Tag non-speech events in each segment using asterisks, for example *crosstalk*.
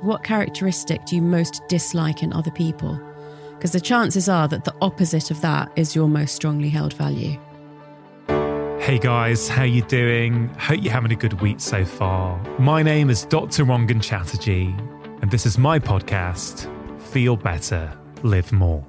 what characteristic do you most dislike in other people? Because the chances are that the opposite of that is your most strongly held value. Hey guys, how you doing? Hope you're having a good week so far. My name is Dr. Rangan Chatterjee, and this is my podcast, Feel Better, Live More.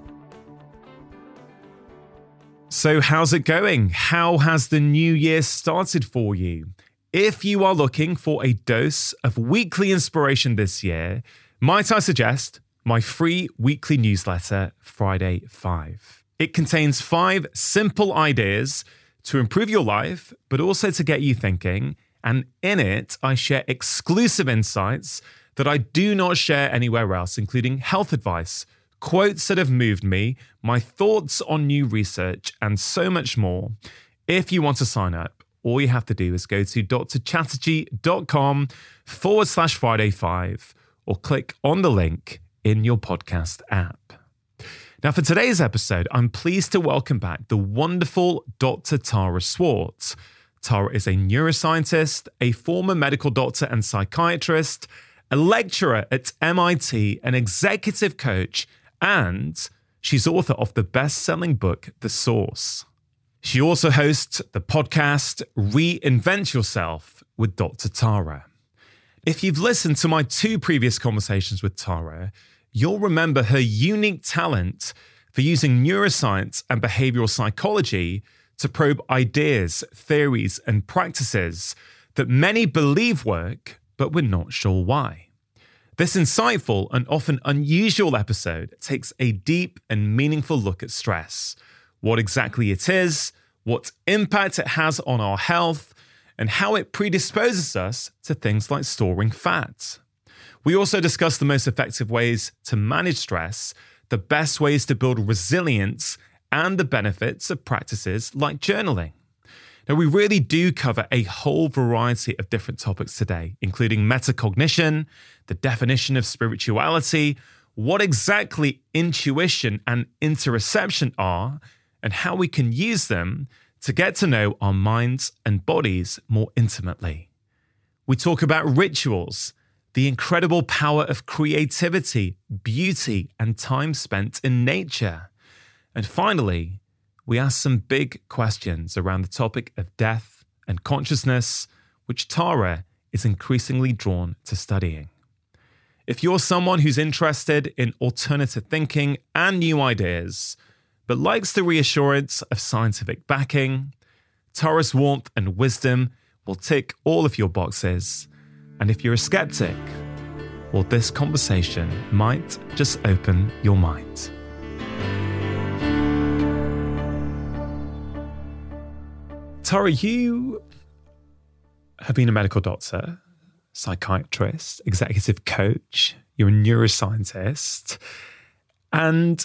So, how's it going? How has the new year started for you? If you are looking for a dose of weekly inspiration this year, might I suggest my free weekly newsletter, Friday 5. It contains five simple ideas to improve your life, but also to get you thinking. And in it, I share exclusive insights that I do not share anywhere else, including health advice, quotes that have moved me, my thoughts on new research, and so much more. If you want to sign up, all you have to do is go to drchatterjee.com forward slash Friday 5 or click on the link in your podcast app. Now, for today's episode, I'm pleased to welcome back the wonderful Dr. Tara Swart. Tara is a neuroscientist, a former medical doctor and psychiatrist, a lecturer at MIT, an executive coach, and she's author of the best selling book, The Source. She also hosts the podcast Reinvent Yourself with Dr. Tara. If you've listened to my two previous conversations with Tara, you'll remember her unique talent for using neuroscience and behavioral psychology to probe ideas, theories, and practices that many believe work, but we're not sure why. This insightful and often unusual episode takes a deep and meaningful look at stress what exactly it is, what impact it has on our health, and how it predisposes us to things like storing fat. We also discuss the most effective ways to manage stress, the best ways to build resilience, and the benefits of practices like journaling. Now, we really do cover a whole variety of different topics today, including metacognition, the definition of spirituality, what exactly intuition and interoception are, and how we can use them to get to know our minds and bodies more intimately. We talk about rituals, the incredible power of creativity, beauty, and time spent in nature. And finally, we ask some big questions around the topic of death and consciousness, which Tara is increasingly drawn to studying. If you're someone who's interested in alternative thinking and new ideas, but likes the reassurance of scientific backing. Tara's warmth and wisdom will tick all of your boxes. And if you're a skeptic, well, this conversation might just open your mind. Tara, you have been a medical doctor, psychiatrist, executive coach, you're a neuroscientist. And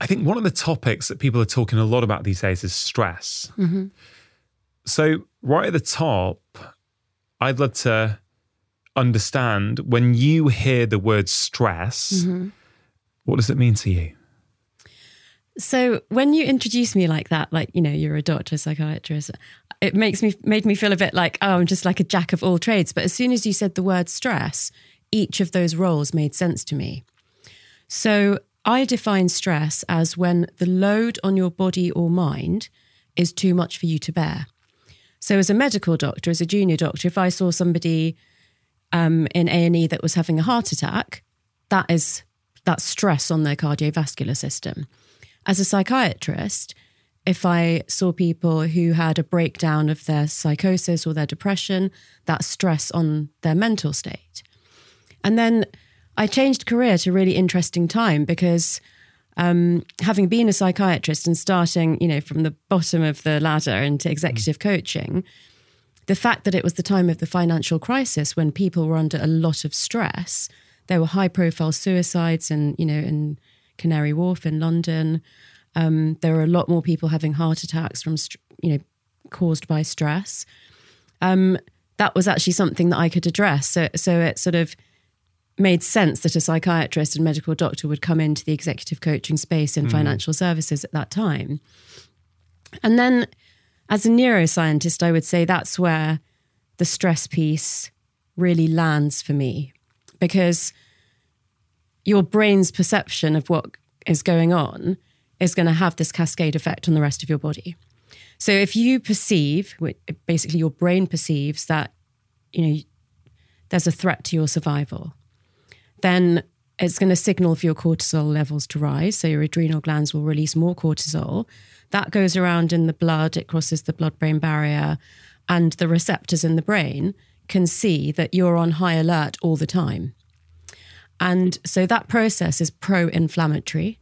I think one of the topics that people are talking a lot about these days is stress. Mm-hmm. So, right at the top, I'd love to understand when you hear the word stress, mm-hmm. what does it mean to you? So, when you introduce me like that, like, you know, you're a doctor, psychiatrist, it makes me made me feel a bit like, oh, I'm just like a jack of all trades. But as soon as you said the word stress, each of those roles made sense to me. So, I define stress as when the load on your body or mind is too much for you to bear. So, as a medical doctor, as a junior doctor, if I saw somebody um, in A and E that was having a heart attack, that is that stress on their cardiovascular system. As a psychiatrist, if I saw people who had a breakdown of their psychosis or their depression, that stress on their mental state. And then I changed career to a really interesting time because um, having been a psychiatrist and starting, you know, from the bottom of the ladder into executive coaching, the fact that it was the time of the financial crisis when people were under a lot of stress, there were high profile suicides and, you know, in Canary Wharf in London. Um, there were a lot more people having heart attacks from, you know, caused by stress. Um, that was actually something that I could address. So, so it sort of made sense that a psychiatrist and medical doctor would come into the executive coaching space in mm. financial services at that time. And then as a neuroscientist, I would say that's where the stress piece really lands for me because your brain's perception of what is going on is going to have this cascade effect on the rest of your body. So if you perceive, basically your brain perceives that, you know, there's a threat to your survival, then it's going to signal for your cortisol levels to rise. So your adrenal glands will release more cortisol. That goes around in the blood, it crosses the blood brain barrier, and the receptors in the brain can see that you're on high alert all the time. And so that process is pro inflammatory.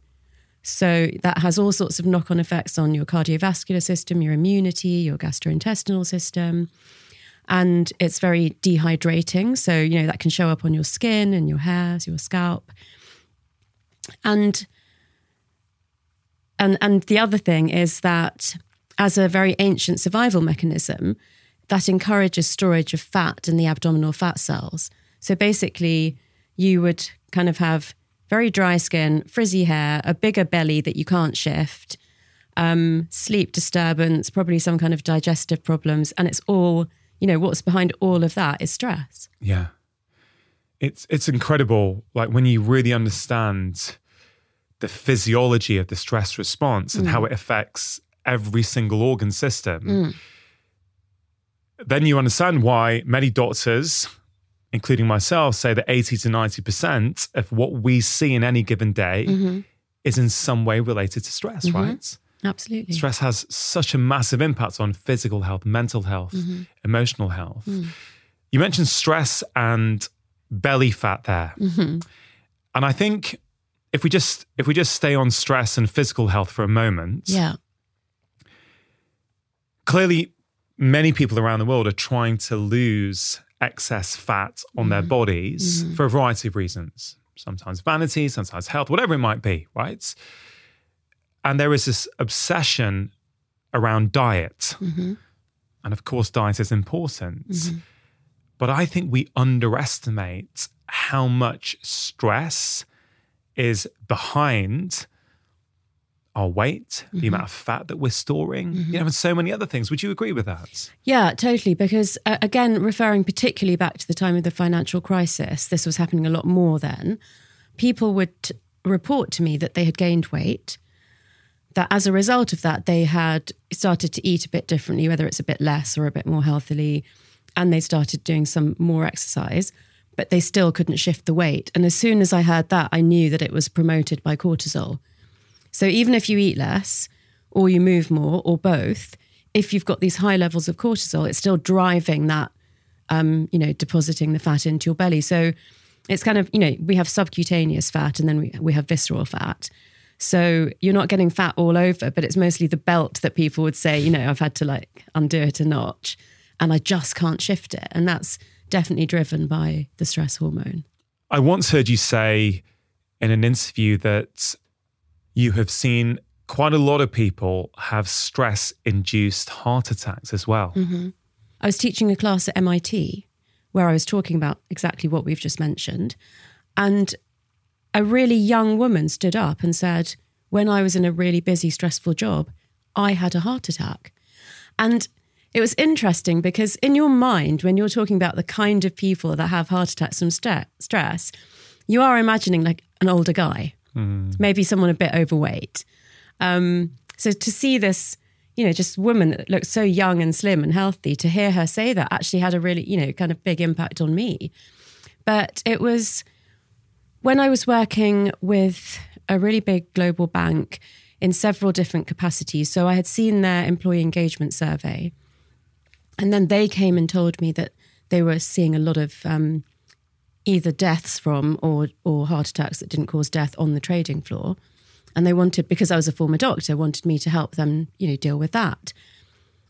So that has all sorts of knock on effects on your cardiovascular system, your immunity, your gastrointestinal system. And it's very dehydrating. So, you know, that can show up on your skin and your hairs, your scalp. And and and the other thing is that as a very ancient survival mechanism, that encourages storage of fat in the abdominal fat cells. So basically, you would kind of have very dry skin, frizzy hair, a bigger belly that you can't shift, um, sleep disturbance, probably some kind of digestive problems. And it's all, you know, what's behind all of that is stress. Yeah. It's it's incredible. Like when you really understand the physiology of the stress response and mm. how it affects every single organ system, mm. then you understand why many doctors including myself, say that 80 to 90% of what we see in any given day mm-hmm. is in some way related to stress, mm-hmm. right? Absolutely. Stress has such a massive impact on physical health, mental health, mm-hmm. emotional health. Mm. You mentioned stress and belly fat there. Mm-hmm. And I think if we just if we just stay on stress and physical health for a moment. Yeah. Clearly many people around the world are trying to lose excess fat on mm. their bodies mm. for a variety of reasons. Sometimes vanity, sometimes health, whatever it might be, right? And there is this obsession around diet. Mm-hmm. And of course, diet is important. Mm-hmm. But I think we underestimate how much stress is behind our weight, mm-hmm. the amount of fat that we're storing, mm-hmm. you know, and so many other things. Would you agree with that? Yeah, totally. Because uh, again, referring particularly back to the time of the financial crisis, this was happening a lot more then. People would report to me that they had gained weight, that as a result of that, they had started to eat a bit differently, whether it's a bit less or a bit more healthily, and they started doing some more exercise. But they still couldn't shift the weight. And as soon as I heard that, I knew that it was promoted by cortisol so even if you eat less or you move more or both, if you've got these high levels of cortisol, it's still driving that, um, you know, depositing the fat into your belly. So it's kind of, you know, we have subcutaneous fat and then we, we have visceral fat. So you're not getting fat all over, but it's mostly the belt that people would say, you know, I've had to like undo it a notch and I just can't shift it. And that's definitely driven by the stress hormone. I once heard you say in an interview that you have seen quite a lot of people have stress induced heart attacks as well. Mm-hmm. I was teaching a class at MIT where I was talking about exactly what we've just mentioned. And a really young woman stood up and said, When I was in a really busy, stressful job, I had a heart attack. And it was interesting because in your mind, when you're talking about the kind of people that have heart attacks from st- stress, you are imagining like an older guy mm. maybe someone a bit overweight. Um, so to see this, you know, just woman that looks so young and slim and healthy, to hear her say that actually had a really, you know, kind of big impact on me. But it was when I was working with a really big global bank in several different capacities. So I had seen their employee engagement survey. And then they came and told me that they were seeing a lot of um, either deaths from or or heart attacks that didn't cause death on the trading floor and they wanted because I was a former doctor wanted me to help them you know deal with that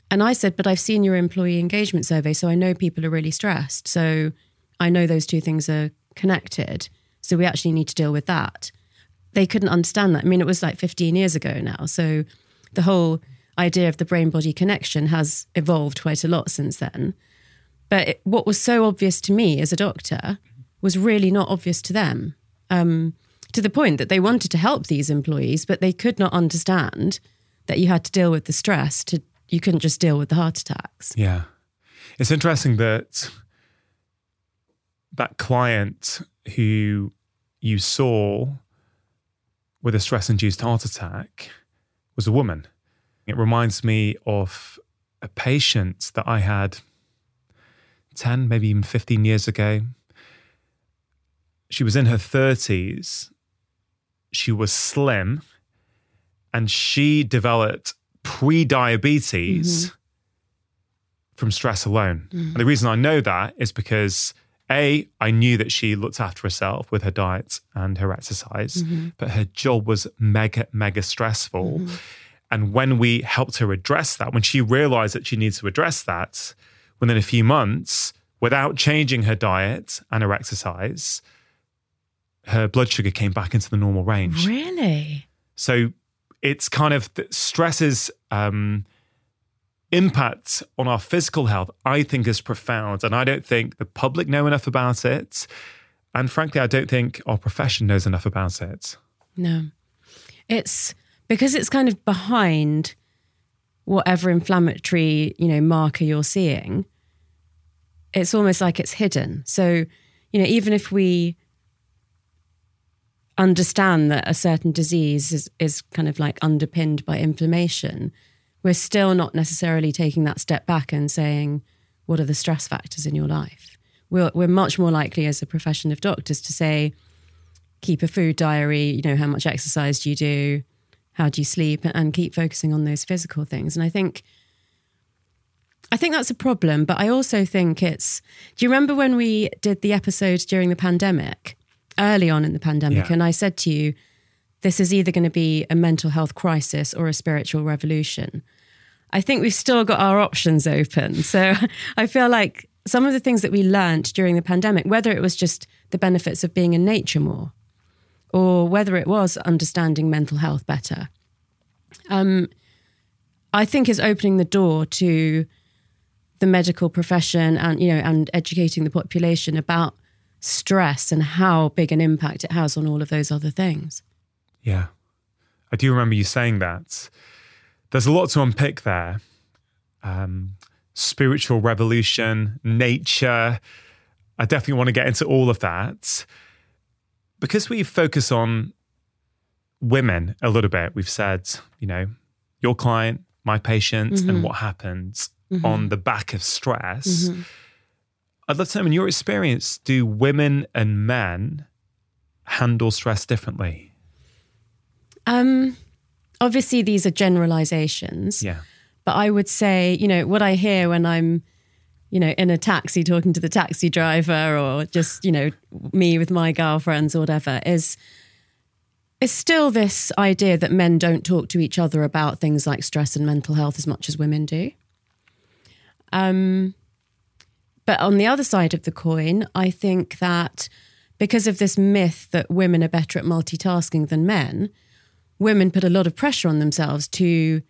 and I said but I've seen your employee engagement survey so I know people are really stressed so I know those two things are connected so we actually need to deal with that they couldn't understand that I mean it was like 15 years ago now so the whole idea of the brain body connection has evolved quite a lot since then but it, what was so obvious to me as a doctor was really not obvious to them. Um, to the point that they wanted to help these employees, but they could not understand that you had to deal with the stress. To you couldn't just deal with the heart attacks. Yeah, it's interesting that that client who you saw with a stress induced heart attack was a woman. It reminds me of a patient that I had 10, maybe even 15 years ago. She was in her 30s. She was slim and she developed pre diabetes mm-hmm. from stress alone. Mm-hmm. And the reason I know that is because A, I knew that she looked after herself with her diet and her exercise, mm-hmm. but her job was mega, mega stressful. Mm-hmm. And when we helped her address that, when she realized that she needs to address that, within a few months, without changing her diet and her exercise, her blood sugar came back into the normal range. Really? So it's kind of stresses um, impact on our physical health, I think, is profound. And I don't think the public know enough about it. And frankly, I don't think our profession knows enough about it. No. It's because it's kind of behind whatever inflammatory, you know, marker you're seeing. It's almost like it's hidden. So, you know, even if we understand that a certain disease is, is kind of like underpinned by inflammation, we're still not necessarily taking that step back and saying, what are the stress factors in your life? We're, we're much more likely as a profession of doctors to say, keep a food diary, you know, how much exercise do you do? How do you sleep? And keep focusing on those physical things. And I think, I think that's a problem. But I also think it's, do you remember when we did the episode during the pandemic? early on in the pandemic. Yeah. And I said to you, this is either going to be a mental health crisis or a spiritual revolution. I think we've still got our options open. So *laughs* I feel like some of the things that we learned during the pandemic, whether it was just the benefits of being in nature more, or whether it was understanding mental health better, um, I think is opening the door to the medical profession and you know and educating the population about stress and how big an impact it has on all of those other things. Yeah. I do remember you saying that. There's a lot to unpick there. Um, spiritual revolution, nature. I definitely want to get into all of that. Because we focus on women a little bit, we've said, you know, your client, my patient, mm-hmm. and what happens mm-hmm. on the back of stress. Mm-hmm I'd love to know, in your experience, do women and men handle stress differently? Um, obviously, these are generalizations. Yeah. But I would say, you know, what I hear when I'm, you know, in a taxi talking to the taxi driver or just, you know, me with my girlfriends or whatever is it's still this idea that men don't talk to each other about things like stress and mental health as much as women do. Um, but on the other side of the coin, I think that because of this myth that women are better at multitasking than men, women put a lot of pressure on themselves to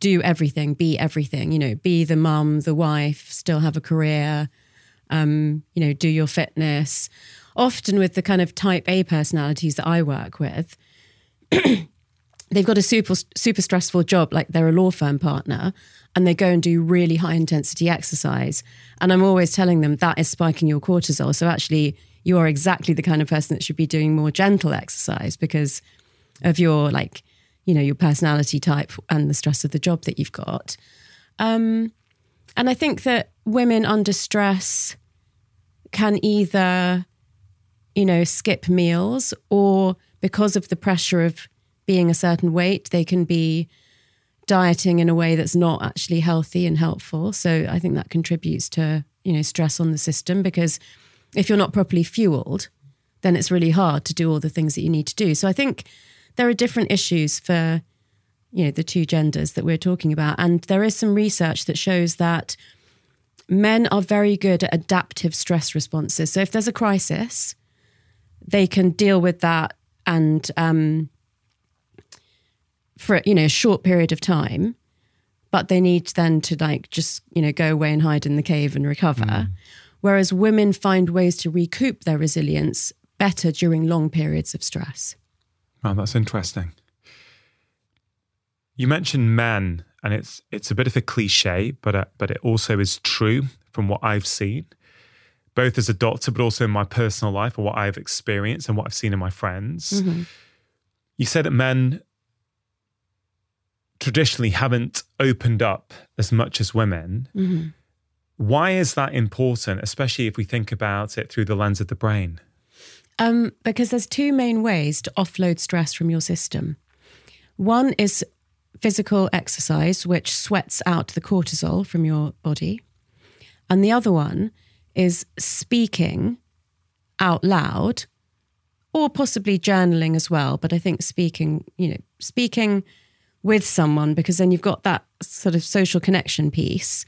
do everything, be everything, you know, be the mum, the wife, still have a career, um, you know, do your fitness. Often with the kind of type A personalities that I work with, *clears throat* they've got a super super stressful job like they're a law firm partner and they go and do really high intensity exercise and i'm always telling them that is spiking your cortisol so actually you are exactly the kind of person that should be doing more gentle exercise because of your like you know your personality type and the stress of the job that you've got um, and i think that women under stress can either you know skip meals or because of the pressure of being a certain weight. They can be dieting in a way that's not actually healthy and helpful. So I think that contributes to, you know, stress on the system because if you're not properly fueled, then it's really hard to do all the things that you need to do. So I think there are different issues for, you know, the two genders that we're talking about. And there is some research that shows that men are very good at adaptive stress responses. So if there's a crisis, they can deal with that and um, for you know a short period of time but they need then to like just you know go away and hide in the cave and recover mm. whereas women find ways to recoup their resilience better during long periods of stress wow that's interesting you mentioned men and it's it's a bit of a cliche but uh, but it also is true from what i've seen both as a doctor, but also in my personal life and what I've experienced and what I've seen in my friends. You said that men traditionally haven't opened up as much as women. Why is that important, especially if we think about it through the lens of the brain? Um, because there's two main ways to offload stress from your system. One is physical exercise, which sweats out the cortisol from your body. And the other one is speaking out loud or possibly journaling as well. But I think speaking, you know, speaking with someone because then you've got that sort of social connection piece.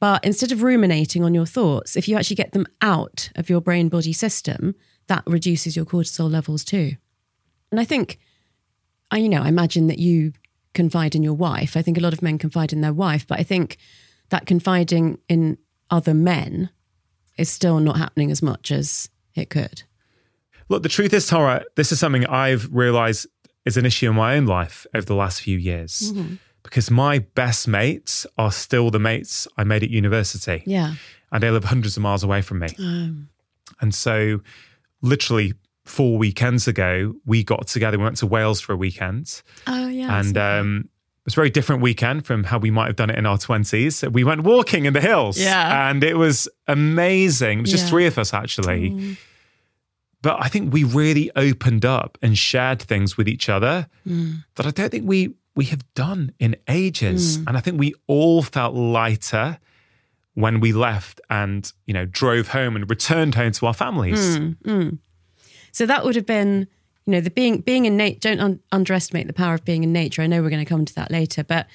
But instead of ruminating on your thoughts, if you actually get them out of your brain body system, that reduces your cortisol levels too. And I think, I you know, I imagine that you confide in your wife. I think a lot of men confide in their wife, but I think that confiding in other men is still not happening as much as it could. Look, the truth is, Tara, this is something I've realized is an issue in my own life over the last few years mm-hmm. because my best mates are still the mates I made at university. Yeah. And they live hundreds of miles away from me. Um. And so, literally, four weekends ago, we got together. We went to Wales for a weekend. Oh yeah. and um, it was a very different weekend from how we might have done it in our 20s. We went walking in the hills. Yeah. And it was amazing. It was just Yeah. three of us, actually. But I think we really opened up and shared things with each other that I don't think we we have done in ages. And I think we all felt lighter when we left and, you know, drove home and returned home to our families. Hmm, hmm. So that would have been, you know, the being being in nature. Don't un- underestimate the power of being in nature. I know we're going to come to that later, but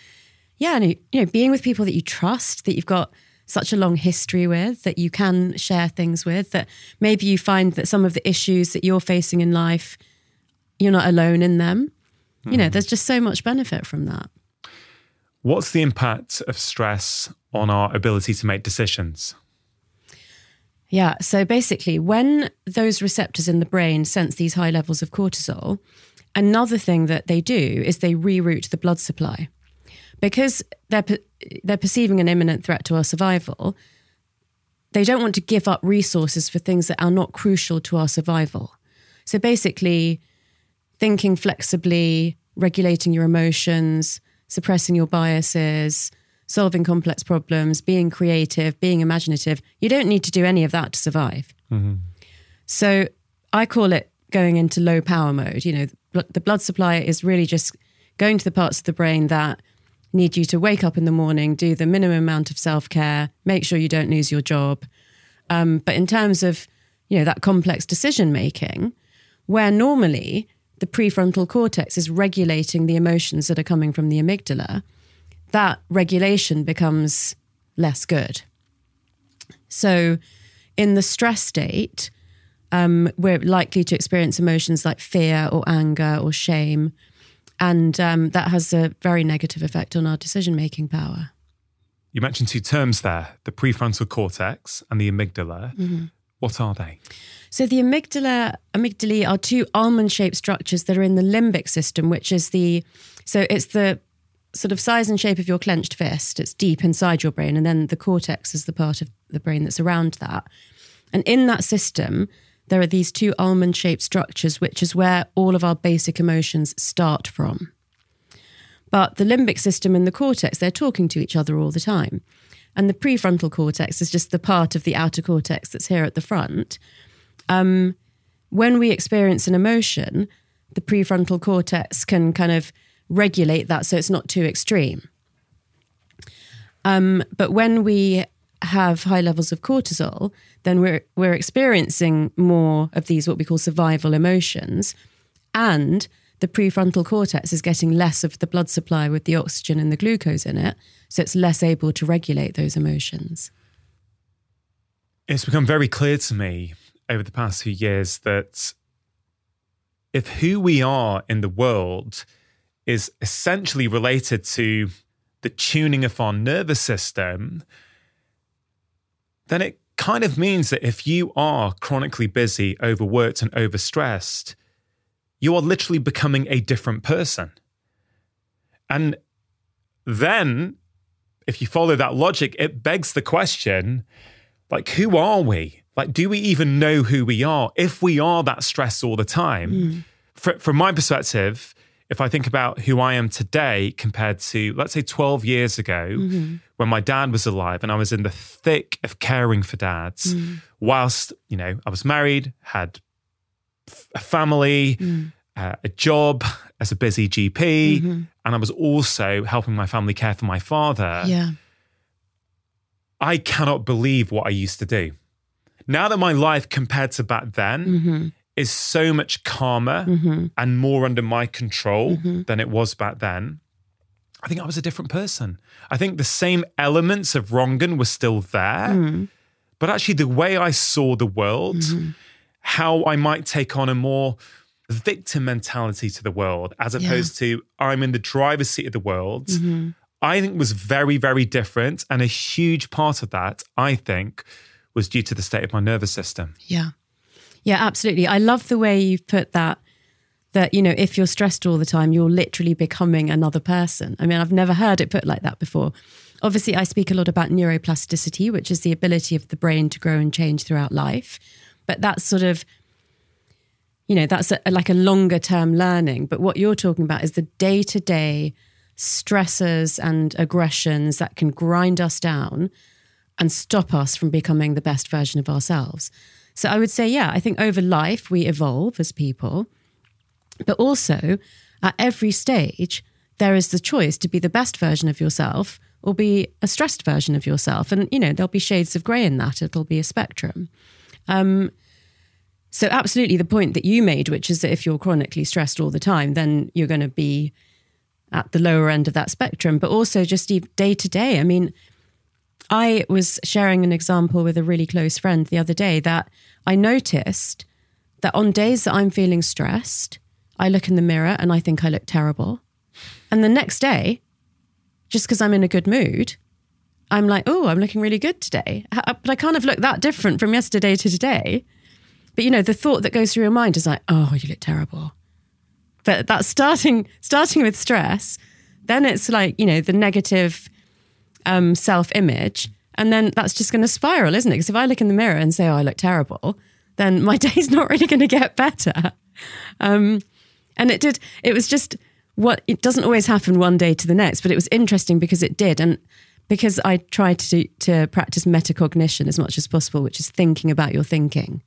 yeah, and, you know, being with people that you trust, that you've got such a long history with, that you can share things with, that maybe you find that some of the issues that you're facing in life, you're not alone in them. You know, hmm. there's just so much benefit from that. What's the impact of stress on our ability to make decisions? Yeah. So basically, when those receptors in the brain sense these high levels of cortisol, another thing that they do is they reroute the blood supply. Because they're, they're perceiving an imminent threat to our survival, they don't want to give up resources for things that are not crucial to our survival. So basically, thinking flexibly, regulating your emotions, suppressing your biases, solving complex problems, being creative, being imaginative. You don't need to do any of that to survive. So I call it going into low power mode. You know, the blood supply is really just going to the parts of the brain that need you to wake up in the morning, do the minimum amount of self care, make sure you don't lose your job. Um, but in terms of, you know, that complex decision making, where normally the prefrontal cortex is regulating the emotions that are coming from the amygdala, that regulation becomes less good. So, in the stress state, um, we're likely to experience emotions like fear or anger or shame. And um, that has a very negative effect on our decision making power. You mentioned two terms there the prefrontal cortex and the amygdala. What are they? So the amygdala, amygdalae are two almond-shaped structures that are in the limbic system, which is the so it's the sort of size and shape of your clenched fist. It's deep inside your brain, and then the cortex is the part of the brain that's around that. And in that system, there are these two almond-shaped structures, which is where all of our basic emotions start from. But the limbic system and the cortex, they're talking to each other all the time. And the prefrontal cortex is just the part of the outer cortex that's here at the front. Um, when we experience an emotion, the prefrontal cortex can kind of regulate that so it's not too extreme. Um, but when we have high levels of cortisol, then we're we're experiencing more of these what we call survival emotions, and the prefrontal cortex is getting less of the blood supply with the oxygen and the glucose in it, so it's less able to regulate those emotions. It's become very clear to me over the past few years that if who we are in the world is essentially related to the tuning of our nervous system, then it kind of means that if you are chronically busy, overworked, and overstressed, you are literally becoming a different person. And then, if you follow that logic, it begs the question like, who are we? Like, do we even know who we are if we are that stressed all the time? Hmm. Fr- from my perspective, if I think about who I am today compared to, let's say, 12 years ago, mm-hmm. when my dad was alive and I was in the thick of caring for dads, hmm. whilst, you know, I was married, had a family, hmm. uh, a job as a busy GP, mm-hmm. and I was also helping my family care for my father. Yeah. I cannot believe what I used to do. Now that my life compared to back then Mm-hmm. is so much calmer and more under my control Mm-hmm. than it was back then, I think I was a different person. I think the same elements of Rangan were still there, Mm-hmm. but actually the way I saw the world, how I might take on a more victim mentality to the world as opposed to I'm in the driver's seat of the world. Mm-hmm. I think was very, very different. And a huge part of that, I think, was due to the state of my nervous system. Yeah. Yeah, absolutely. I love the way you've put that that you know, if you're stressed all the time, you're literally becoming another person. I mean, I've never heard it put like that before. Obviously, I speak a lot about neuroplasticity, which is the ability of the brain to grow and change throughout life. But that's sort of you know, that's a, like a longer term learning, but what you're talking about is the day-to-day stressors and aggressions that can grind us down and stop us from becoming the best version of ourselves. So I would say, yeah, I think over life we evolve as people, but also at every stage, there is the choice to be the best version of yourself or be a stressed version of yourself. And, you know, there'll be shades of grey in that, it'll be a spectrum. Um, so, absolutely, the point that you made, which is that if you're chronically stressed all the time, then you're going to be at the lower end of that spectrum, but also just day to day. I mean, I was sharing an example with a really close friend the other day that I noticed that on days that I'm feeling stressed, I look in the mirror and I think I look terrible. And the next day, just because I'm in a good mood, I'm like, oh, I'm looking really good today. Uh, but I kind of look that different from yesterday to today. But you know, the thought that goes through your mind is like, oh, you look terrible. But that's starting starting with stress. Then it's like, you know, the negative um, self image. And then that's just going to spiral, isn't it? Because if I look in the mirror and say, oh, I look terrible, then my *laughs* day's not really going to get better. Um, and it did, it was just what, it doesn't always happen one day to the next, but it was interesting because it did. And because I tried to, do, to practice metacognition as much as possible, which is thinking about your thinking.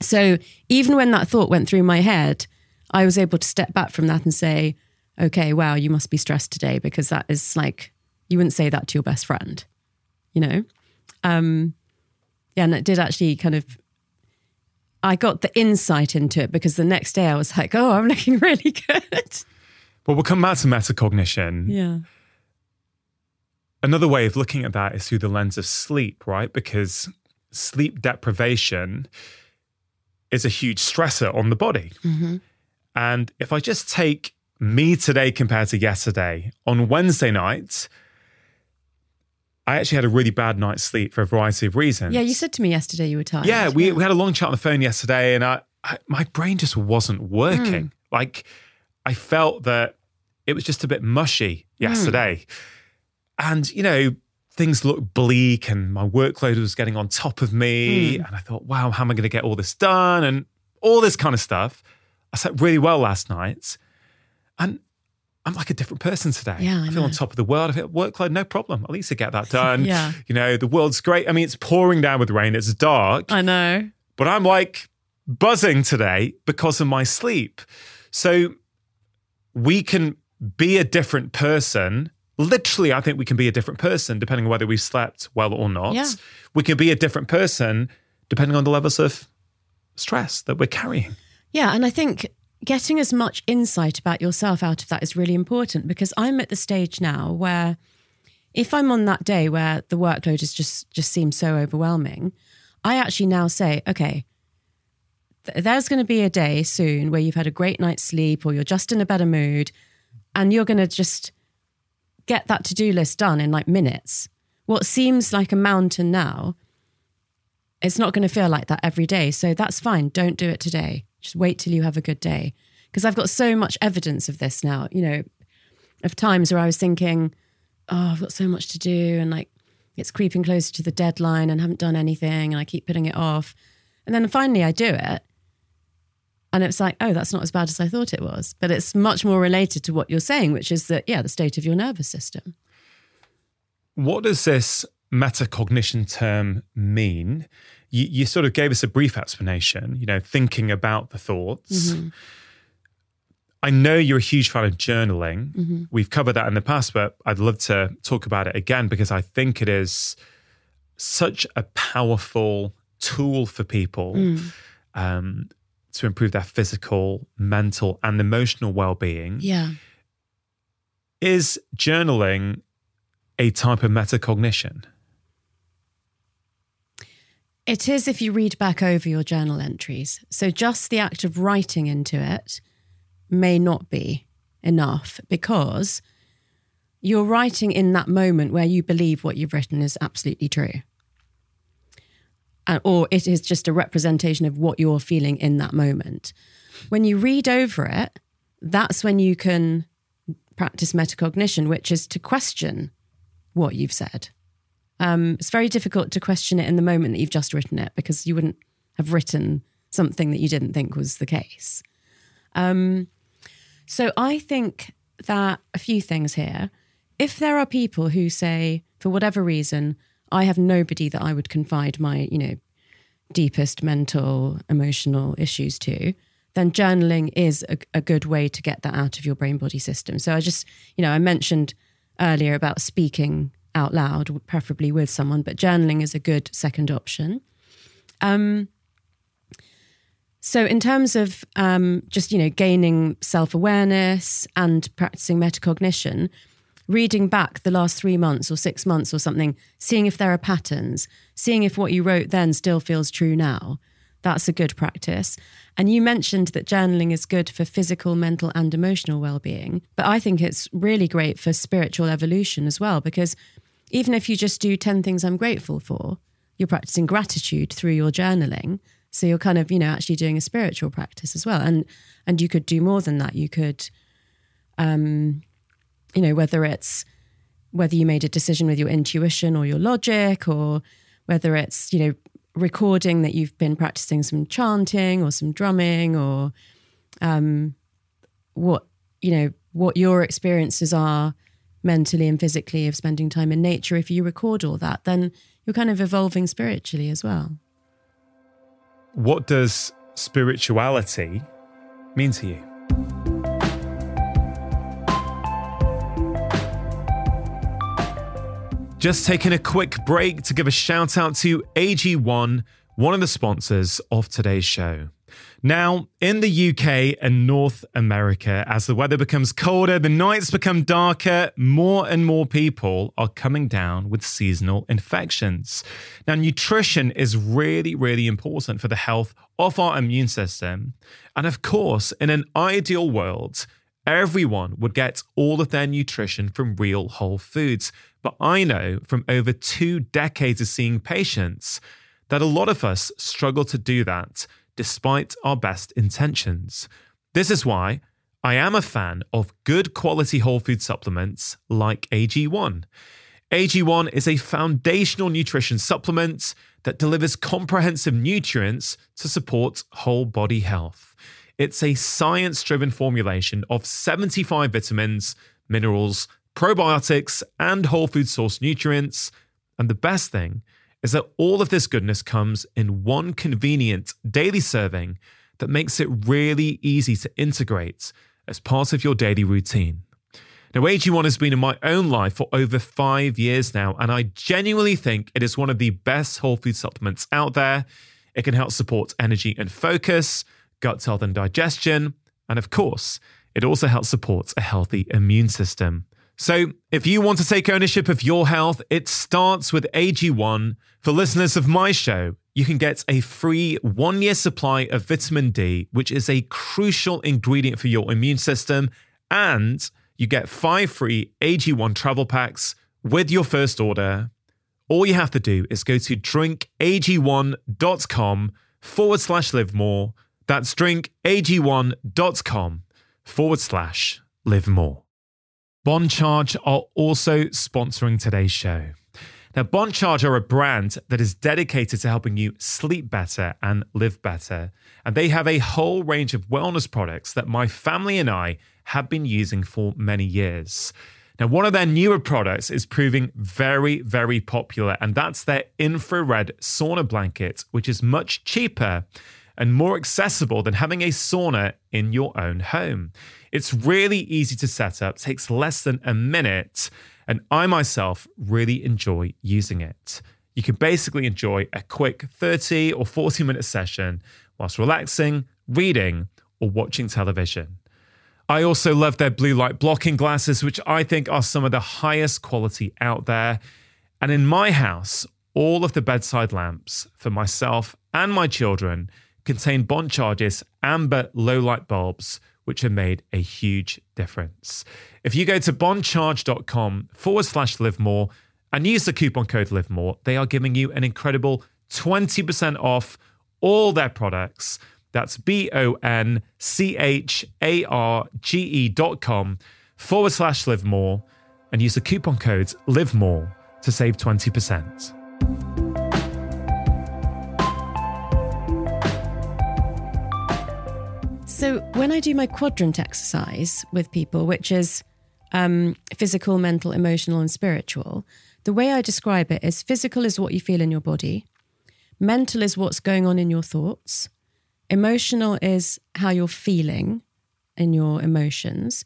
So even when that thought went through my head, I was able to step back from that and say, okay, wow, you must be stressed today because that is like, you wouldn't say that to your best friend, you know? Um, yeah, and it did actually kind of, I got the insight into it because the next day I was like, oh, I'm *laughs* looking really good. Well, we'll come back to metacognition. Yeah. Another way of looking at that is through the lens of sleep, right? Because sleep deprivation is a huge stressor on the body. And if I just take me today compared to yesterday, on Wednesday night, I actually had a really bad night's sleep for a variety of reasons. Yeah, you said to me yesterday you were tired. Yeah, we, we had a long chat on the phone yesterday, and I, I my brain just wasn't working. Hmm. Like I felt that it was just a bit mushy hmm. yesterday, and you know things looked bleak, and my workload was getting on top of me, hmm. and I thought, wow, how am I going to get all this done, and all this kind of stuff. I slept really well last night, and I'm like a different person today. Yeah, I feel on top of the world. I feel workload, no problem. At least I get that done. *laughs* Yeah. You know, the world's great. I mean, it's pouring down with rain. It's dark. I know. But I'm like buzzing today because of my sleep. So we can be a different person. Literally, I think we can be a different person depending on whether we've slept well or not. Yeah. We can be a different person depending on the levels of stress that we're carrying. Yeah, and I think getting as much insight about yourself out of that is really important because I'm at the stage now where if I'm on that day where the workload is just just seems so overwhelming, I actually now say, okay, th- there's going to be a day soon where you've had a great night's sleep or you're just in a better mood and you're going to just get that to-do list done in like minutes. What seems like a mountain now, it's not going to feel like that every day. So that's fine. Don't do it today. Just wait till you have a good day. Because I've got so much evidence of this now, you know, of times where I was thinking, oh, I've got so much to do. And like, it's creeping closer to the deadline and I haven't done anything and I keep putting it off. And then finally I do it. And it's like, oh, that's not as bad as I thought it was. But it's much more related to what you're saying, which is that, yeah, the state of your nervous system. What does this metacognition term mean? You, you sort of gave us a brief explanation, you know, thinking about the thoughts. Mm-hmm. I know you're a huge fan of journaling. Mm-hmm. We've covered that in the past, but I'd love to talk about it again because I think it is such a powerful tool for people mm. um, to improve their physical, mental, and emotional well being. Yeah. Is journaling a type of metacognition? It is if you read back over your journal entries. So just the act of writing into it may not be enough because you're writing in that moment where you believe what you've written is absolutely true. Uh, or it is just a representation of what you're feeling in that moment. When you read over it, that's when you can practice metacognition, which is to question what you've said. Um, it's very difficult to question it in the moment that you've just written it because you wouldn't have written something that you didn't think was the case. Um, so I think that a few things here. If there are people who say, for whatever reason, I have nobody that I would confide my, you know, deepest mental, emotional issues to, then journaling is a, a good way to get that out of your brain body system. So I just, you know, I mentioned earlier about speaking out loud, preferably with someone, but journaling is a good second option. Um, so, in terms of um, just you know gaining self awareness and practicing metacognition, reading back the last three months or six months or something, seeing if there are patterns, seeing if what you wrote then still feels true now, that's a good practice. And you mentioned that journaling is good for physical, mental, and emotional well being, but I think it's really great for spiritual evolution as well because even if you just do ten things I'm grateful for, you're practicing gratitude through your journaling so you're kind of, you know, actually doing a spiritual practice as well. And and you could do more than that. You could um, you know, whether it's whether you made a decision with your intuition or your logic, or whether it's, you know, recording that you've been practicing some chanting or some drumming or um, what, you know, what your experiences are mentally and physically of spending time in nature. If you record all that, then you're kind of evolving spiritually as well. What does spirituality mean to you? Just taking a quick break to give a shout out to AG1, one of the sponsors of today's show. Now, in the UK and North America, as the weather becomes colder, the nights become darker, more and more people are coming down with seasonal infections. Now, nutrition is really, really important for the health of our immune system. And of course, in an ideal world, everyone would get all of their nutrition from real whole foods. But I know from over two decades of seeing patients that a lot of us struggle to do that despite our best intentions. This is why I am a fan of good quality whole food supplements like AG1. AG1 is a foundational nutrition supplement that delivers comprehensive nutrients to support whole body health. It's a science driven formulation of 75 vitamins, minerals, probiotics, and whole food source nutrients. And the best thing is that all of this goodness comes in one convenient daily serving that makes it really easy to integrate as part of your daily routine. Now, AG1 has been in my own life for over five years now, and I genuinely think it is one of the best whole food supplements out there. It can help support energy and focus, gut health and digestion, and of course, it also helps support a healthy immune system. So, if you want to take ownership of your health, it starts with AG1. For listeners of my show, you can get a free one year supply of vitamin D, which is a crucial ingredient for your immune system. And you get five free AG1 travel packs with your first order. All you have to do is go to drinkag1.com forward slash live more. That's drinkag1.com forward slash live more. Bon Charge are also sponsoring today's show. Now, Bon Charge are a brand that is dedicated to helping you sleep better and live better. And they have a whole range of wellness products that my family and I have been using for many years. Now, one of their newer products is proving very, very popular, and that's their infrared sauna blanket, which is much cheaper and more accessible than having a sauna in your own home. It's really easy to set up, takes less than a minute, and I myself really enjoy using it. You can basically enjoy a quick 30 or 40 minute session whilst relaxing, reading, or watching television. I also love their blue light blocking glasses, which I think are some of the highest quality out there. And in my house, all of the bedside lamps for myself and my children contain Bon Charge's amber low light bulbs, which have made a huge difference. If you go to boncharge.com forward slash live more and use the coupon code live more, they are giving you an incredible 20% off all their products. That's B O N C H A R G E dot com forward slash live more and use the coupon code live more to save 20%. So when I do my quadrant exercise with people, which is um, physical, mental, emotional, and spiritual, the way I describe it is physical is what you feel in your body, mental is what's going on in your thoughts, emotional is how you're feeling in your emotions,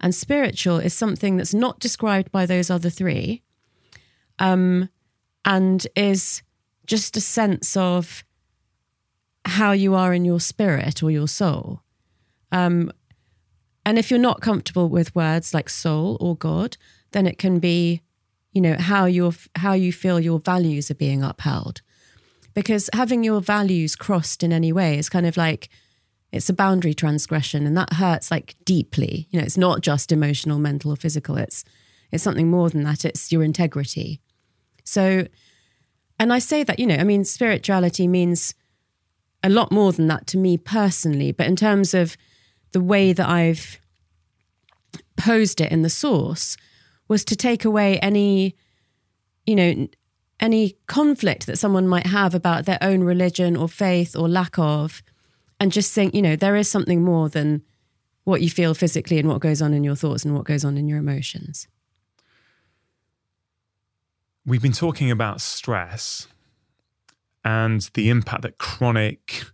and spiritual is something that's not described by those other three, um, and is just a sense of how you are in your spirit or your soul. Um, and if you're not comfortable with words like soul or God, then it can be, you know, how you how you feel your values are being upheld. Because having your values crossed in any way is kind of like it's a boundary transgression, and that hurts like deeply. You know, it's not just emotional, mental, or physical. It's it's something more than that. It's your integrity. So, and I say that, you know, I mean, spirituality means a lot more than that to me personally, but in terms of the way that I've posed it in the source was to take away any, you know, any conflict that someone might have about their own religion or faith or lack of, and just think, you know, there is something more than what you feel physically and what goes on in your thoughts and what goes on in your emotions. We've been talking about stress and the impact that chronic,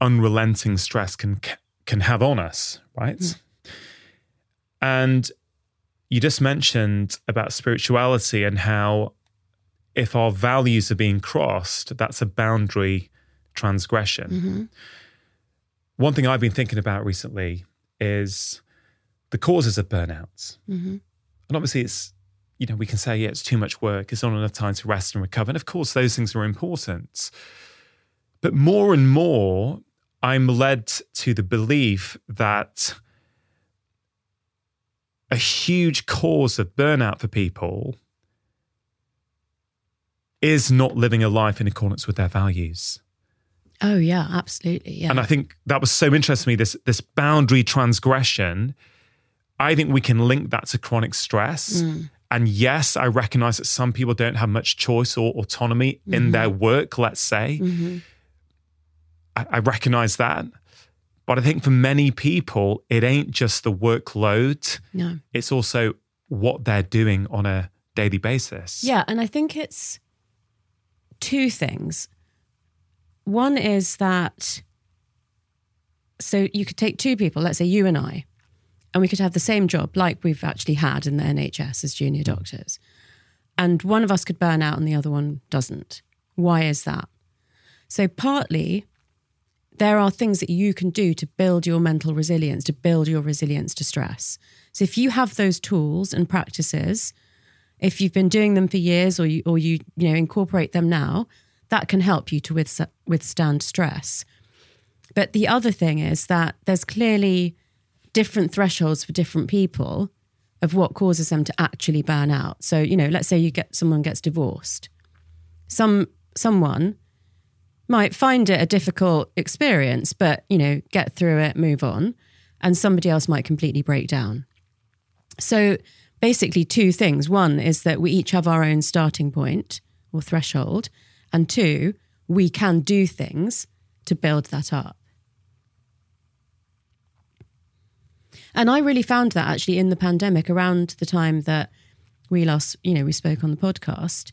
unrelenting stress can can have on us, right? Mm. And you just mentioned about spirituality and how if our values are being crossed, that's a boundary transgression. Mm-hmm. One thing I've been thinking about recently is the causes of burnouts. Mm-hmm. And obviously, it's, you know, we can say, yeah, it's too much work, it's not enough time to rest and recover. And of course, those things are important. But more and more, I'm led to the belief that a huge cause of burnout for people is not living a life in accordance with their values. Oh yeah, absolutely. Yeah. And I think that was so interesting to me, this this boundary transgression. I think we can link that to chronic stress. Mm. And yes, I recognize that some people don't have much choice or autonomy mm-hmm. in their work, let's say. Mm-hmm. I, I recognize that. But I think for many people, it ain't just the workload. No. It's also what they're doing on a daily basis. Yeah. And I think it's two things. One is that, so you could take two people, let's say you and I, and we could have the same job like we've actually had in the NHS as junior mm. doctors. And one of us could burn out and the other one doesn't. Why is that? So, partly there are things that you can do to build your mental resilience, to build your resilience to stress. So if you have those tools and practices, if you've been doing them for years or you or you you know incorporate them now, that can help you to withstand stress. But the other thing is that there's clearly different thresholds for different people of what causes them to actually burn out. So, you know, let's say you get someone gets divorced. Some someone might find it a difficult experience, but, you know, get through it, move on. And somebody else might completely break down. So, basically two things. One is that we each have our own starting point or threshold, and two, we can do things to build that up. And I really found that actually in the pandemic around the time that we last, you know, we spoke on the podcast,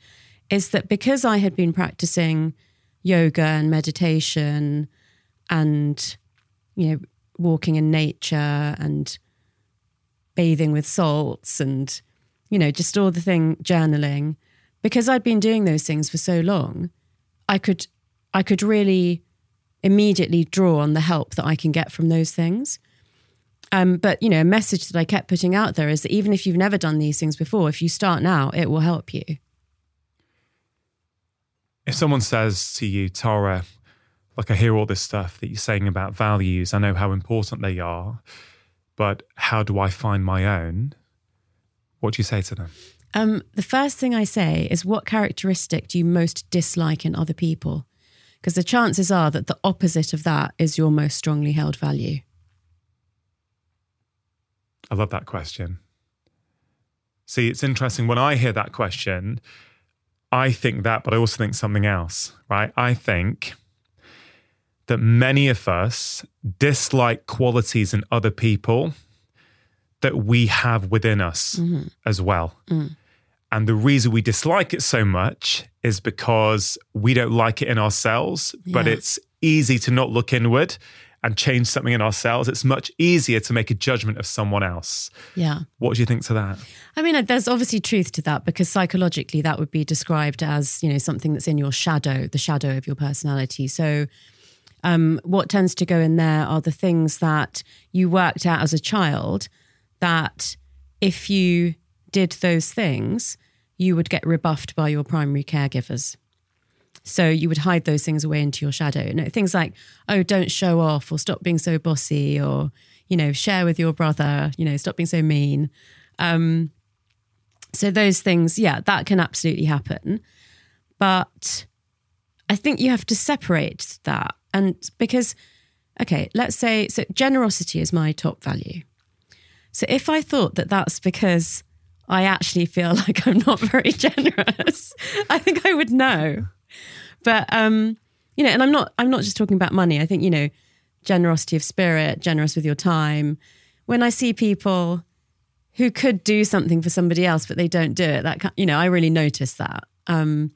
is that because I had been practicing yoga and meditation and, you know, walking in nature and bathing with salts and, you know, just all the thing, journaling, because I'd been doing those things for so long, I could, I could really immediately draw on the help that I can get from those things. Um, but you know, a message that I kept putting out there is that even if you've never done these things before, if you start now, it will help you. If someone says to you, Tara, like I hear all this stuff that you're saying about values, I know how important they are, but how do I find my own? What do you say to them? Um, the first thing I say is, what characteristic do you most dislike in other people? Because the chances are that the opposite of that is your most strongly held value. I love that question. See, it's interesting. When I hear that question, I think that, but I also think something else, right? I think that many of us dislike qualities in other people that we have within us mm-hmm. as well. Mm. And the reason we dislike it so much is because we don't like it in ourselves, yeah. but it's easy to not look inward and change something in ourselves, it's much easier to make a judgment of someone else. Yeah. What do you think to that? I mean, there's obviously truth to that because psychologically that would be described as, you know, something that's in your shadow, the shadow of your personality. So um, what tends to go in there are the things that you worked out as a child that if you did those things, you would get rebuffed by your primary caregivers. So you would hide those things away into your shadow. You know, things like, oh, don't show off or stop being so bossy or, you know, share with your brother, you know, stop being so mean. Um, so those things, yeah, that can absolutely happen. But I think you have to separate that. And because, okay, let's say, so generosity is my top value. So if I thought that that's because I actually feel *laughs* like I'm not very *laughs* generous, I think I would know. But um, you know, and I'm not I'm not just talking about money. I think, you know, generosity of spirit, generous with your time. When I see people who could do something for somebody else but they don't do it, that you know, I really notice that. Um,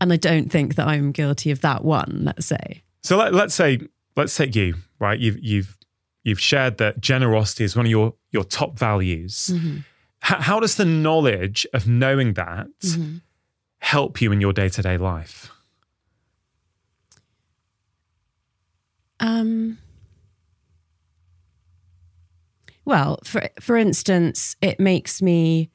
and I don't think that I'm guilty of that one, let's say. So let, let's say let's take you, right? You've you've you've shared that generosity is one of your your top values. Mm-hmm. H- how does the knowledge of knowing that mm-hmm help you in your day to day life? Um, well, for for instance, it makes me,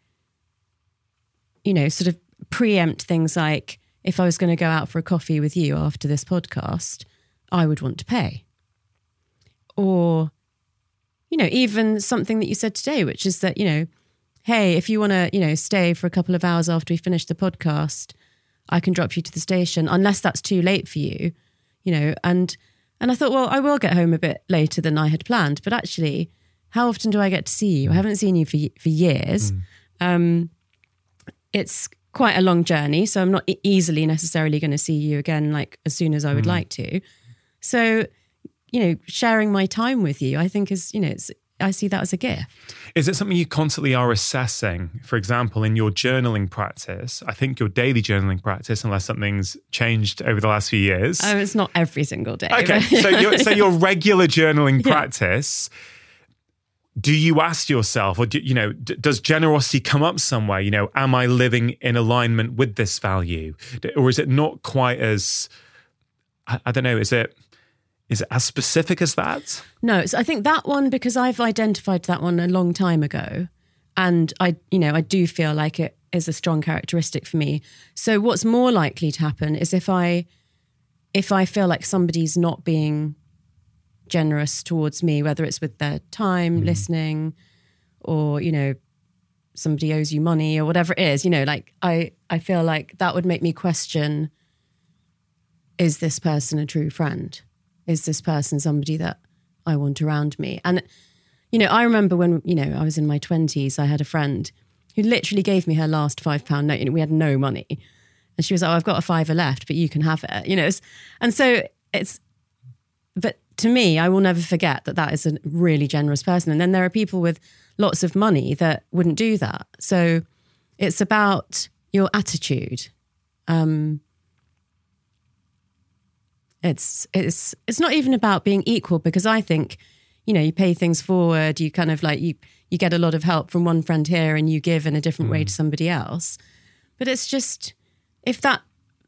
you know, sort of preempt things like if I was going to go out for a coffee with you after this podcast, I would want to pay. Or, you know, even something that you said today, which is that, you know, hey, if you want to, you know, stay for a couple of hours after we finish the podcast, I can drop you to the station, unless that's too late for you, you know. And and I thought, well, I will get home a bit later than I had planned, but actually, how often do I get to see you? I haven't seen you for for years. Mm. Um, it's quite a long journey, so I'm not easily necessarily going to see you again, like as soon as I would mm. like to. So, you know, sharing my time with you, I think is, you know, it's I see that as a gift. Is it something you constantly are assessing? For example, in your journaling practice, I think your daily journaling practice, unless something's changed over the last few years. Oh, it's not every single day. Okay, *laughs* so your, so your regular journaling *laughs* yeah. practice. Do you ask yourself, or do, you know, d- does generosity come up somewhere? You know, am I living in alignment with this value, or is it not quite as? I, I don't know. Is it? Is it as specific as that? No, I think that one because I've identified that one a long time ago, and I, you know, I do feel like it is a strong characteristic for me. So what's more likely to happen is if I, if I feel like somebody's not being generous towards me, whether it's with their time, mm. listening, or you know, somebody owes you money or whatever it is, you know, like I, I feel like that would make me question: Is this person a true friend? Is this person somebody that I want around me? And, you know, I remember when, you know, I was in my 20s, I had a friend who literally gave me her last five pound note. You know, we had no money. And she was like, oh, I've got a fiver left, but you can have it. You know, and so it's, but to me, I will never forget that that is a really generous person. And then there are people with lots of money that wouldn't do that. So it's about your attitude. Um, it's it's it's not even about being equal because I think, you know, you pay things forward. You kind of like you you get a lot of help from one friend here, and you give in a different way to somebody else. But it's just if that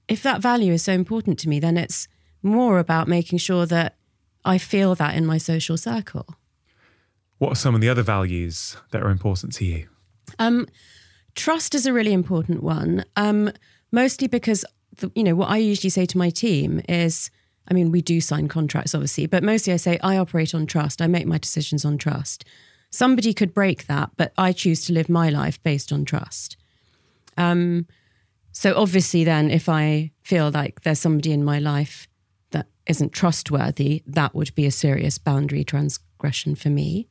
if that value is so important to me, then it's more about making sure that I feel that in my social circle. What are some of the other values that are important to you? Um, trust is a really important one, um, mostly because the, you know what I usually say to my team is, I mean, we do sign contracts, obviously, but mostly I say I operate on trust. I make my decisions on trust. Somebody could break that, but I choose to live my life based on trust. Um, so obviously, then, if I feel like there's somebody in my life that isn't trustworthy, that would be a serious boundary transgression for me.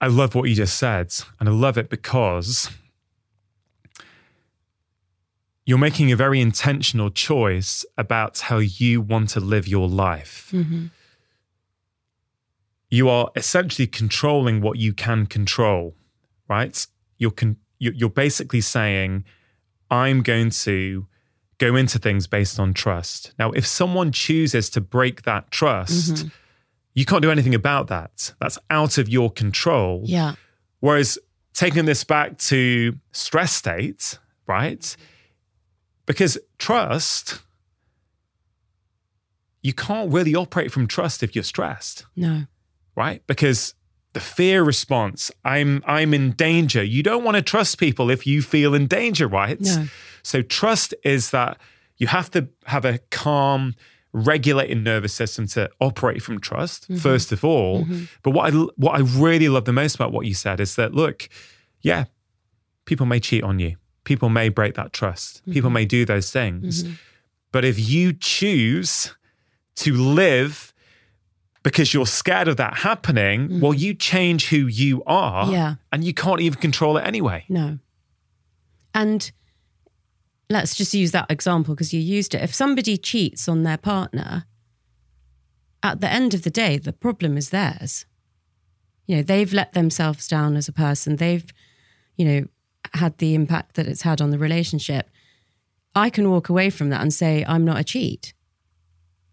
I love what you just said, and I love it because you're making a very intentional choice about how you want to live your life. Mm-hmm. You are essentially controlling what you can control, right? You're con- you- you're basically saying, "I'm going to go into things based on trust." Now, if someone chooses to break that trust, mm-hmm. you can't do anything about that. That's out of your control. Yeah. Whereas taking this back to stress state, right? Because trust, you can't really operate from trust if you're stressed, No. right? Because the fear response, I'm I'm in danger. You don't want to trust people if you feel in danger, right? No. So trust is that you have to have a calm, regulated nervous system to operate from trust, mm-hmm. first of all. Mm-hmm. But what I what I really love the most about what you said is that look, yeah, people may cheat on you. People may break that trust. People mm-hmm. may do those things. Mm-hmm. But if you choose to live because you're scared of that happening, mm-hmm. well, you change who you are Yeah. and you can't even control it anyway. No. And let's just use that example because you used it. If somebody cheats on their partner, at the end of the day, the problem is theirs. You know, they've let themselves down as a person. They've, you know, had the impact that it's had on the relationship. I can walk away from that and say, I'm not a cheat.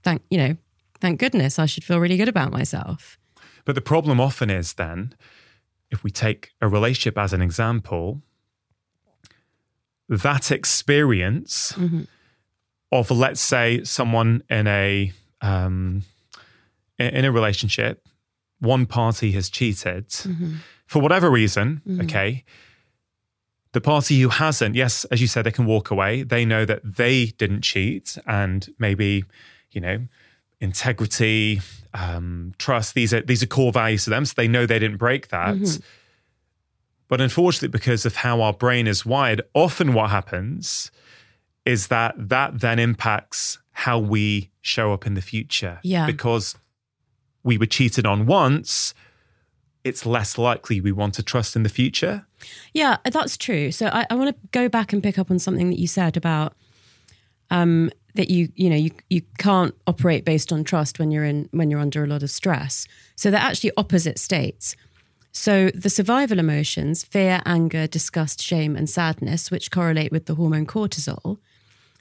Thank, you know, thank goodness I should feel really good about myself. But the problem often is then, if we take a relationship as an example, that experience mm-hmm. of, let's say, someone in a um, in in a relationship, one party has cheated mm-hmm. for whatever reason. Mm-hmm. Okay, the party who hasn't, yes, as you said, they can walk away. They know that they didn't cheat, and maybe, you know, integrity, um, trust. These are these are core values to them, so they know they didn't break that. But unfortunately, because of how our brain is wired, often what happens is that that then impacts how we show up in the future. Yeah. Because we were cheated on once, it's less likely we want to trust in the future. Yeah, that's true. So I, I want to go back and pick up on something that you said about um, that you you know you you can't operate based on trust when you're in when you're under a lot of stress. So they're actually opposite states. So the survival emotions, fear, anger, disgust, shame, and sadness, which correlate with the hormone cortisol.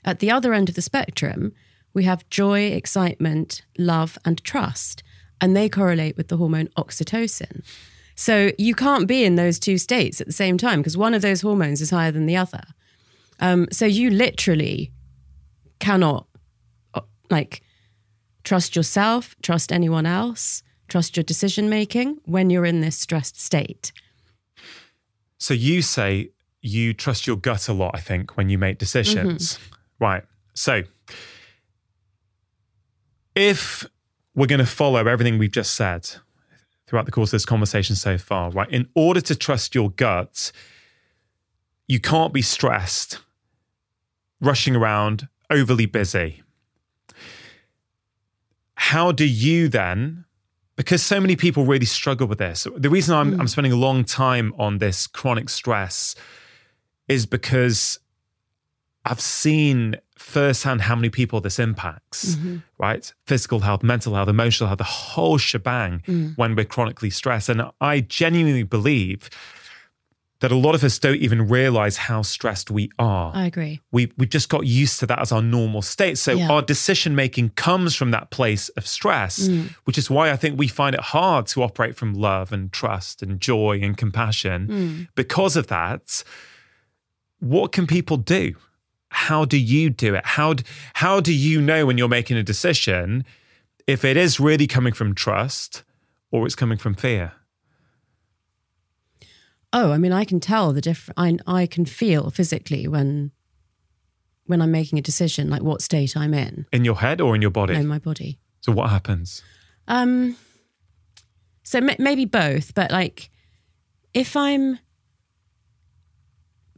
At the other end of the spectrum, we have joy, excitement, love, and trust, and they correlate with the hormone oxytocin. So you can't be in those two states at the same time because one of those hormones is higher than the other. Um, so you literally cannot uh, like trust yourself, trust anyone else, trust your decision making when you're in this stressed state. So you say you trust your gut a lot, I think, when you make decisions. Right. So if we're going to follow everything we've just said throughout the course of this conversation so far, right, in order to trust your gut, you can't be stressed, rushing around, overly busy. How do you then because so many people really struggle with this. The reason I'm, I'm mm. spending a long time on this chronic stress is because I've seen firsthand how many people this impacts, mm-hmm. right? Physical health, mental health, emotional health, the whole shebang mm. when we're chronically stressed. And I genuinely believe that a lot of us don't even realize how stressed we are. I agree. we we just got used to that as our normal state. So Yeah. our decision making comes from that place of stress, mm. which is why I think we find it hard to operate from love and trust and joy and compassion. Mm. Because of that, what can people do? How do you do it? How how do you know when you're making a decision if it is really coming from trust or it's coming from fear? Oh, I mean, I can tell the difference. I I can feel physically when when I'm making a decision, like what state I'm in In your head or in your body? in my body. so what happens? Um, so ma- maybe both, but like if I'm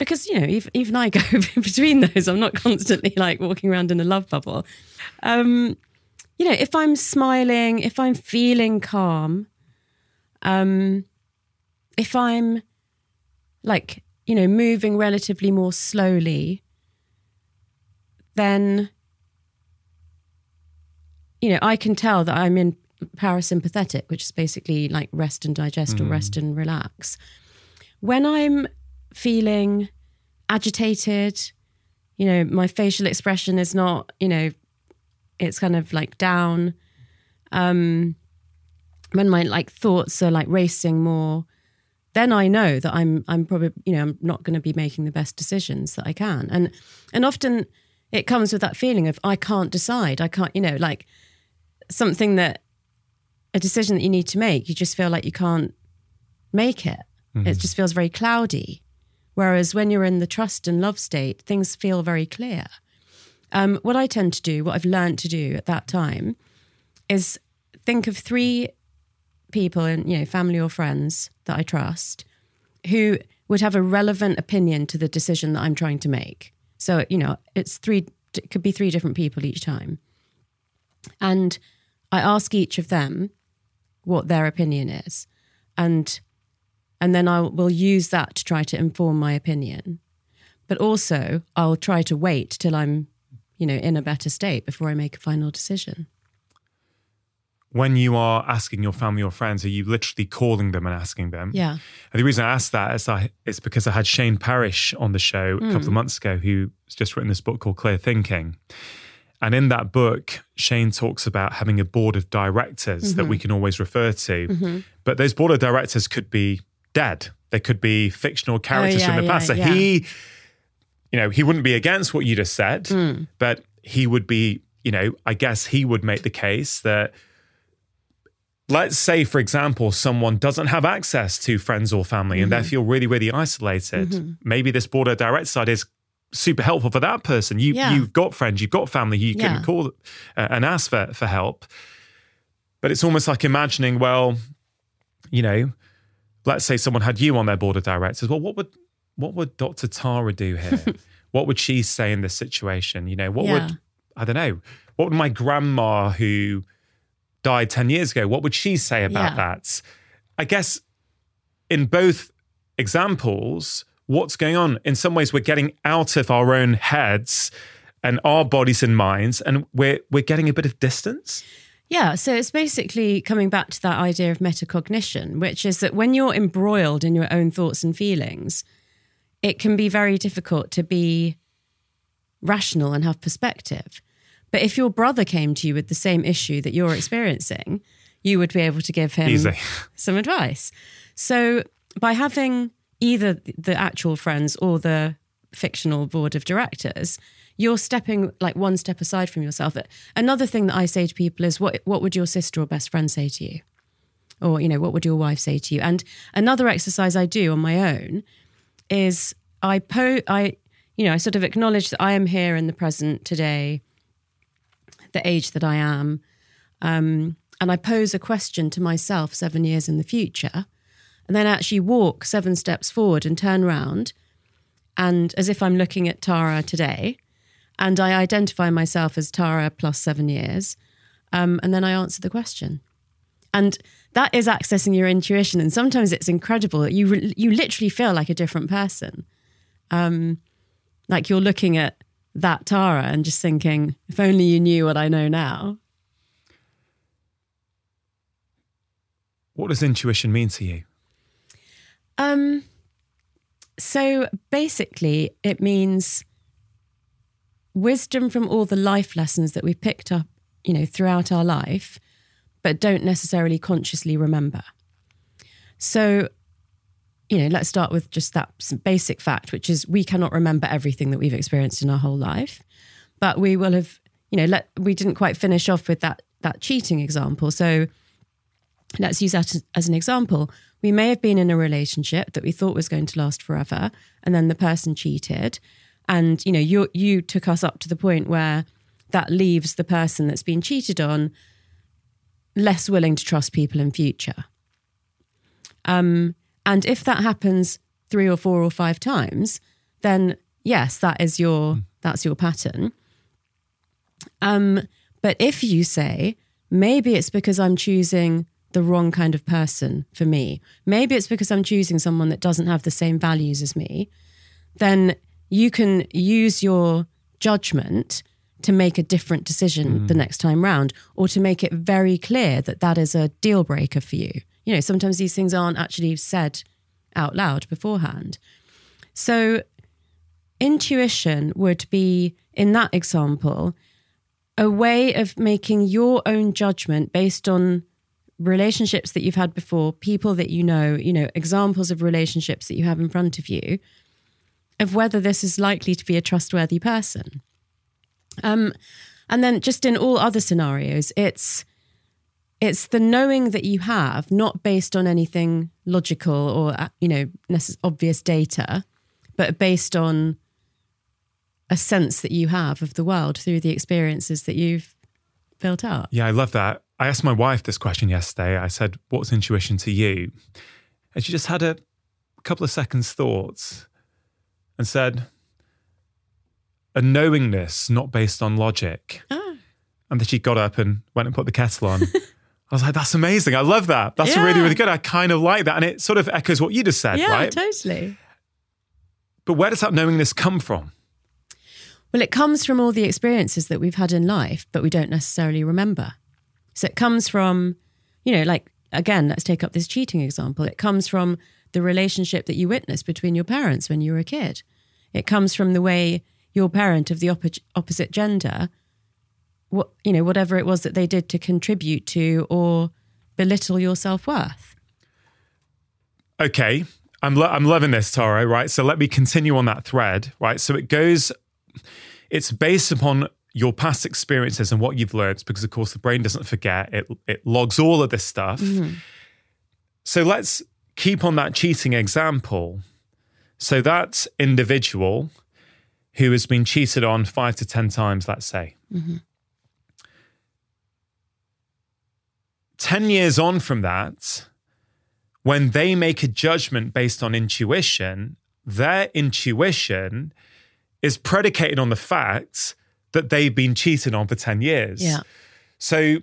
because you know even, even I go *laughs* between those. I'm not constantly like walking around in a love bubble. Um, you know, if I'm smiling, if I'm feeling calm, um, if I'm like you know moving relatively more slowly, then you know, I can tell that I'm in parasympathetic, which is basically like rest and digest or rest and relax. When I'm feeling agitated, you know, my facial expression is not, you know, it's kind of like down. Um, when my like thoughts are like racing more, then I know that I'm I'm probably you know I'm not going to be making the best decisions that I can, and and often it comes with that feeling of I can't decide, I can't you know like something that a decision that you need to make, you just feel like you can't make it. It just feels very cloudy. Whereas when you're in the trust and love state, things feel very clear. Um, what I tend to do, what I've learned to do at that time, is think of three people in you know family or friends that I trust who would have a relevant opinion to the decision that I'm trying to make. So you know it's three it could be three different people each time, and I ask each of them what their opinion is, and and then I will use that to try to inform my opinion. But also I'll try to wait till I'm you know in a better state before I make a final decision. When you are asking your family or friends, are you literally calling them and asking them? Yeah. And the reason I asked that is I, it's because I had Shane Parrish on the show a couple of Hmm. months ago, who's just written this book called Clear Thinking. And in that book, Shane talks about having a board of directors that Mm-hmm. we can always refer to. But those board of directors could be dead. They could be fictional characters Oh, yeah, from the past. yeah, so yeah. he, you know, he wouldn't be against what you just said, Hmm. but he would be, you know, I guess he would make the case that let's say, for example, someone doesn't have access to friends or family and they Mm-hmm. feel really, really isolated. Maybe this border direct side is super helpful for that person. You, Yeah. You've got friends, you've got family, you Yeah. can call uh, and ask for, for help. But it's almost like imagining, well, you know, let's say someone had you on their board of directors. Well, what would what would Dr. Tara do here? *laughs* what would she say in this situation? You know, what Yeah. would I don't know, what would my grandma who died 10 years ago, what would she say about Yeah. that? I guess in both examples, what's going on? In some ways, we're getting out of our own heads and our bodies and minds, and we're we're getting a bit of distance. Yeah, so it's basically coming back to that idea of metacognition, which is that when you're embroiled in your own thoughts and feelings, it can be very difficult to be rational and have perspective. But if your brother came to you with the same issue that you're experiencing, you would be able to give him Easy. *laughs* some advice. So by having either the actual friends or the fictional board of directors, you're stepping like one step aside from yourself. Another thing that I say to people is what what would your sister or best friend say to you? Or, you know, what would your wife say to you? And another exercise I do on my own is I po I you know, I sort of acknowledge that I am here in the present today, the age that I am. Um, and I pose a question to myself seven years in the future, and then actually walk seven steps forward and turn around, and as if I'm looking at Tara today, and I identify myself as Tara plus seven years, um, and then I answer the question. And that is accessing your intuition. And sometimes it's incredible. You, re- you literally feel like a different person. Um, like you're looking at that Tara and just thinking, if only you knew what I know now. What does intuition mean to you? Um, so basically, it means wisdom from all the life lessons that we've picked up, you know, throughout our life, but don't necessarily consciously remember. So, you know, let's start with just that basic fact, which is we cannot remember everything that we've experienced in our whole life, but we will have, you know, let we didn't quite finish off with that that cheating example. So let's use that as an example. We may have been in a relationship that we thought was going to last forever, and then the person cheated, and you know, you you took us up to the point where that leaves the person that's been cheated on less willing to trust people in future. Um, and if that happens three or four or five times, then yes, that is your that's your pattern. Um, but if you say maybe it's because I'm choosing the wrong kind of person for me, maybe it's because I'm choosing someone that doesn't have the same values as me, then you can use your judgment to make a different decision mm. the next time round or to make it very clear that that is a deal breaker for you. You know, sometimes these things aren't actually said out loud beforehand. So, intuition would be, in that example, a way of making your own judgment based on relationships that you've had before, people that you know, you know, examples of relationships that you have in front of you, of whether this is likely to be a trustworthy person. Um, and then just in all other scenarios, it's it's the knowing that you have, not based on anything logical or uh, you know obvious data, but based on a sense that you have of the world through the experiences that you've built up. Yeah, I love that. I asked my wife this question yesterday. I said, "What's intuition to you?" And she just had a couple of seconds thoughts and said, a knowingness not based on logic. Oh. And then she got up and went and put the kettle on. *laughs* I was like, that's amazing. I love that. That's yeah. really, really good. I kind of like that. And it sort of echoes what you just said, yeah, right? totally. But where does that knowingness come from? Well, it comes from all the experiences that we've had in life, but we don't necessarily remember. So it comes from, you know, like, again, let's take up this cheating example. It comes from the relationship that you witnessed between your parents when you were a kid. It comes from the way your parent of the oppo- opposite gender, what you know, whatever it was that they did to contribute to or belittle your self worth. Okay, I'm lo- I'm loving this, Tara. Right, so let me continue on that thread. Right, so it goes. It's based upon your past experiences and what you've learned, because of course the brain doesn't forget. It it logs all of this stuff. Mm-hmm. So let's keep on that cheating example. So that individual who has been cheated on five to 10 times, let's say. Mm-hmm. 10 years on from that, when they make a judgment based on intuition, their intuition is predicated on the fact that they've been cheated on for 10 years. Yeah. So,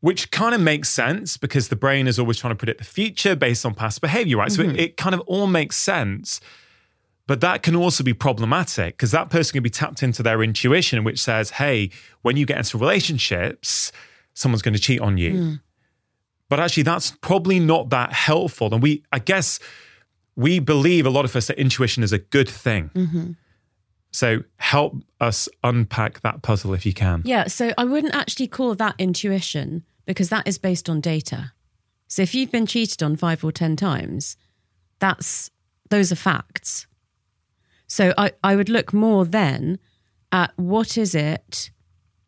which kind of makes sense because the brain is always trying to predict the future based on past behavior, right? Mm-hmm. So, it, it kind of all makes sense. But that can also be problematic because that person can be tapped into their intuition, which says, hey, when you get into relationships, someone's going to cheat on you. Mm. But actually, that's probably not that helpful. And we, I guess, we believe a lot of us that intuition is a good thing. Mm-hmm. So help us unpack that puzzle if you can. Yeah. So I wouldn't actually call that intuition because that is based on data. So if you've been cheated on five or 10 times, that's, those are facts. So I, I would look more then at what is it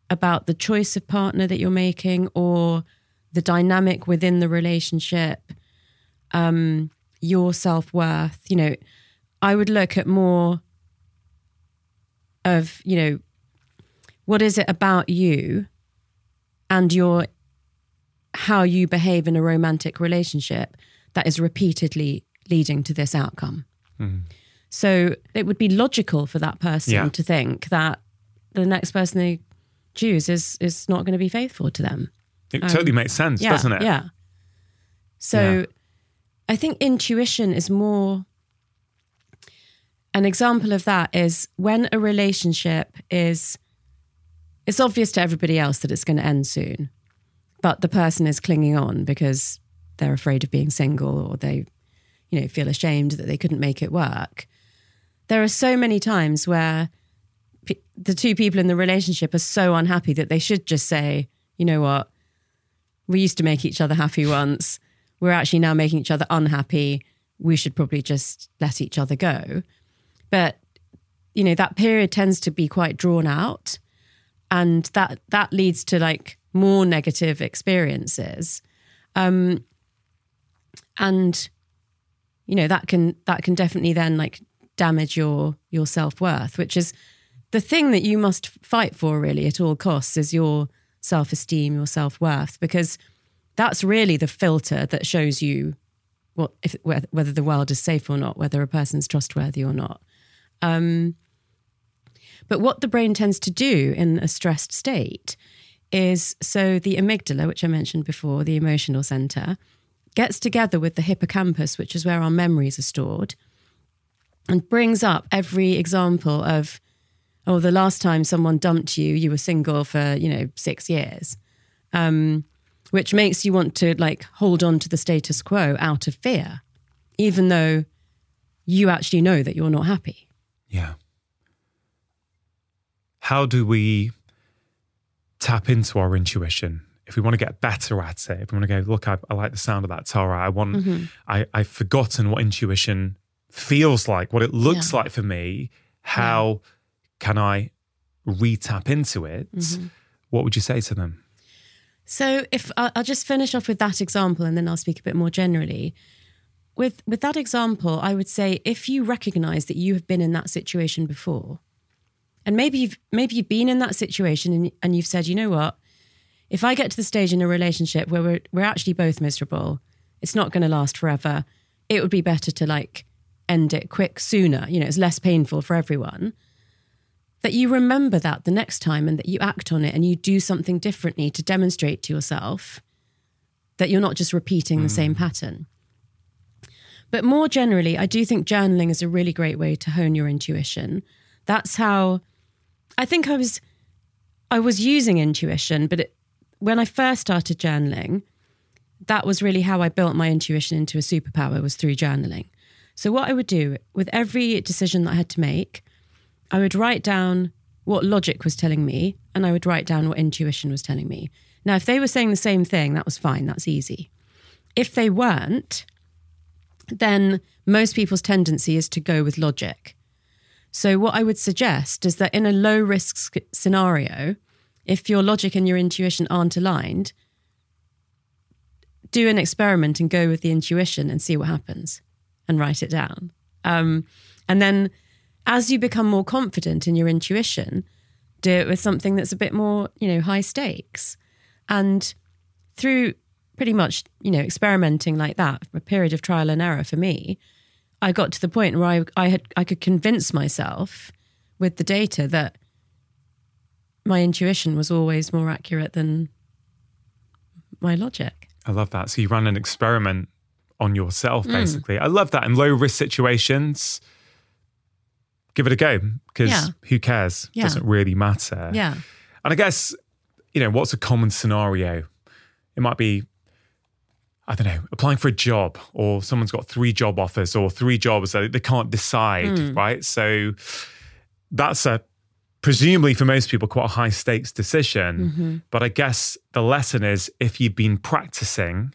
about the choice of partner that you're making or the dynamic within the relationship, um, your self worth. You know, I would look at more of, you know, what is it about you and your how you behave in a romantic relationship that is repeatedly leading to this outcome. Mm. So it would be logical for that person yeah. to think that the next person they choose is is not going to be faithful to them. It totally makes sense, yeah, doesn't it? Yeah. So Yeah. I think intuition is more an example of that is when a relationship is it's obvious to everybody else that it's going to end soon. But the person is clinging on because they're afraid of being single or they you know feel ashamed that they couldn't make it work. There are so many times where pe- the two people in the relationship are so unhappy that they should just say, you know what, we used to make each other happy once. We're actually now making each other unhappy. We should probably just let each other go. But you know that period tends to be quite drawn out, and that that leads to like more negative experiences, um, and you know that can that can definitely then like damage your your self worth, which is the thing that you must fight for really at all costs is your self esteem, your self worth, because that's really the filter that shows you what if whether, whether the world is safe or not, whether a person's trustworthy or not. Um, but what the brain tends to do in a stressed state is so the amygdala, which I mentioned before, the emotional center, gets together with the hippocampus, which is where our memories are stored, and brings up every example of, oh, the last time someone dumped you, you were single for, you know, six years. Um, which makes you want to like hold on to the status quo out of fear, even though you actually know that you're not happy. Yeah. How do we tap into our intuition? If we want to get better at it, if we want to go, look, I, I like the sound of that Tara. I want, Mm-hmm. I, I've forgotten what intuition feels like, what it looks like for me. How can I re tap into it? Mm-hmm. What would you say to them? So if I- I'll just finish off with that example, and then I'll speak a bit more generally. With with that example, I would say if you recognise that you have been in that situation before, and maybe you've maybe you've been in that situation and, and you've said, you know what, if I get to the stage in a relationship where we're we're actually both miserable, it's not going to last forever. It would be better to like end it quick sooner. You know, it's less painful for everyone. That you remember that the next time and that you act on it and you do something differently to demonstrate to yourself that you're not just repeating the same hmm. pattern. But more generally, I do think journaling is a really great way to hone your intuition. That's how I think I was I was using intuition, but it, when I first started journaling, that was really how I built my intuition into a superpower was through journaling. So what I would do with every decision that I had to make, I would write down what logic was telling me and I would write down what intuition was telling me. Now, if they were saying the same thing, that was fine, that's easy. If they weren't, then most people's tendency is to go with logic. So, what I would suggest is that in a low risk scenario, if your logic and your intuition aren't aligned, do an experiment and go with the intuition and see what happens and write it down. Um, and then as you become more confident in your intuition, do it with something that's a bit more, you know, high stakes. And through pretty much, you know, experimenting like that, a period of trial and error for me, I got to the point where I, I had I could convince myself with the data that my intuition was always more accurate than my logic. I love that. So you ran an experiment on Mm. yourself, basically. I love that. In low risk situations, give it a go because Yeah. who cares? Yeah. Doesn't really matter. Yeah. And I guess, you know, what's a common scenario? It might be, I don't know, applying for a job or someone's got three job offers or three jobs that they can't decide, Hmm. right? So that's a presumably for most people quite a high stakes decision. Mm-hmm. But I guess the lesson is if you've been practicing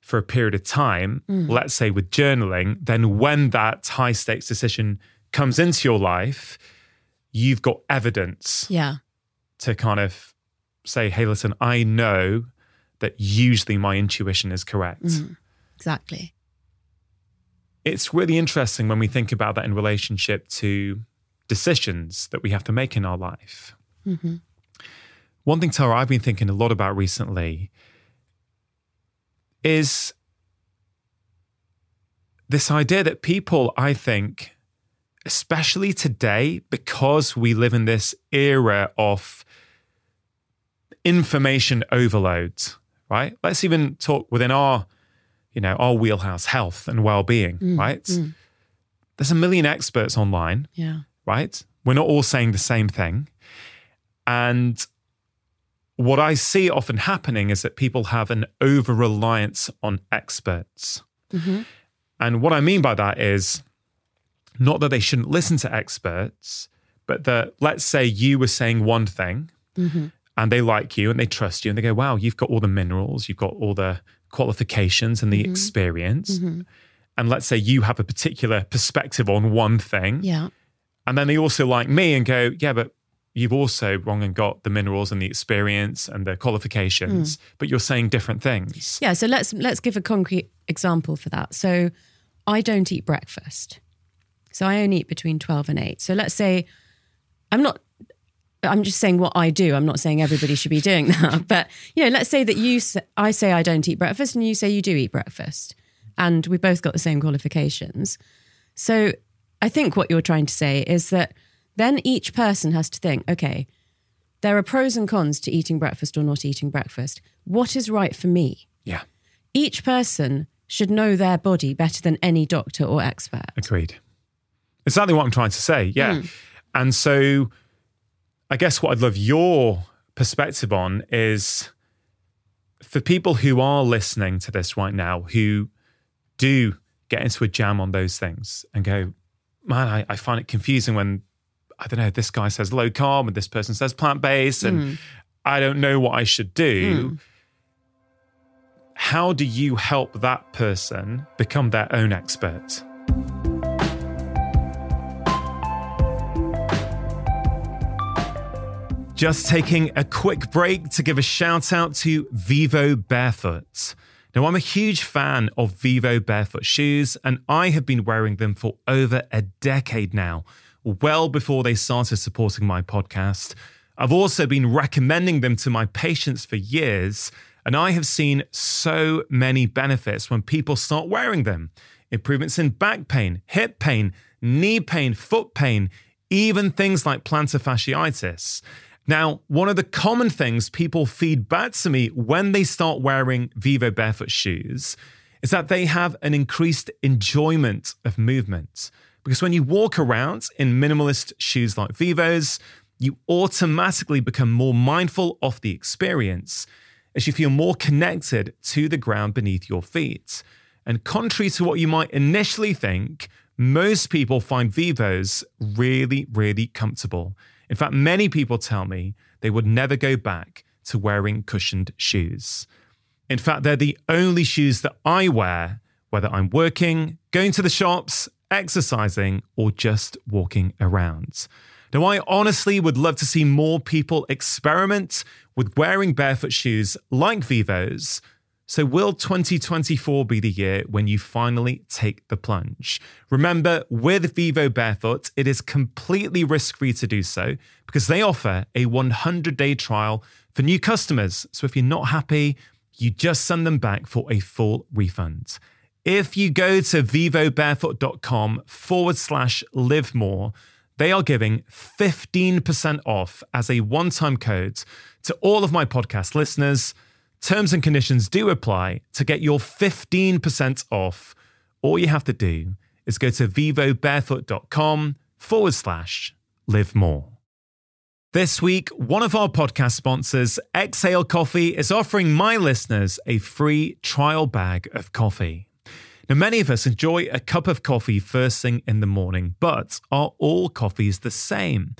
for a period of time, Mm. let's say with journaling, then when that high stakes decision comes into your life, you've got evidence Yeah. to kind of say, hey, listen, I know that usually my intuition is correct. Mm. Exactly. It's really interesting when we think about that in relationship to decisions that we have to make in our life. Mhm. One thing, Tara, I've been thinking a lot about recently is this idea that people, I think, especially today, because we live in this era of information overload, right? Let's even talk within our, you know, our wheelhouse, health and well-being, mm, right? Mm. There's a million experts online, Yeah. right? We're not all saying the same thing. And what I see often happening is that people have an over reliance on experts. Mm-hmm. And what I mean by that is not that they shouldn't listen to experts, but that let's say you were saying one thing mm-hmm. And they like you and they trust you and they go, wow, you've got all the minerals, you've got all the qualifications and the mm-hmm. experience. Mm-hmm. And let's say you have a particular perspective on one thing. Yeah. And then they also like me and go, yeah, but you've also wrong and got the minerals and the experience and the qualifications, mm. but you're saying different things. Yeah, so let's let's give a concrete example for that. So I don't eat breakfast. So I only eat between 12 and 8. So let's say I'm not I'm just saying what I do. I'm not saying everybody should be doing that. *laughs* But you know, let's say that you I say I don't eat breakfast and you say you do eat breakfast. And we both got the same qualifications. So I think what you're trying to say is that then each person has to think, okay, there are pros and cons to eating breakfast or not eating breakfast. What is right for me? Yeah, each person should know their body better than any doctor or expert. agreed. Exactly what I'm trying to say. Yeah. Hmm. And so I guess what I'd love your perspective on is for people who are listening to this right now who do get into a jam on those things and go, man, I, I find it confusing when I don't know, this guy says low carb and this person says plant based, and hmm. I don't know what I should do. Hmm. How do you help that person become their own expert? Just taking a quick break to give a shout out to Vivo Barefoot. Now, I'm a huge fan of Vivo Barefoot shoes, and I have been wearing them for over a decade now, well before they started supporting my podcast. I've also been recommending them to my patients for years, and I have seen so many benefits when people start wearing them improvements in back pain, hip pain, knee pain, foot pain, even things like plantar fasciitis. Now, one of the common things people feed back to me when they start wearing Vivo barefoot shoes is that they have an increased enjoyment of movement. Because when you walk around in minimalist shoes like Vivos, you automatically become more mindful of the experience as you feel more connected to the ground beneath your feet. And contrary to what you might initially think, most people find Vivos really, really comfortable. In fact, many people tell me they would never go back to wearing cushioned shoes. In fact, they're the only shoes that I wear, whether I'm working, going to the shops, exercising, or just walking around. Now, I honestly would love to see more people experiment with wearing barefoot shoes like Vivos. So, will 2024 be the year when you finally take the plunge? Remember, with Vivo Barefoot, it is completely risk free to do so because they offer a 100 day trial for new customers. So, if you're not happy, you just send them back for a full refund. If you go to vivobarefoot.com forward slash live more, they are giving 15% off as a one time code to all of my podcast listeners. Terms and conditions do apply. To get your 15% off, all you have to do is go to vivobarefoot.com forward slash live more. This week, one of our podcast sponsors, Exhale Coffee, is offering my listeners a free trial bag of coffee. Now, many of us enjoy a cup of coffee first thing in the morning, but are all coffees the same?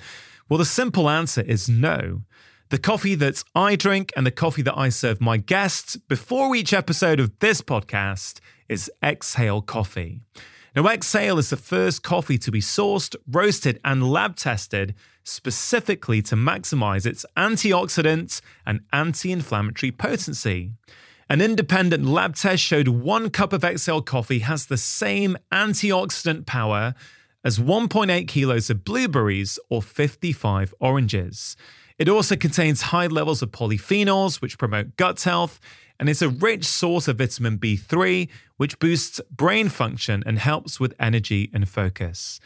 Well, the simple answer is no. The coffee that I drink and the coffee that I serve my guests before each episode of this podcast is Exhale Coffee. Now, Exhale is the first coffee to be sourced, roasted, and lab tested specifically to maximize its antioxidant and anti inflammatory potency. An independent lab test showed one cup of Exhale coffee has the same antioxidant power as 1.8 kilos of blueberries or 55 oranges. It also contains high levels of polyphenols, which promote gut health, and is a rich source of vitamin B3, which boosts brain function and helps with energy and focus.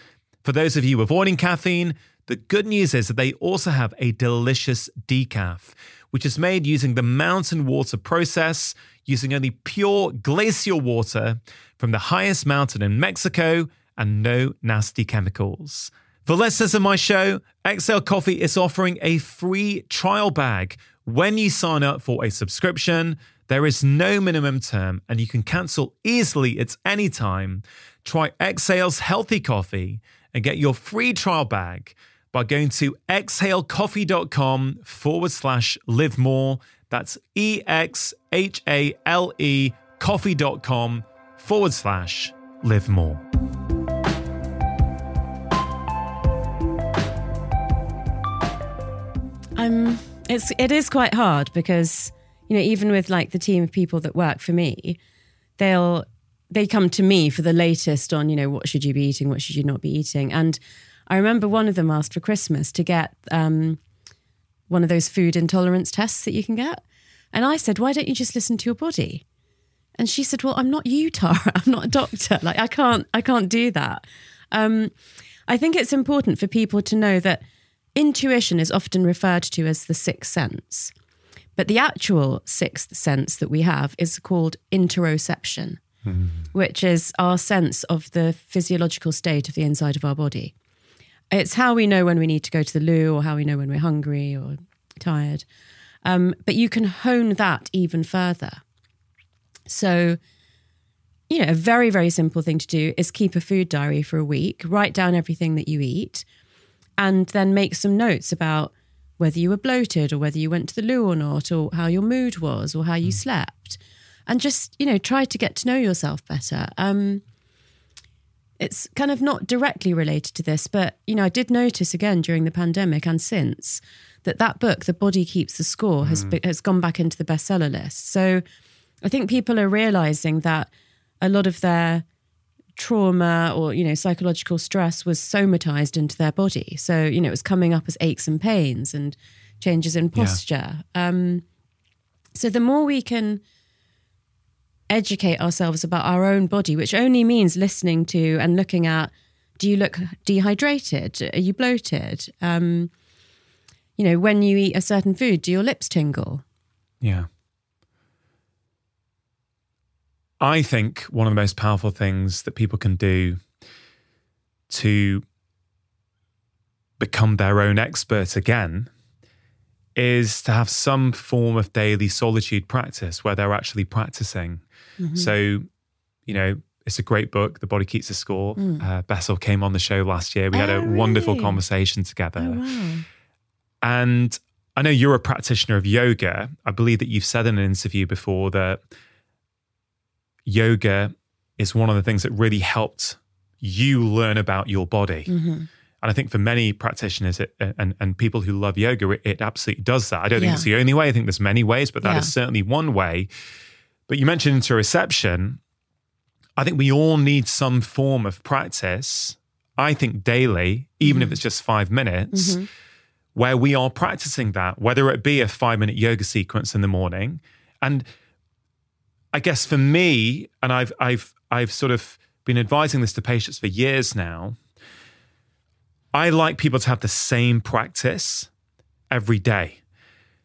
For those of you avoiding caffeine, The good news is that they also have a delicious decaf, which is made using the mountain water process, using only pure glacial water from the highest mountain in Mexico and no nasty chemicals. For listeners of my show, Exhale Coffee is offering a free trial bag when you sign up for a subscription. There is no minimum term and you can cancel easily at any time. Try Exhale's Healthy Coffee and get your free trial bag by going to exhalecoffee.com forward slash live more. That's E X H A L E coffee.com forward slash live more. Um, it's it is quite hard because you know even with like the team of people that work for me, they'll they come to me for the latest on you know what should you be eating, what should you not be eating, and I remember one of them asked for Christmas to get um, one of those food intolerance tests that you can get, and I said, why don't you just listen to your body? And she said, well, I'm not you, Tara. *laughs* I'm not a doctor. Like I can't I can't do that. Um, I think it's important for people to know that intuition is often referred to as the sixth sense. But the actual sixth sense that we have is called interoception, mm. which is our sense of the physiological state of the inside of our body. It's how we know when we need to go to the loo or how we know when we're hungry or tired. Um, but you can hone that even further. So, you know, a very, very simple thing to do is keep a food diary for a week, write down everything that you eat, and then make some notes about whether you were bloated or whether you went to the loo or not, or how your mood was or how you mm. slept. And just, you know, try to get to know yourself better. Um, it's kind of not directly related to this, but, you know, I did notice again during the pandemic and since that that book, The Body Keeps the Score, has, mm. has gone back into the bestseller list. So I think people are realizing that a lot of their trauma or you know psychological stress was somatized into their body. So you know it was coming up as aches and pains and changes in posture. Yeah. um, so the more we can educate ourselves about our own body which only means listening to and looking at do you look dehydrated? Are you bloated? Um, you know when you eat a certain food do your lips tingle? Yeah I think one of the most powerful things that people can do to become their own expert again is to have some form of daily solitude practice where they're actually practicing. Mm-hmm. So, you know, it's a great book, The Body Keeps the Score. Mm. Uh, Bessel came on the show last year. We oh, had a oh, really? wonderful conversation together. Oh, wow. And I know you're a practitioner of yoga. I believe that you've said in an interview before that yoga is one of the things that really helped you learn about your body. Mm-hmm. And I think for many practitioners it, and, and people who love yoga, it, it absolutely does that. I don't yeah. think it's the only way. I think there's many ways, but that yeah. is certainly one way. But you mentioned interoception. I think we all need some form of practice, I think daily, even mm-hmm. if it's just five minutes, mm-hmm. where we are practicing that, whether it be a five minute yoga sequence in the morning. And I guess for me, and I've I've I've sort of been advising this to patients for years now. I like people to have the same practice every day.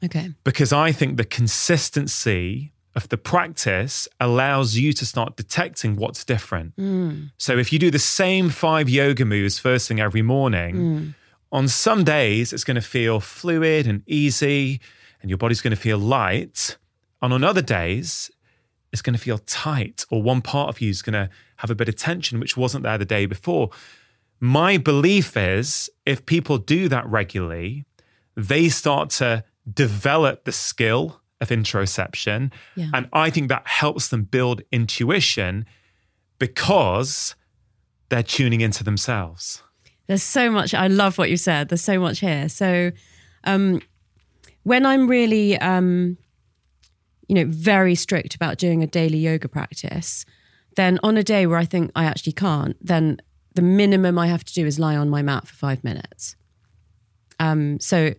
Okay. Because I think the consistency of the practice allows you to start detecting what's different. Mm. So if you do the same five yoga moves first thing every morning, mm. on some days it's going to feel fluid and easy and your body's going to feel light. And on other days, is going to feel tight or one part of you is going to have a bit of tension, which wasn't there the day before. My belief is if people do that regularly, they start to develop the skill of interoception. Yeah. And I think that helps them build intuition because they're tuning into themselves. There's so much. I love what you said. There's so much here. So, um, when I'm really um, you know, very strict about doing a daily yoga practice, then on a day where I think I actually can't, then the minimum I have to do is lie on my mat for five minutes. Um, so,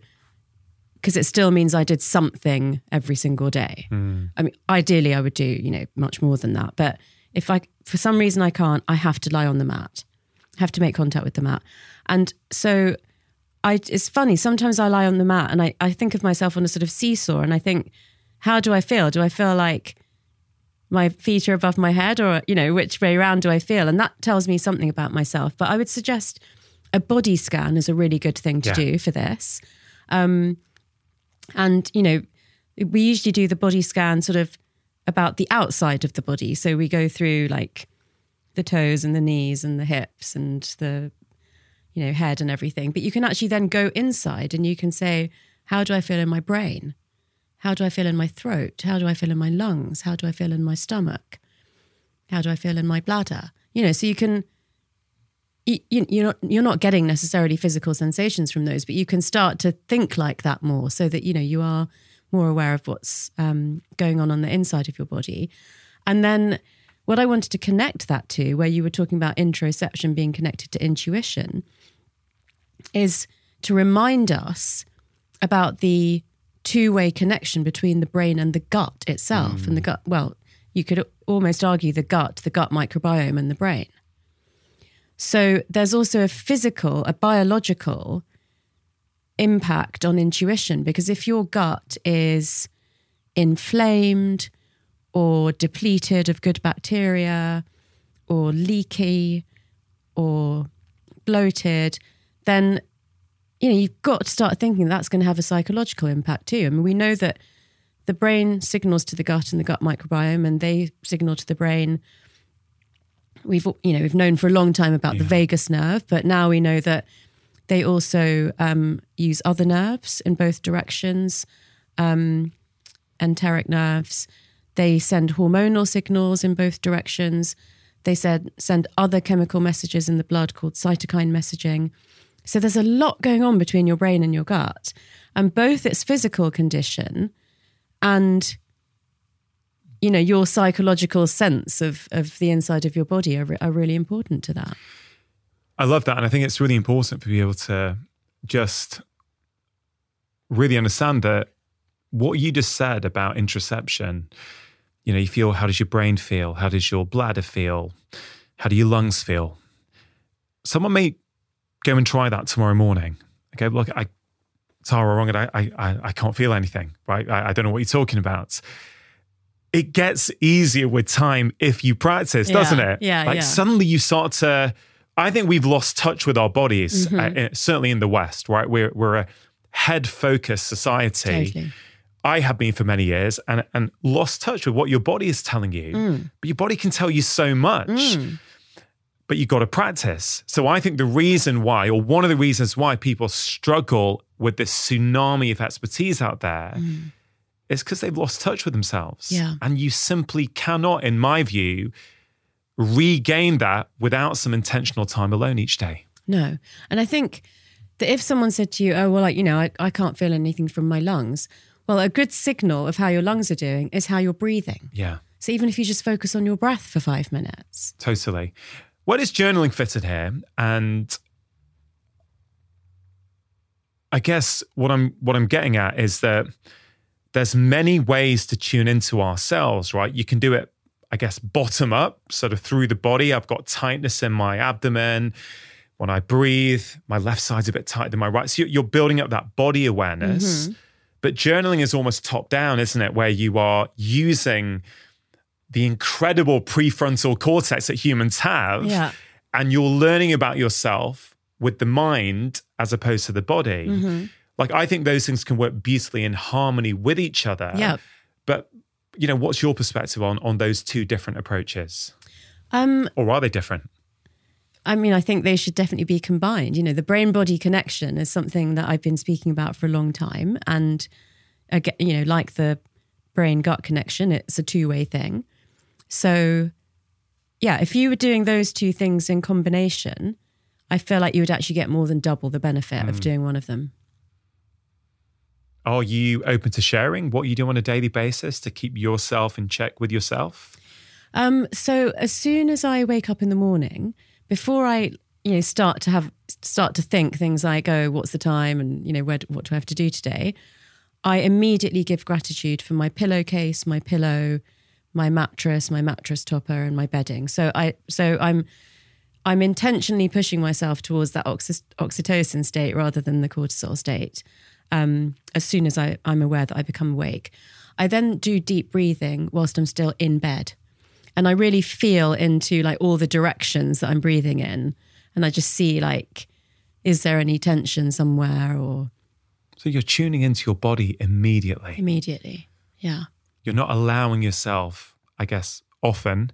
because it still means I did something every single day. Mm. I mean, ideally, I would do, you know, much more than that. But if I, for some reason, I can't, I have to lie on the mat, I have to make contact with the mat. And so I it's funny. Sometimes I lie on the mat and I, I think of myself on a sort of seesaw and I think, how do I feel? Do I feel like my feet are above my head or, you know, which way around do I feel? And that tells me something about myself. But I would suggest a body scan is a really good thing to Yeah. do for this. Um, and, you know, we usually do the body scan sort of about the outside of the body. So we go through like the toes and the knees and the hips and the you know head and everything but you can actually then go inside and you can say how do i feel in my brain how do i feel in my throat? How do i feel in my lungs? How do i feel in my stomach? How do i feel in my bladder? You know so you can you, you're not you're not getting necessarily physical sensations from those but you can start to think like that more so that you know you are more aware of what's um, going on on the inside of your body. And then what I wanted to connect that to, where you were talking about interoception being connected to intuition, is to remind us about the two way connection between the brain and the gut itself. And the hmm. gut, well, you could almost argue the gut, the gut microbiome, and the brain. So there's also a physical, a biological impact on intuition because if your gut is inflamed, or depleted of good bacteria or leaky or bloated, then you know you've got to start thinking that's going to have a psychological impact too. I mean, we know that the brain signals to the gut and the gut microbiome, and they signal to the brain. We've you know we've known for a long time about the vagus nerve, but now we know that they also um, use other nerves in both directions, um, enteric nerves. They send hormonal signals in both directions. They said send other chemical messages in the blood called cytokine messaging. So there's a lot going on between your brain and your gut, and both its physical condition and you know your psychological sense of of the inside of your body are, are really important to that. I love that. And I think it's really important for people to just really understand that what you just said about interoception, you know, you feel how does your brain feel? How does your bladder feel? How do your lungs feel? Someone may go and try that tomorrow morning. Okay, look, I Tara wrong and I I I- can't feel anything, right? I, I don't know what you're talking about. It gets easier with time if you practice, Yeah, doesn't it? yeah, Like yeah. suddenly you start to I think we've lost touch with our bodies, Mm-hmm. uh, certainly in the West, right? We're we're a head focused society. Totally. I have been for many years and and lost touch with what your body is telling you. Mm. But your body can tell you so much. But you've got to practice. So I think the reason why, or one of the reasons why people struggle with this tsunami of expertise out there is because they've lost touch with themselves. Mm. Yeah. And you simply cannot, in my view, regain that without some intentional time alone each day. No. And I think that if someone said to you, oh, well, like, you know, I, I can't feel anything from my lungs, well, a good signal of how your lungs are doing is how you're breathing. Yeah. So even if you just focus on your breath for five minutes. Totally. Where does journaling fit in here? And I guess what I'm what I'm getting at is that there's many ways to tune into ourselves, right? You can do it, I guess, bottom up, sort of through the body. I've got tightness in my abdomen. When I breathe, my left side's a bit tighter than my right. So you're- you're building up that body awareness. Mm-hmm. But journaling is almost top down, isn't it? Where you are using the incredible prefrontal cortex that humans have Yeah. and you're learning about yourself with the mind as opposed to the body. Mm-hmm. Like I think those things can work beautifully in harmony with each other. Yeah. But you know, what's your perspective on on those two different approaches? Um, Or are they different? I mean, I think they should definitely be combined. You know, the brain body connection is something that I've been speaking about for a long time. And again, you know, like the brain gut connection, it's a two way thing. So, yeah, if you were doing those two things in combination, I feel like you would actually get more than double the benefit of doing one of them. Are you open to sharing what you do on a daily basis to keep yourself in check with yourself? Um, so as soon as I wake up in the morning, before I you know start to have start to think things like oh what's the time and you know where, what do I have to do today, I immediately give gratitude for my pillowcase, my pillow, my mattress, my mattress topper, and my bedding. So I so I'm I'm intentionally pushing myself towards that oxy- oxytocin state rather than the cortisol state. Um, as soon as I, I'm aware that I become awake, I then do deep breathing whilst I'm still in bed, and I really feel into like all the directions that I'm breathing in, and I just see like, is there any tension somewhere or So you're tuning into your body immediately. immediately? Yeah. You're not allowing yourself, I guess, often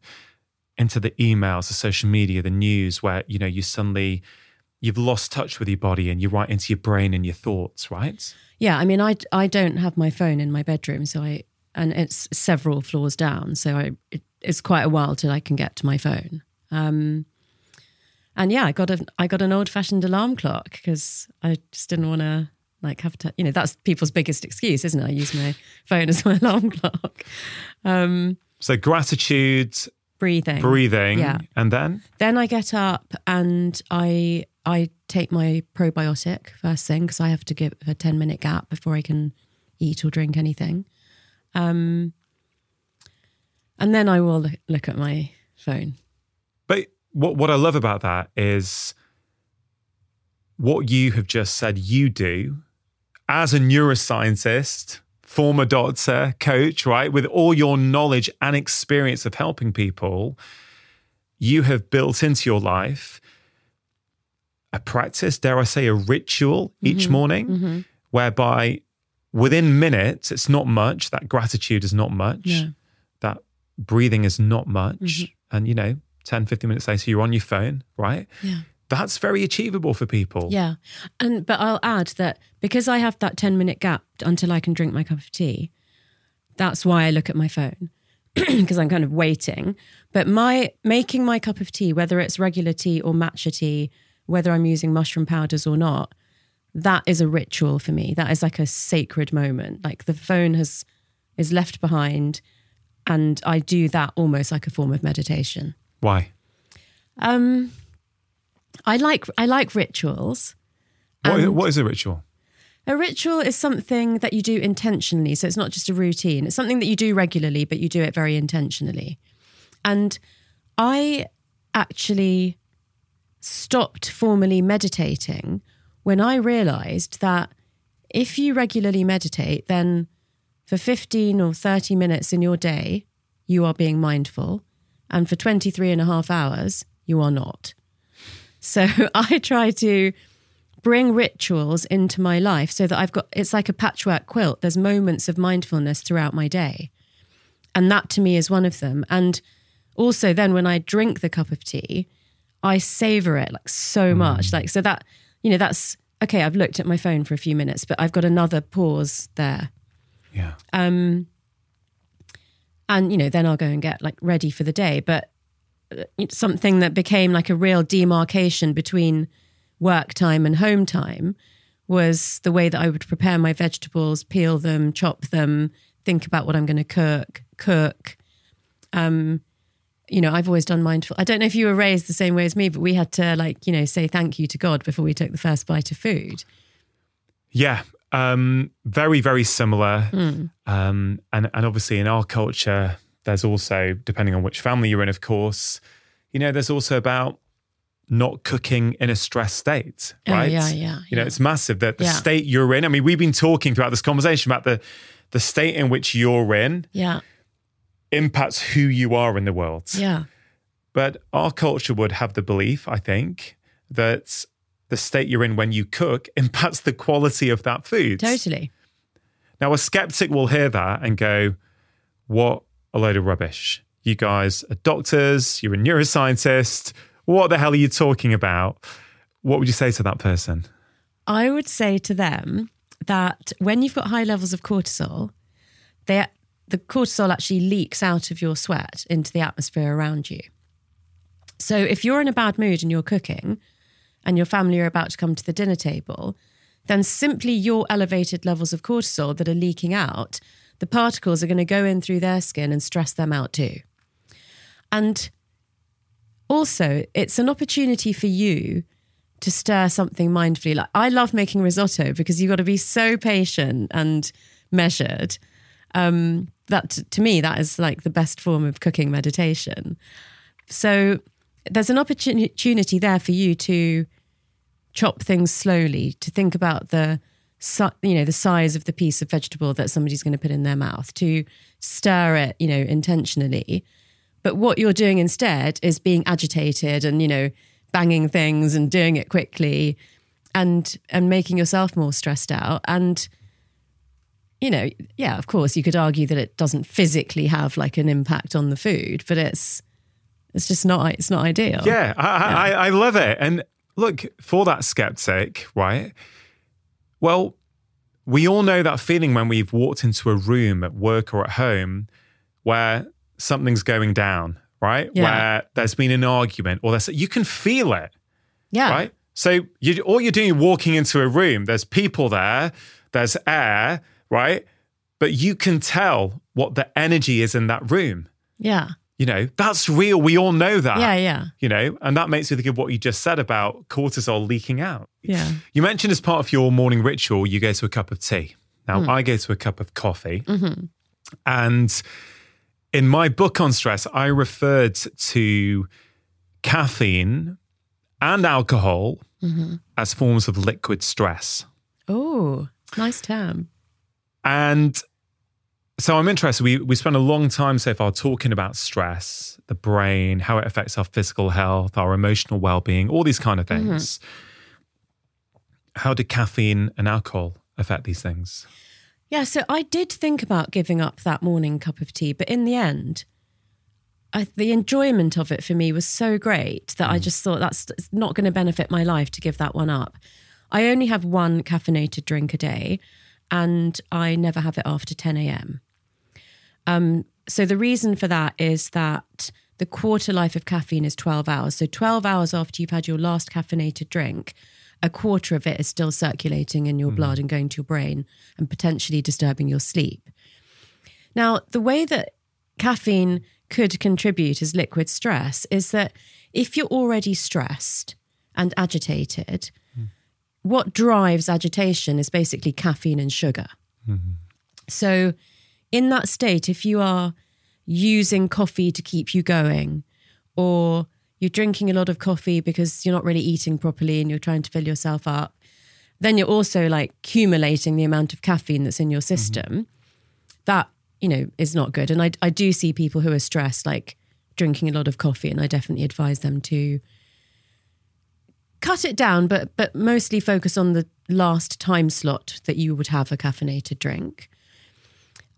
into the emails, the social media, the news, where you know you suddenly you've lost touch with your body and you're right into your brain and your thoughts, right? Yeah, I mean, I I don't have my phone in my bedroom, so I and it's several floors down, so I it, it's quite a while till I can get to my phone. Um, and yeah, I got a I got an old fashioned alarm clock because I just didn't want to like have to. You know, that's people's biggest excuse, isn't it? I use my phone as my *laughs* alarm clock. Um, So gratitude, breathing, breathing, Yeah. and then Then I get up and I I take my probiotic first thing because I have to give a ten minute gap before I can eat or drink anything. Um, and then I will look, look at my phone. But what what I love about that is what you have just said you do as a neuroscientist, former doctor, coach, right? With all your knowledge and experience of helping people, you have built into your life a practice, dare I say, a ritual each mm-hmm. morning, mm-hmm. whereby within minutes, it's not much, that gratitude is not much, No. that breathing is not much. Mm-hmm. And, you know, 10, 15 minutes later, you're on your phone, right? Yeah. That's very achievable for people. Yeah. And but I'll add that because I have that 10 minute gap until I can drink my cup of tea, that's why I look at my phone *clears throat* because I'm kind of waiting. But my making my cup of tea, whether it's regular tea or matcha tea, whether I'm using mushroom powders or not, that is a ritual for me. That is like a sacred moment. Like the phone has is left behind and I do that almost like a form of meditation. Why? Um I like I like rituals. What, And- what is a ritual? A ritual is something that you do intentionally. So it's not just a routine. It's something that you do regularly, but you do it very intentionally. And I actually stopped formally meditating when I realized that if you regularly meditate, then for 15 or 30 minutes in your day, you are being mindful. And for 23 and a half hours, you are not. So *laughs* I try to bring rituals into my life so that I've got it's like a patchwork quilt. There's moments of mindfulness throughout my day. And that to me is one of them. And also then when I drink the cup of tea, I savor it like so much. Like so that, you know, that's okay, I've looked at my phone for a few minutes, but I've got another pause there. Yeah. Um and you know, then I'll go and get like ready for the day, but something that became like a real demarcation between work time and home time was the way that I would prepare my vegetables, peel them, chop them, think about what I'm going to cook, cook. Um, you know, I've always done mindful. I don't know if you were raised the same way as me, but we had to like, you know, say thank you to God before we took the first bite of food. Yeah. Um, very, very similar. Hmm. Um, and, and obviously in our culture, there's also, depending on which family you're in, of course, you know, there's also about not cooking in a stress state, Oh, right? yeah, yeah, You know, yeah. it's massive that the Yeah. state you're in. I mean, we've been talking throughout this conversation about the the state in which you're in Yeah. impacts who you are in the world. Yeah. But our culture would have the belief, I think, that the state you're in when you cook impacts the quality of that food. Totally. Now, a skeptic will hear that and go, What a load of rubbish. You guys are doctors, you're a neuroscientist. What the hell are you talking about? What would you say to that person? I would say to them that when you've got high levels of cortisol, they, the cortisol actually leaks out of your sweat into the atmosphere around you. So if you're in a bad mood and you're cooking and your family are about to come to the dinner table, then simply your elevated levels of cortisol that are leaking out, the particles are going to go in through their skin and stress them out too. And also, it's an opportunity for you to stir something mindfully. Like I love making risotto because you've got to be so patient and measured. Um, that to me, that is like the best form of cooking meditation. So there's an opportunity there for you to chop things slowly, to think about the you know the size of the piece of vegetable that somebody's going to put in their mouth, to stir it, you know, intentionally. But what you're doing instead is being agitated and you know banging things and doing it quickly and and making yourself more stressed out and you know yeah of course you could argue that it doesn't physically have like an impact on the food but it's it's just not it's not ideal Yeah, I, I, I love it. And look, for that skeptic, right? Well, we all know that feeling when we've walked into a room at work or at home where something's going down, right? Yeah. Where there's been an argument or there's, you can feel it, yeah right? So you, all you're doing, walking into a room, there's people there, there's air, right? But you can tell what the energy is in that room. yeah You know, that's real. We all know that yeah yeah you know, and that makes me think of what you just said about cortisol leaking out. yeah You mentioned as part of your morning ritual, you go to a cup of tea. Now, mm. I go to a cup of coffee. Mm-hmm. And in my book on stress, I referred to caffeine and alcohol mm-hmm. as forms of liquid stress. oh nice term And so I'm interested. We we spent a long time so far talking about stress, the brain, how it affects our physical health, our emotional well-being, all these kind of mm-hmm. things. How do caffeine and alcohol affect these things? Yeah, so I did think about giving up that morning cup of tea, but in the end, I, the enjoyment of it for me was so great that I mm. just thought that's it's not going to benefit my life to give that one up. I only have one caffeinated drink a day, and I never have it after 10 a.m. Um, so the reason for that is that the quarter life of caffeine is 12 hours. So 12 hours after you've had your last caffeinated drink, a quarter of it is still circulating in your blood and going to your brain and potentially disturbing your sleep. Now, the way that caffeine could contribute as liquid stress is that if you're already stressed and agitated, what drives agitation is basically caffeine and sugar. Mm-hmm. So, in that state, if you are using coffee to keep you going, or you're drinking a lot of coffee because you're not really eating properly and you're trying to fill yourself up, then you're also like accumulating the amount of caffeine that's in your mm-hmm. system. That, you know, is not good. And I, I do see people who are stressed, like drinking a lot of coffee, and I definitely advise them to cut it down, but but mostly focus on the last time slot that you would have a caffeinated drink.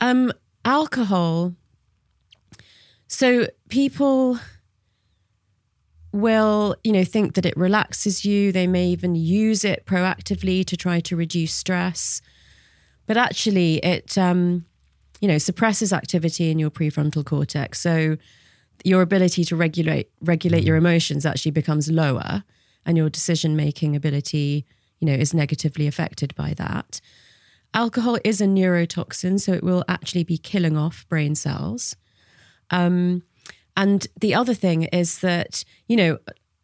Um, alcohol. So people will, you know, think that it relaxes you. They may even use it proactively to try to reduce stress, but actually, it um, you know suppresses activity in your prefrontal cortex. So your ability to regulate regulate your emotions actually becomes lower and your decision making ability you know is negatively affected by that. Alcohol is a neurotoxin so it will actually be killing off brain cells. Um, and the other thing is that you know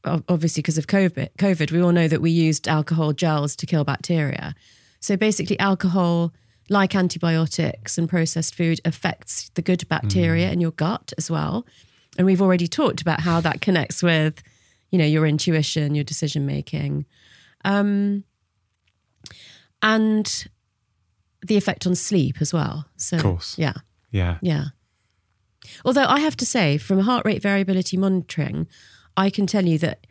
obviously because of covid covid we all know that we used alcohol gels to kill bacteria. So basically alcohol like antibiotics and processed food affects the good bacteria in your gut as well. And we've already talked about how that connects with you know your intuition your decision making. Um and the effect on sleep as well. So Of course. yeah. Yeah. yeah. Although i have to say from heart rate variability monitoring i can tell you that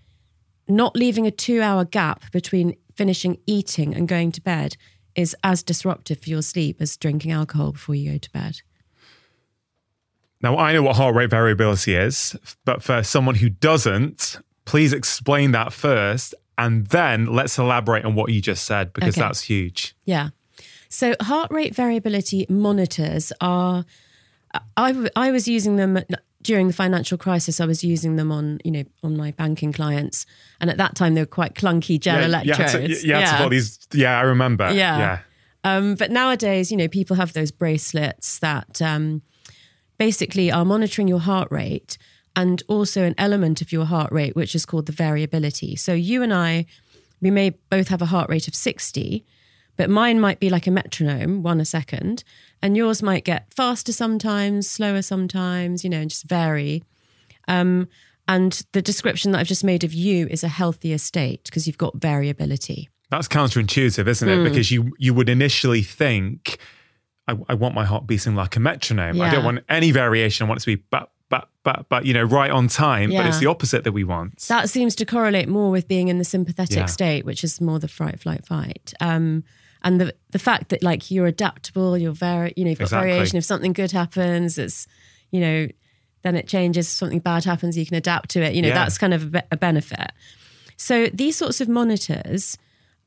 not leaving a 2 hour gap between finishing eating and going to bed is as disruptive for your sleep as drinking alcohol before you go to bed. Now, I know what heart rate variability is, but for someone who doesn't, please explain that first. And then let's elaborate on what you just said because Okay. that's huge. Yeah. So heart rate variability monitors are. I, I was using them during the financial crisis. I was using them on you know on my banking clients, and at that time they were quite clunky gel yeah, electrodes. You had to, you had to put these. Yeah, I remember. Yeah. Yeah. Um, but nowadays, you know, people have those bracelets that um, basically are monitoring your heart rate and also an element of your heart rate, which is called the variability. So you and I, we may both have a heart rate of 60, but mine might be like a metronome, one a second, and yours might get faster sometimes, slower sometimes, you know, and just vary. Um, And the description that I've just made of you is a healthier state because you've got variability. That's counterintuitive, isn't it? Because you you would initially think, I, I want my heart beating like a metronome. I don't want any variation. I want it to be but but but you know right on time. But it's the opposite that we want. That seems to correlate more with being in the sympathetic Yeah. state, which is more the fright, flight, fight. Um, and the the fact that like you're adaptable, you're very, you know, you've got Exactly. variation. If something good happens, it's, you know, then it changes. If something bad happens, you can adapt to it. You know, Yeah. that's kind of a, a benefit. So these sorts of monitors,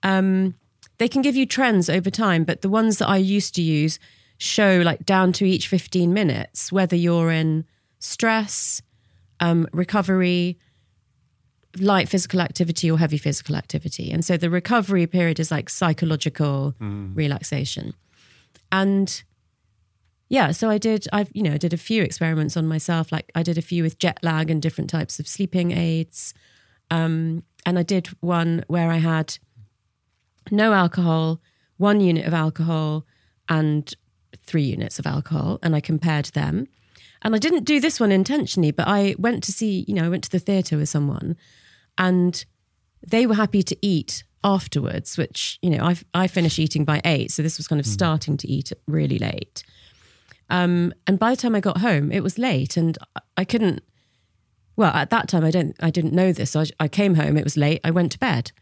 um, they can give you trends over time, but the ones that I used to use show like down to each 15 minutes whether you're in stress, um, recovery, light physical activity or heavy physical activity. And so the recovery period is like psychological relaxation. And yeah, so I did I've you know, I did a few experiments on myself. Like I did a few with jet lag and different types of sleeping aids. Um, and I did one where I had no alcohol, one unit of alcohol, and three units of alcohol, and I compared them. And I didn't do this one intentionally, but I went to see, you know, I went to the theatre with someone and they were happy to eat afterwards, which, you know, I, I finished eating by eight. So this was kind of starting to eat really late. Um, and by the time I got home, it was late and I- I couldn't, well, at that time, I don't, I didn't know this. So I, I came home, it was late, I went to bed,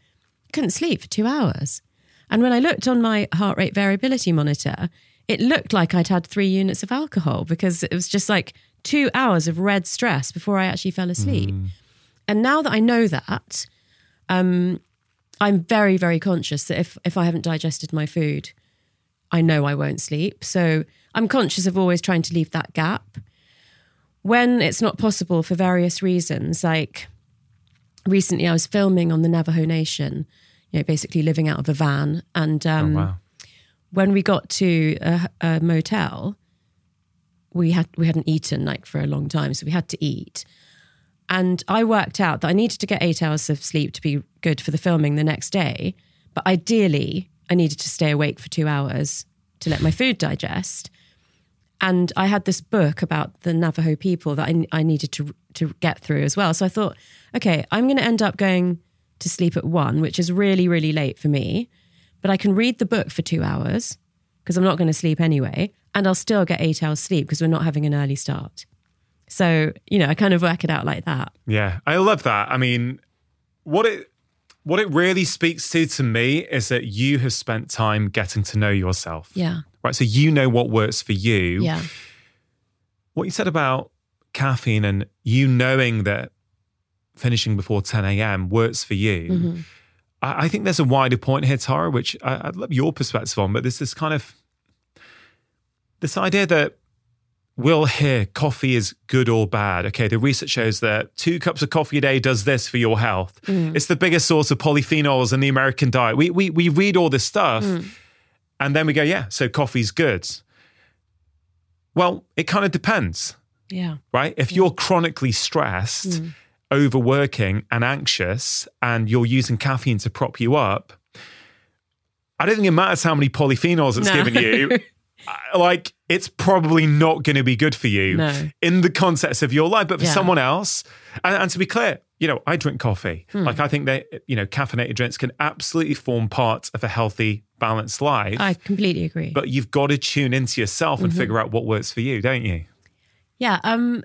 couldn't sleep for two hours. And when I looked on my heart rate variability monitor, it looked like I'd had three units of alcohol because it was just like two hours of red stress before I actually fell asleep. And now that I know that, um, I'm very, very conscious that if, if I haven't digested my food, I know I won't sleep. So I'm conscious of always trying to leave that gap. When it's not possible for various reasons, like recently I was filming on the Navajo Nation, you know, basically living out of a van. And um, wow. When we got to a, a motel, we had we hadn't eaten like for a long time, so we had to eat. And I worked out that I needed to get eight hours of sleep to be good for the filming the next day. But ideally, I needed to stay awake for two hours to let my food digest. And I had this book about the Navajo people that I, I needed to to get through as well. So I thought, okay, I'm going to end up going to sleep at one, which is really really late for me. But I can read the book for two hours because I'm not going to sleep anyway, and I'll still get eight hours sleep because we're not having an early start. So you know, I kind of work it out like that. Yeah, I love that. I mean, what it what it really speaks to to me is that you have spent time getting to know yourself. Yeah, Right. So you know what works for you. yeah, What you said about caffeine and you knowing that finishing before 10 a.m. works for you. Mm-hmm. I, I think there's a wider point here, Tara, which I, I'd love your perspective on, but there's this kind of this idea that we'll hear coffee is good or bad. Okay, the research shows that two cups of coffee a day does this for your health. It's the biggest source of polyphenols in the American diet. We we we read all this stuff, and then we go, yeah, so coffee's good. Well, it kind of depends yeah, right? If you're chronically stressed, Mm. Overworking, and anxious, and you're using caffeine to prop you up, I don't think it matters how many polyphenols it's No. given you. *laughs* Like, it's probably not going to be good for you No. in the context of your life. But for Yeah. someone else, and, and to be clear, you know, I drink coffee. Hmm. Like, I think that, you know, caffeinated drinks can absolutely form part of a healthy, balanced life. I completely agree. but you've got to tune into yourself Mm-hmm. and figure out what works for you, don't you? Yeah, um,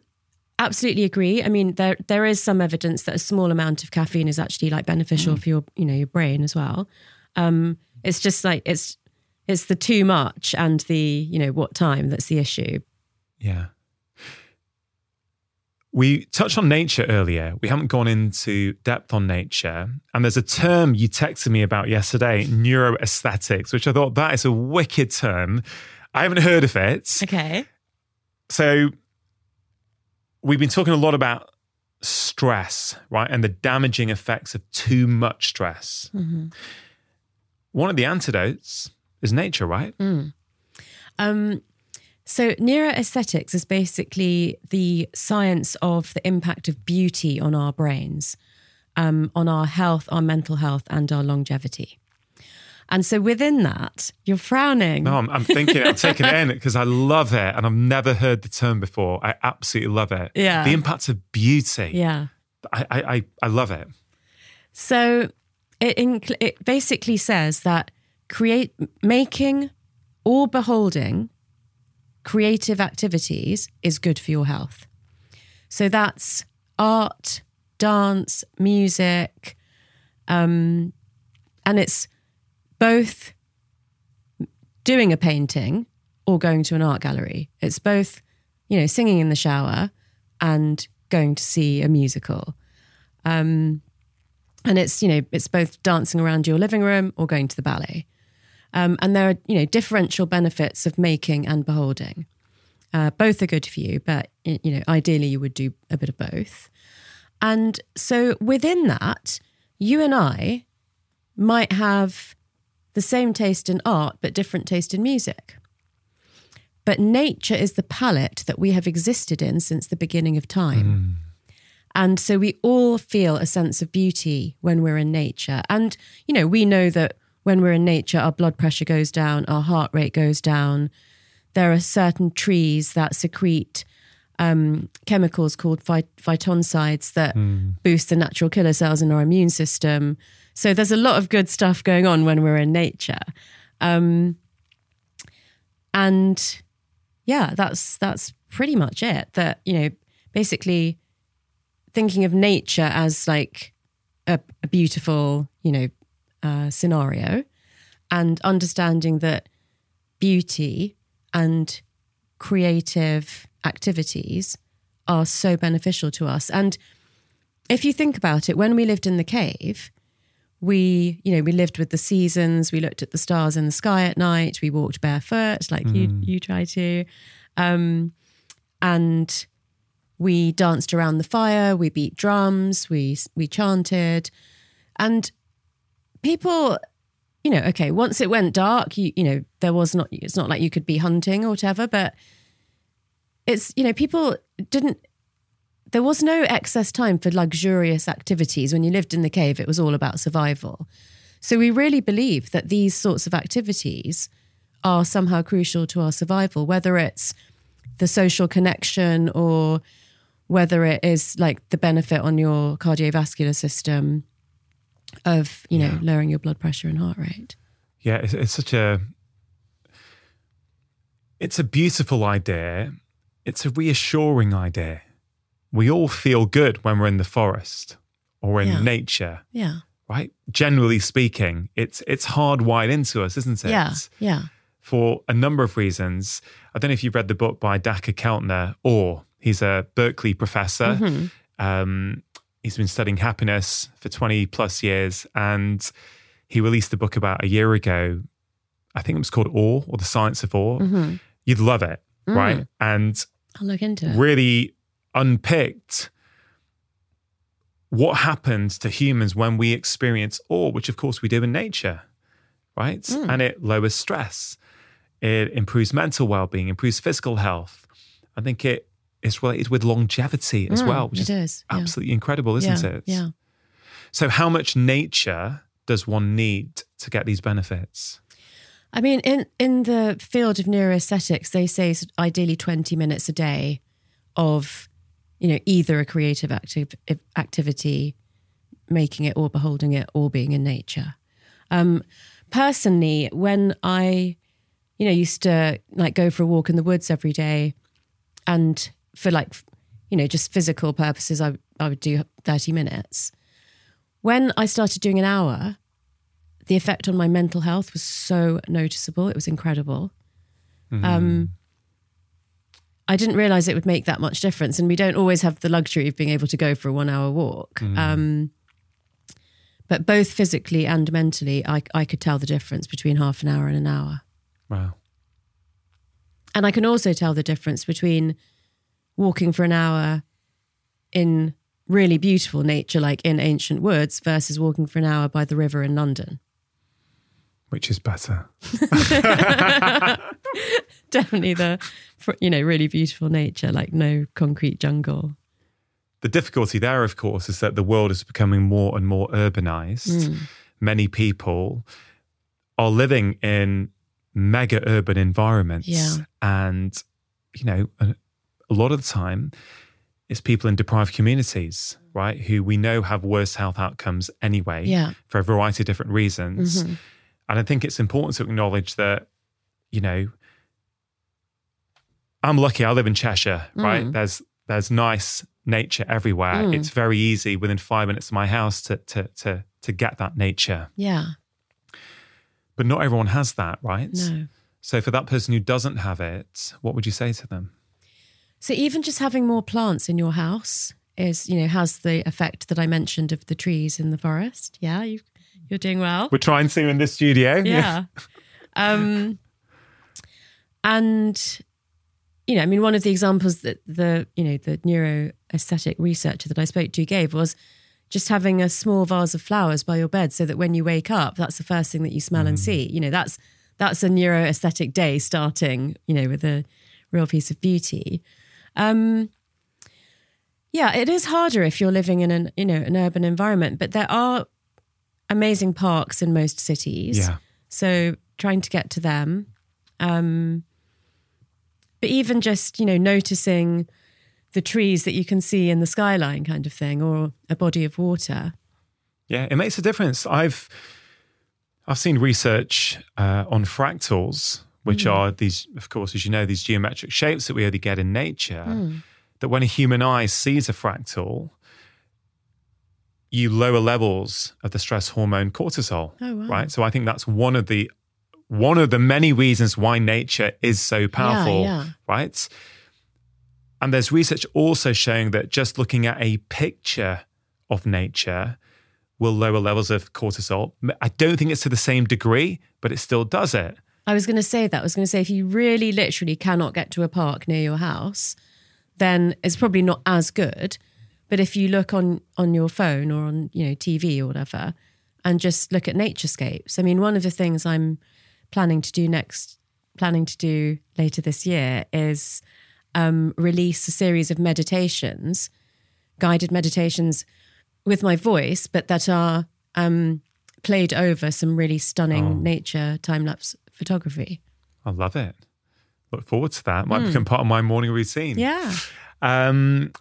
absolutely agree. I mean, there there is some evidence that a small amount of caffeine is actually like beneficial for your you know your brain as well. Um, it's just like it's it's the too much and the you know what time that's the issue. Yeah. We touched on nature earlier. We haven't gone into depth on nature. And there's a term you texted me about yesterday, neuroaesthetics, which I thought that is a wicked term. I haven't heard of it. Okay. So we've been talking a lot about stress, right? And the damaging effects of too much stress. One of the antidotes is nature, right? Um, so neuroaesthetics is basically the science of the impact of beauty on our brains, um, on our health, our mental health, and our longevity. And so within that, you're frowning. No, I'm, I'm thinking, I'm taking it in because I love it and I've never heard the term before. I absolutely love it. Yeah. The impact of beauty. Yeah. I, I, I love it. So it, inc- it basically says that create making or beholding creative activities is good for your health. So that's art, dance, music, um, and it's both doing a painting or going to an art gallery. It's both, you know, singing in the shower and going to see a musical. Um, and it's, you know, it's both dancing around your living room or going to the ballet. Um, and there are, you know, differential benefits of making and beholding. Uh, both are good for you, but, you know, ideally you would do a bit of both. And so within that, you and I might have the same taste in art, but different taste in music. But nature is the palette that we have existed in since the beginning of time. Mm. And so we all feel a sense of beauty when we're in nature. And, you know, we know that when we're in nature, our blood pressure goes down, our heart rate goes down. There are certain trees that secrete um, chemicals called phy- phytoncides that mm. boost the natural killer cells in our immune system. So there's a lot of good stuff going on when we're in nature. Um, and yeah, that's that's pretty much it. That you know, basically thinking of nature as like a, a beautiful, you know, uh, scenario, and understanding that beauty and creative activities are so beneficial to us. And if you think about it, when we lived in the cave, we, you know, we lived with the seasons. We looked at the stars in the sky at night. We walked barefoot, like mm. you you try to, um, and we danced around the fire. We beat drums. We we chanted, and people, you know, okay. Once it went dark, you you know, there was not. It's not like you could be hunting or whatever, but it's you know, people didn't there was no excess time for luxurious activities. When you lived in the cave, it was all about survival. So we really believe that these sorts of activities are somehow crucial to our survival, whether it's the social connection or whether it is like the benefit on your cardiovascular system of, you know, yeah. lowering your blood pressure and heart rate. Yeah, it's, it's such a it's a beautiful idea. It's a reassuring idea we all feel good when we're in the forest or in yeah. nature. Yeah. Right? Generally speaking, it's it's hardwired into us, isn't it? Yeah. Yeah. For a number of reasons. I don't know if you've read the book by Dacher Keltner, or he's a Berkeley professor. Mm-hmm. Um, he's been studying happiness for 20 plus years and he released a book about a year ago. I think it was called Awe or The Science of Awe. Mm-hmm. You'd love it, mm. right? And I'll look into it. Really unpicked what happens to humans when we experience awe, which of course we do in nature, right? Mm. And it lowers stress, it improves mental well being, improves physical health. I think it is related with longevity as mm, well, which is, is, absolutely yeah. incredible, isn't yeah, it? Yeah. So, how much nature does one need to get these benefits? I mean, in, in the field of neuroaesthetics, they say ideally 20 minutes a day of you know, either a creative active, activity, making it or beholding it or being in nature. Um, personally, when I, you know, used to like go for a walk in the woods every day and for like, you know, just physical purposes, I, I would do 30 minutes. When I started doing an hour, the effect on my mental health was so noticeable. It was incredible. Mm-hmm. Um, I didn't realize it would make that much difference. And we don't always have the luxury of being able to go for a one hour walk. Mm. Um, but both physically and mentally, I, I could tell the difference between half an hour and an hour. Wow. And I can also tell the difference between walking for an hour in really beautiful nature, like in ancient woods, versus walking for an hour by the river in London. Which is better? *laughs* Definitely the, you know, really beautiful nature, like no concrete jungle. The difficulty there, of course, is that the world is becoming more and more urbanized. Mm. Many people are living in mega urban environments. Yeah. And, you know, a, a lot of the time, it's people in deprived communities, right, who we know have worse health outcomes anyway Yeah. for a variety of different reasons. Mhm. And I think it's important to acknowledge that, you know, I'm lucky. I live in Cheshire, right? Mm. There's there's nice nature everywhere. Mm. It's very easy within five minutes of my house to to to to get that nature. Yeah. But not everyone has that, right? No. So for that person who doesn't have it, what would you say to them? So even just having more plants in your house is, you know, has the effect that I mentioned of the trees in the forest. Yeah, you, you're doing well. We're trying to in this studio. Yeah. *laughs* um, and you know, I mean, one of the examples that the you know the neuroaesthetic researcher that I spoke to gave was just having a small vase of flowers by your bed, so that when you wake up, that's the first thing that you smell and see. You know, that's that's a neuroaesthetic day starting. You know, with a real piece of beauty. Um, yeah, it is harder if you're living in an you know an urban environment, but there are amazing parks in most cities. Yeah. So trying to get to them. Um, but even just, you know, noticing the trees that you can see in the skyline kind of thing or a body of water. Yeah, it makes a difference. I've I've seen research uh, on fractals, which are these, of course, as you know, these geometric shapes that we only get in nature. That when a human eye sees a fractal, you lower levels of the stress hormone cortisol. Oh, wow. Right. So I think that's one of the one of the many reasons why nature is so powerful. yeah. Right. And there's research also showing that just looking at a picture of nature will lower levels of cortisol. I don't think it's to the same degree, but it still does it. I was going to say that. I was going to say if you really literally cannot get to a park near your house, then it's probably not as good. But if you look on on your phone or on you know TV or whatever, and just look at naturescapes. I mean, one of the things I'm planning to do next, planning to do later this year, is um, release a series of meditations, guided meditations with my voice, but that are um, played over some really stunning Oh. nature time lapse photography. I love it. Look forward to that. Might become part of my morning routine. Yeah. Um,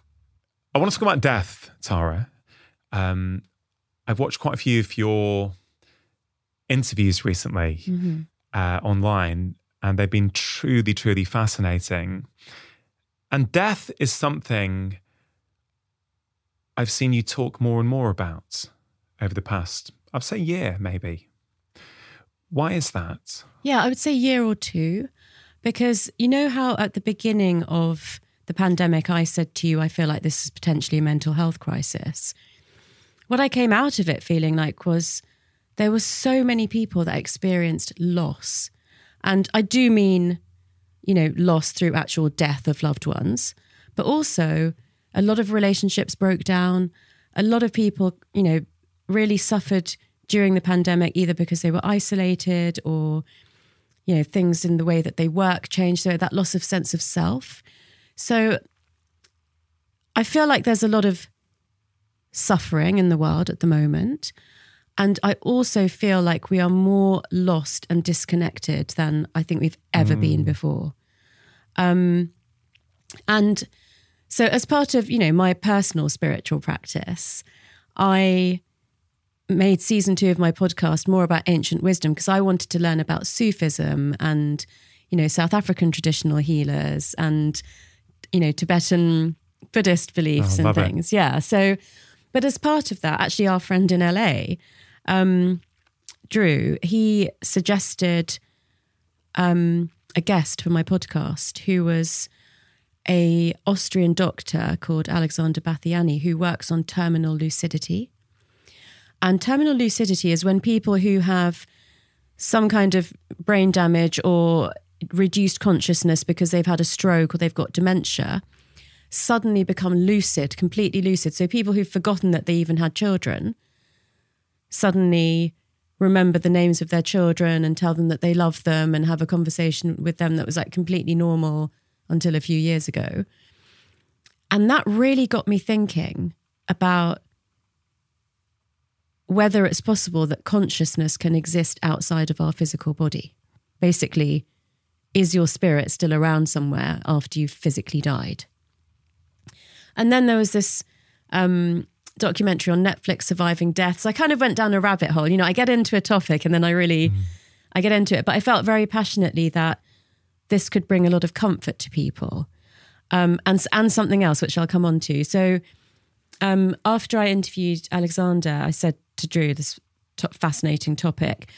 I want to talk about death, Tara. Um, I've watched quite a few of your interviews recently uh, online, and they've been truly, truly fascinating. And death is something I've seen you talk more and more about over the past, I'd say, year maybe. Why is that? Yeah, I would say year or two, because you know how at the beginning of the pandemic, I said to you, I feel like this is potentially a mental health crisis. What I came out of it feeling like was there were so many people that experienced loss. And I do mean, you know, loss through actual death of loved ones, but also a lot of relationships broke down. A lot of people, you know, really suffered during the pandemic, either because they were isolated or, you know, things in the way that they work changed. So that loss of sense of self. So I feel like there's a lot of suffering in the world at the moment. And I also feel like we are more lost and disconnected than I think we've ever been before. Um, and so, as part of you know my personal spiritual practice, I made season two of my podcast more about ancient wisdom because I wanted to learn about Sufism and you know South African traditional healers and you know Tibetan Buddhist beliefs Oh, and love it. things. Yeah. So, but as part of that, actually, our friend in LA, um, Drew, he suggested um, a guest for my podcast who was a Austrian doctor called Alexander Batthyány who works on terminal lucidity. And terminal lucidity is when people who have some kind of brain damage or reduced consciousness because they've had a stroke or they've got dementia suddenly become lucid, completely lucid. So people who've forgotten that they even had children suddenly remember the names of their children and tell them that they love them and have a conversation with them that was like completely normal until a few years ago. And that really got me thinking about whether it's possible that consciousness can exist outside of our physical body. Basically, is your spirit still around somewhere after you've physically died? And then there was this um, documentary on Netflix, Surviving Death. So I kind of went down a rabbit hole. You know, I get into a topic and then I really, I get into it. But I felt very passionately that this could bring a lot of comfort to people, um, and and something else which I'll come on to. So um, after I interviewed Alexander, I said to Drew this to- fascinating topic,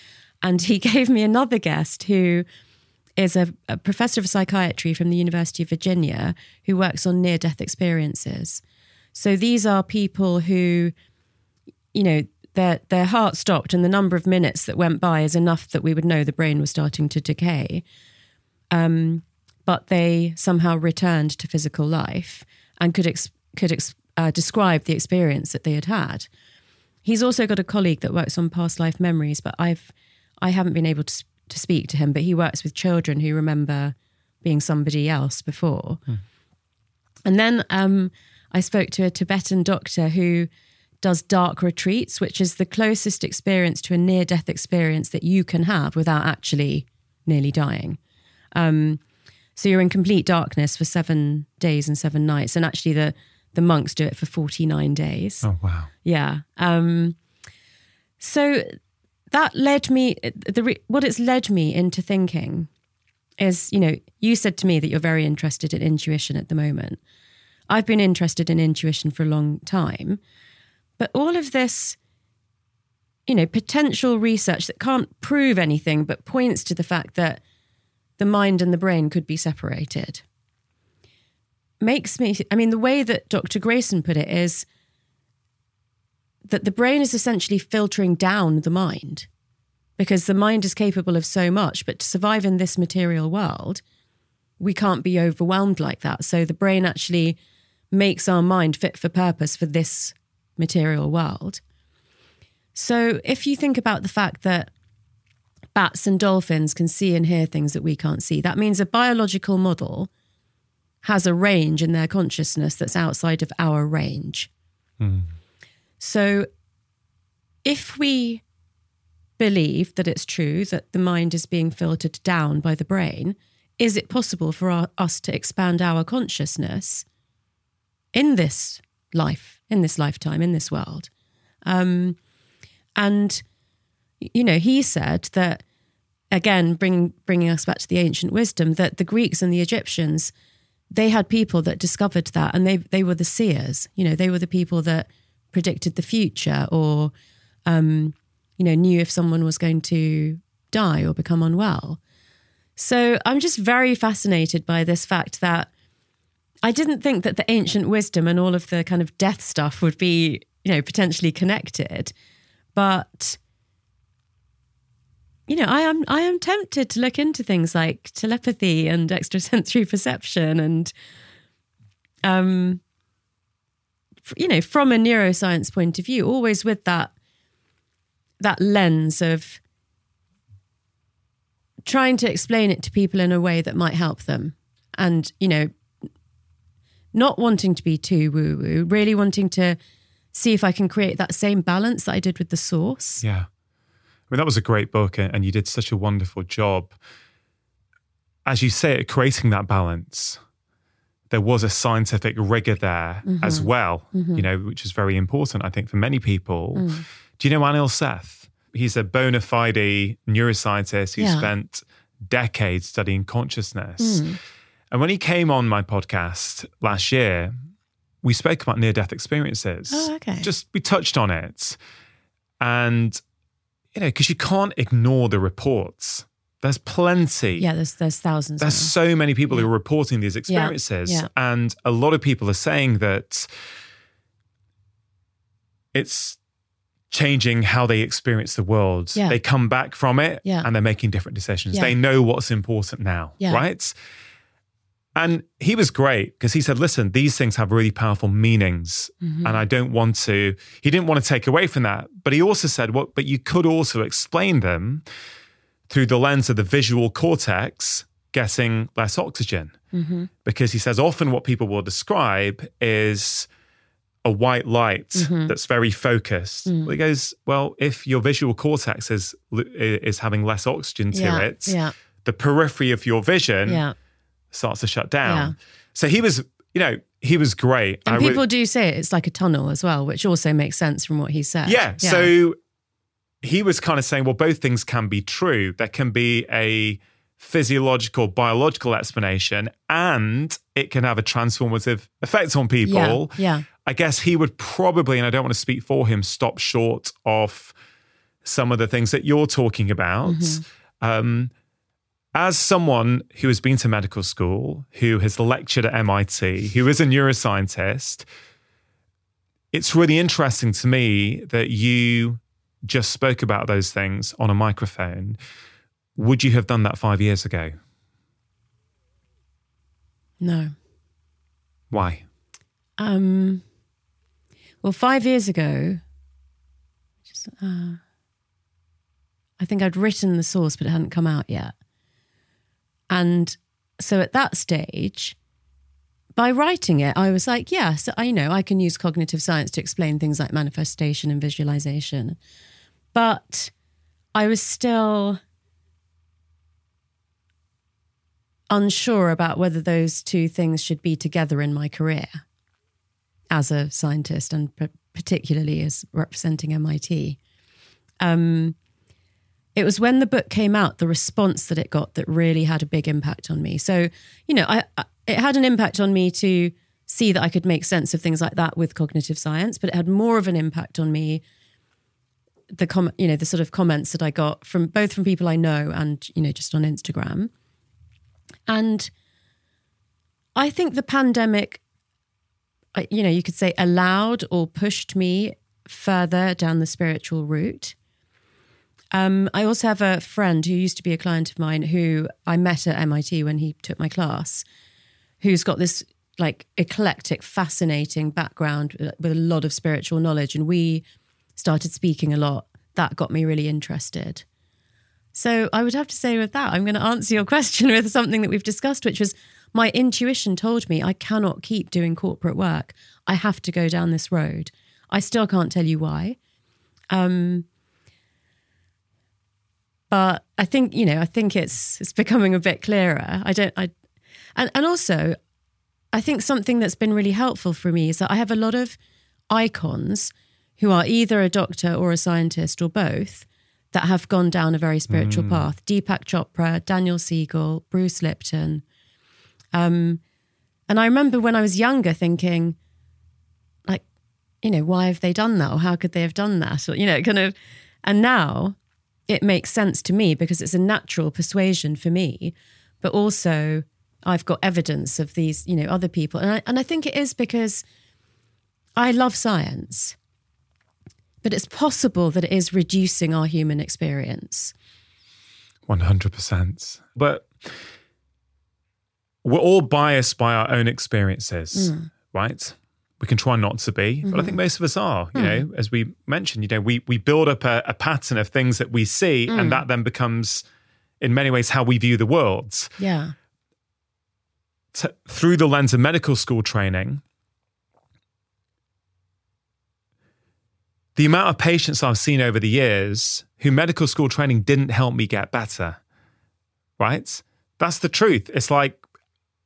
and he *laughs* gave me another guest who is a, a professor of psychiatry from the University of Virginia who works on near death experiences. So these are people who, you know, their their heart stopped and the number of minutes that went by is enough that we would know the brain was starting to decay. Um, but they somehow returned to physical life and could ex- could ex- uh, describe the experience that they had had. He's also got a colleague that works on past life memories, but I've I haven't been able to to speak to him. But he works with children who remember being somebody else before. And then um, I spoke to a Tibetan doctor who does dark retreats, which is the closest experience to a near death experience that you can have without actually nearly dying. Um, so you're in complete darkness for seven days and seven nights, and actually the the monks do it for 49 days. Oh, wow. Yeah. Um, so that led me, the re- what it's led me into thinking is, you know, you said to me that you're very interested in intuition at the moment. I've been interested in intuition for a long time, but all of this, you know, potential research that can't prove anything but points to the fact that the mind and the brain could be separated makes me, I mean, the way that Dr. Greyson put it is that the brain is essentially filtering down the mind because the mind is capable of so much, but to survive in this material world, we can't be overwhelmed like that. So the brain actually makes our mind fit for purpose for this material world. So if you think about the fact that bats and dolphins can see and hear things that we can't see, that means a biological model has a range in their consciousness that's outside of our range. Hmm. So if we believe that it's true that the mind is being filtered down by the brain, is it possible for our, us to expand our consciousness in this life, in this lifetime, in this world? Um, and you know, he said that again, bringing bringing us back to the ancient wisdom, that the Greeks and the Egyptians, they had people that discovered that, and they they were the seers. You know, they were the people that predicted the future, or um, you know, knew if someone was going to die or become unwell. So I'm just very fascinated by this fact that I didn't think that the ancient wisdom and all of the kind of death stuff would be, you know, potentially connected. But you know, I am I am tempted to look into things like telepathy and *laughs* extrasensory perception and um you know, from a neuroscience point of view, always with that that lens of trying to explain it to people in a way that might help them. And, you know, not wanting to be too woo woo, really wanting to see if I can create that same balance that I did with the source. Yeah. I mean, that was a great book, and you did such a wonderful job. As you say, at creating that balance, there was a scientific rigor there mm-hmm. as well, mm-hmm. you know, which is very important, I think, for many people. Mm. Do you know Anil Seth? He's a bona fide neuroscientist who Yeah. spent decades studying consciousness. Mm. And when he came on my podcast last year, we spoke about near death experiences. Oh, okay. Just we touched on it. And, you know, because you can't ignore the reports. There's plenty. Yeah, there's there's thousands. There's so many people who are reporting these experiences. yeah. And a lot of people are saying that it's changing how they experience the world. Yeah. They come back from it Yeah. and they're making different decisions. Yeah. They know what's important now, Yeah. right? And he was great because he said, listen, these things have really powerful meanings. Mm-hmm. And I don't want to, he didn't want to take away from that. But he also said, well, but you could also explain them through the lens of the visual cortex getting less oxygen. Mm-hmm. Because he says often what people will describe is a white light Mm-hmm. that's very focused. Mm. Well, he goes, well, if your visual cortex is is having less oxygen to Yeah, it, yeah. the periphery of your vision Yeah. starts to shut down. So he was, you know, he was great. And I would- people do say it's like a tunnel as well, which also makes sense from what he said. Yeah. So he was kind of saying, well, both things can be true. There can be a physiological, biological explanation, and it can have a transformative effect on people. Yeah, yeah. I guess he would probably, and I don't want to speak for him, stop short of some of the things that you're talking about. Mm-hmm. Um, as someone who has been to medical school, who has lectured at MIT, who is a neuroscientist, it's really interesting to me that you just spoke about those things on a microphone. Would you have done that five years ago? no. Why? Um, well, five years ago, just, uh, I think I'd written the source, but it hadn't come out yet. And so at that stage, by writing it, I was like, yeah, so I know I can use cognitive science to explain things like manifestation and visualization. But I was still unsure about whether those two things should be together in my career as a scientist and particularly as representing MIT. Um, it was when the book came out, the response that it got that really had a big impact on me. So, you know, I, I, it had an impact on me to see that I could make sense of things like that with cognitive science, but it had more of an impact on me the com- you know the sort of comments that I got from both from people I know and you know just on Instagram. And I think the pandemic you know, you could say allowed or pushed me further down the spiritual route. Um, I also have a friend who used to be a client of mine who I met at MIT when he took my class, who's got this like eclectic, fascinating background with a lot of spiritual knowledge. And we started speaking a lot. That got me really interested. So I would have to say with that, I'm going to answer your *laughs* question with something that we've discussed, which was my intuition told me I cannot keep doing corporate work. I have to go down this road. I still can't tell you why. Um, but I think, you know, I think it's it's becoming a bit clearer. I don't I and, and also I think something that's been really helpful for me is that I have a lot of icons who are either a doctor or a scientist or both that have gone down a very spiritual path. Deepak Chopra, Daniel Siegel, Bruce Lipton. Um, and I remember when I was younger thinking, like, you know, why have they done that? Or how could they have done that? Or, you know, kind of, and now it makes sense to me because it's a natural persuasion for me. But also, I've got evidence of these, you know, other people. And I, and I think it is because I love science, but it's possible that it is reducing our human experience. 100%. But we're all biased by our own experiences, mm. right? We can try not to be, but I think mm-hmm. most of us are. You mm. know, as we mentioned, you know, we we build up a, a pattern of things that we see, and mm. that then becomes, in many ways, how we view the world. Yeah. T- through the lens of medical school training, the amount of patients I've seen over the years who medical school training didn't help me get better, right? That's the truth. It's like,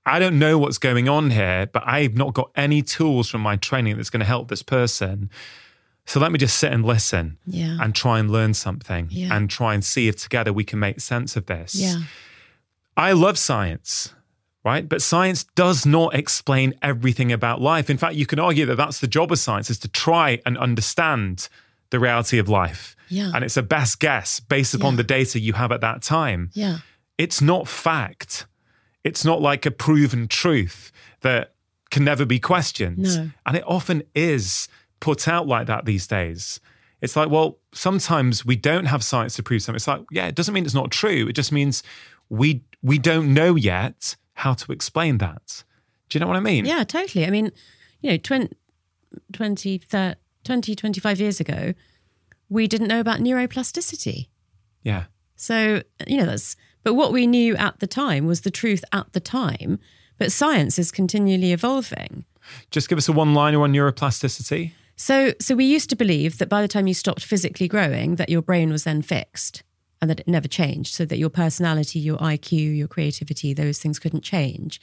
I don't know what's going on here, but I've not got any tools from my training that's going to help this person. So let me just sit and listen Yeah. and try and learn something Yeah. and try and see if together we can make sense of this. Yeah. I love science, right? But science does not explain everything about life. In fact, you can argue that that's the job of science is to try and understand the reality of life. Yeah. And it's a best guess based upon Yeah. the data you have at that time. Yeah. It's not fact. It's not like a proven truth that can never be questioned. No. And it often is put out like that these days. It's like, well, sometimes we don't have science to prove something. It's like, yeah, it doesn't mean it's not true. It just means we we don't know yet how to explain that. Do you know what I mean? Yeah, totally. I mean, you know, 20, 20, 30, 20 25 years ago, we didn't know about neuroplasticity. Yeah. So, you know, that's, but what we knew at the time was the truth at the time. But science is continually evolving. Just give us a one liner on neuroplasticity. So, so we used to believe that by the time you stopped physically growing, that your brain was then fixed and that it never changed. So that your personality, your IQ, your creativity, those things couldn't change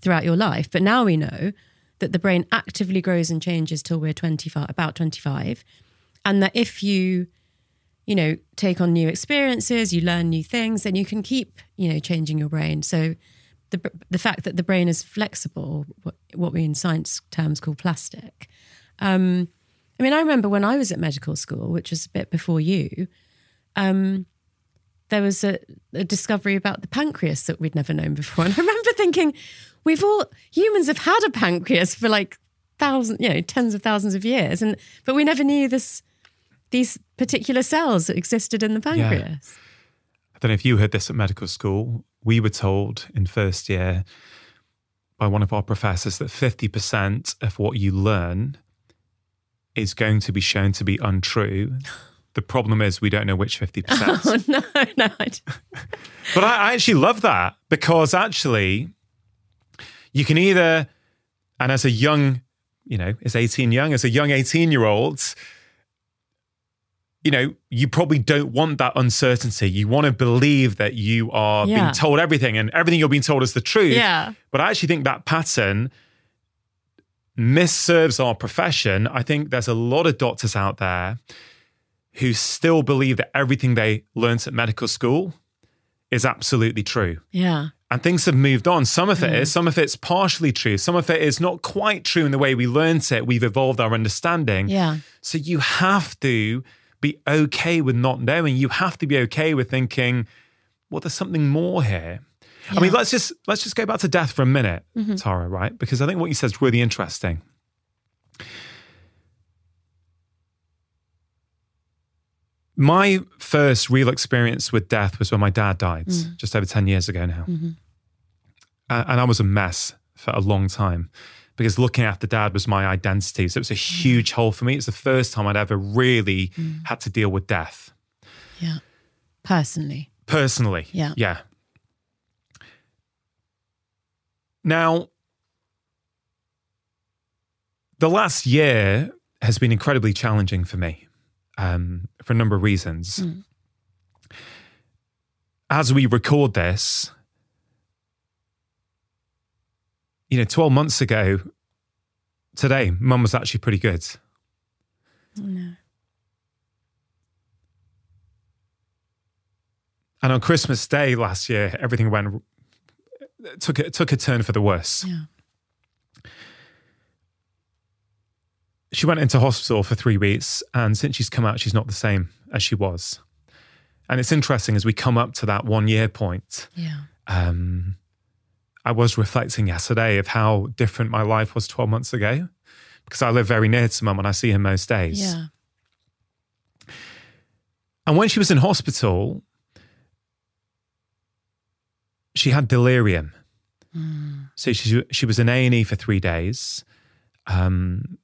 throughout your life. But now we know that the brain actively grows and changes till we're 25, about 25. And that if you, you know, take on new experiences, you learn new things, then you can keep, you know, changing your brain. So the, the fact that the brain is flexible, what, what we in science terms call plastic. Um, I mean, I remember when I was at medical school, which was a bit before you, um, there was a, a, discovery about the pancreas that we'd never known before. *laughs* And I remember thinking, we've all humans have had a pancreas for like thousands, you know, tens of thousands of years, and but we never knew this these particular cells that existed in the pancreas. Yeah. I don't know if you heard this at medical school. We were told in first year by one of our professors that 50% of what you learn is going to be shown to be untrue. *laughs* The problem is we don't know which 50%. *laughs* Oh, no, no. *laughs* but I, I actually love that because actually you can either, and as a young, you know, as 18 young, as a young 18 year old, you know, you probably don't want that uncertainty. You want to believe that you are yeah. being told everything and everything you're being told is the truth. Yeah. But I actually think that pattern misserves our profession. I think there's a lot of doctors out there who still believe that everything they learnt at medical school is absolutely true. Yeah. And things have moved on. Some of it mm. is, some of it's partially true. Some of it is not quite true in the way we learnt it. We've evolved our understanding. Yeah. So you have to be okay with not knowing. You have to be okay with thinking, well, there's something more here. Yeah. I mean, let's just let's just go back to death for a minute, mm-hmm. Tara, right? Because I think what you said is really interesting. My first real experience with death was when my dad died, mm. just over 10 years ago now. Mm-hmm. Uh, and I was a mess for a long time because looking after dad was my identity. So it was a huge hole for me. It's the first time I'd ever really mm. had to deal with death. Yeah. Personally. Personally. Yeah. Yeah. Now, the last year has been incredibly challenging for me um, for a number of reasons. Mm. As we record this, you know, 12 months ago today, mum was actually pretty good. No. And on Christmas Day last year, everything went took a, took a turn for the worse. Yeah. She went into hospital for three weeks, and since she's come out, she's not the same as she was. And it's interesting as we come up to that one year point. Yeah. Um, I was reflecting yesterday of how different my life was 12 months ago because I live very near to mum and I see her most days. Yeah. And when she was in hospital, she had delirium. Mm. So she she was in A and E for three days. Um,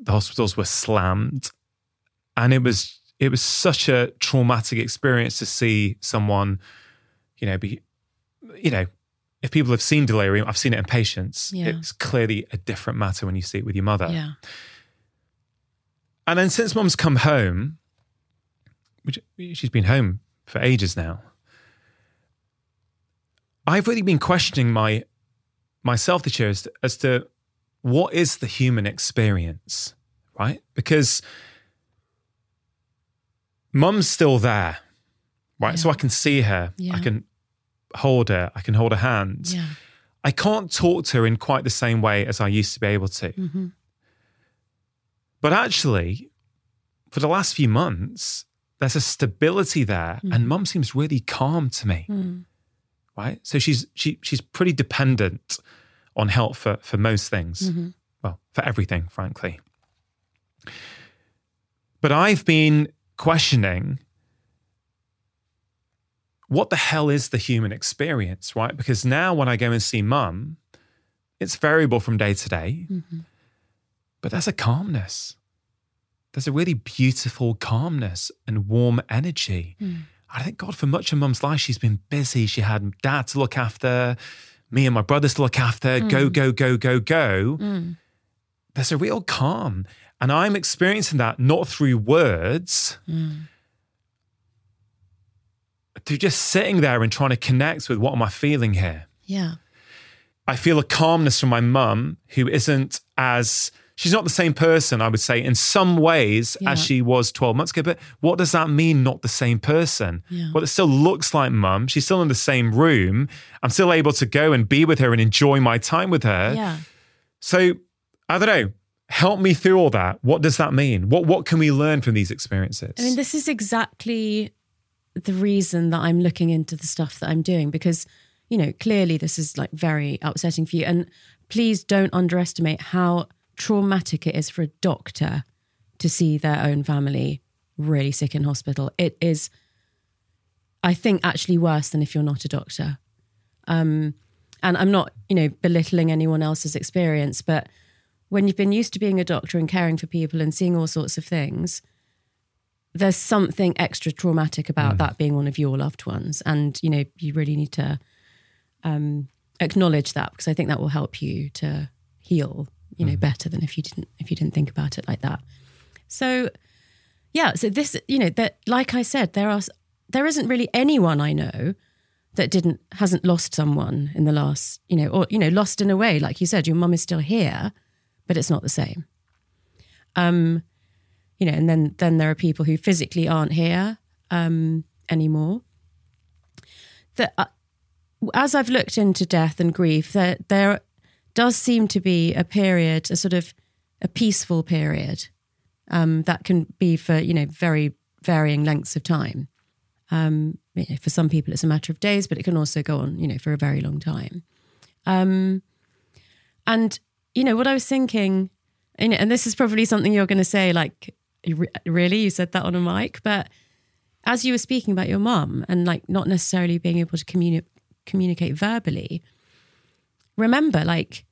the hospitals were slammed, and it was it was such a traumatic experience to see someone, you know, be, you know, if people have seen delirium, I've seen it in patients. Yeah. It's clearly a different matter when you see it with your mother. Yeah. And then since mum's come home, which she's been home for ages now, I've really been questioning my myself this year as to, as to what is the human experience, right? Because mum's still there, right? Yeah. So I can see her, yeah. I can hold her, I can hold her hand. Yeah. I can't talk to her in quite the same way as I used to be able to. Mm-hmm. But actually, for the last few months, there's a stability there, mm-hmm. and mum seems really calm to me. Mm right? So she's she she's pretty dependent on help for for most things. Mm-hmm. Well, for everything, frankly. But I've been questioning what the hell is the human experience, right? Because now when I go and see mum, it's variable from day to day, mm-hmm. but there's a calmness. There's a really beautiful calmness and warm energy. Mm. I think God, for much of mum's life, she's been busy. She had dad to look after, me and my brothers to look after, mm. go, go, go, go, go. Mm. There's a real calm. And I'm experiencing that not through words, mm. Through just sitting there and trying to connect with what am I feeling here. Yeah. I feel a calmness from my mum who isn't as she's not the same person, I would say, in some ways Yeah. as she was 12 months ago. But what does that mean, not the same person? Yeah. Well, it still looks like mum. She's still in the same room. I'm still able to go and be with her and enjoy my time with her. Yeah. So I don't know. Help me through all that. What does that mean? What what can we learn from these experiences? I mean, this is exactly the reason that I'm looking into the stuff that I'm doing because, you know, clearly this is like very upsetting for you. And please don't underestimate how traumatic it is for a doctor to see their own family really sick in hospital. It is, I think, actually worse than if you're not a doctor. Um, and I'm not, you know, belittling anyone else's experience, but when you've been used to being a doctor and caring for people and seeing all sorts of things, there's something extra traumatic about that being one of your loved ones. And you know you really need to um, acknowledge that because i think that will help you to heal you know better than if you didn't if you didn't think about it like that. So yeah so this you know that like i said there are there isn't really anyone i know that didn't hasn't lost someone in the last you know or you know lost in a way. Like you said your mum is still here but it's not the same. Um you know, and then then there are people who physically aren't here um, anymore. That uh, as I've looked into death and grief, there there does seem to be a period, a sort of a peaceful period um, that can be for you know very varying lengths of time. Um, you know, for some people, it's a matter of days, but it can also go on, you know, for a very long time. Um, and you know what I was thinking, know, and this is probably something you're going to say, like, "Re- really, you said that on a mic, but as you were speaking about your mum and like not necessarily being able to communi- communicate verbally, remember, like,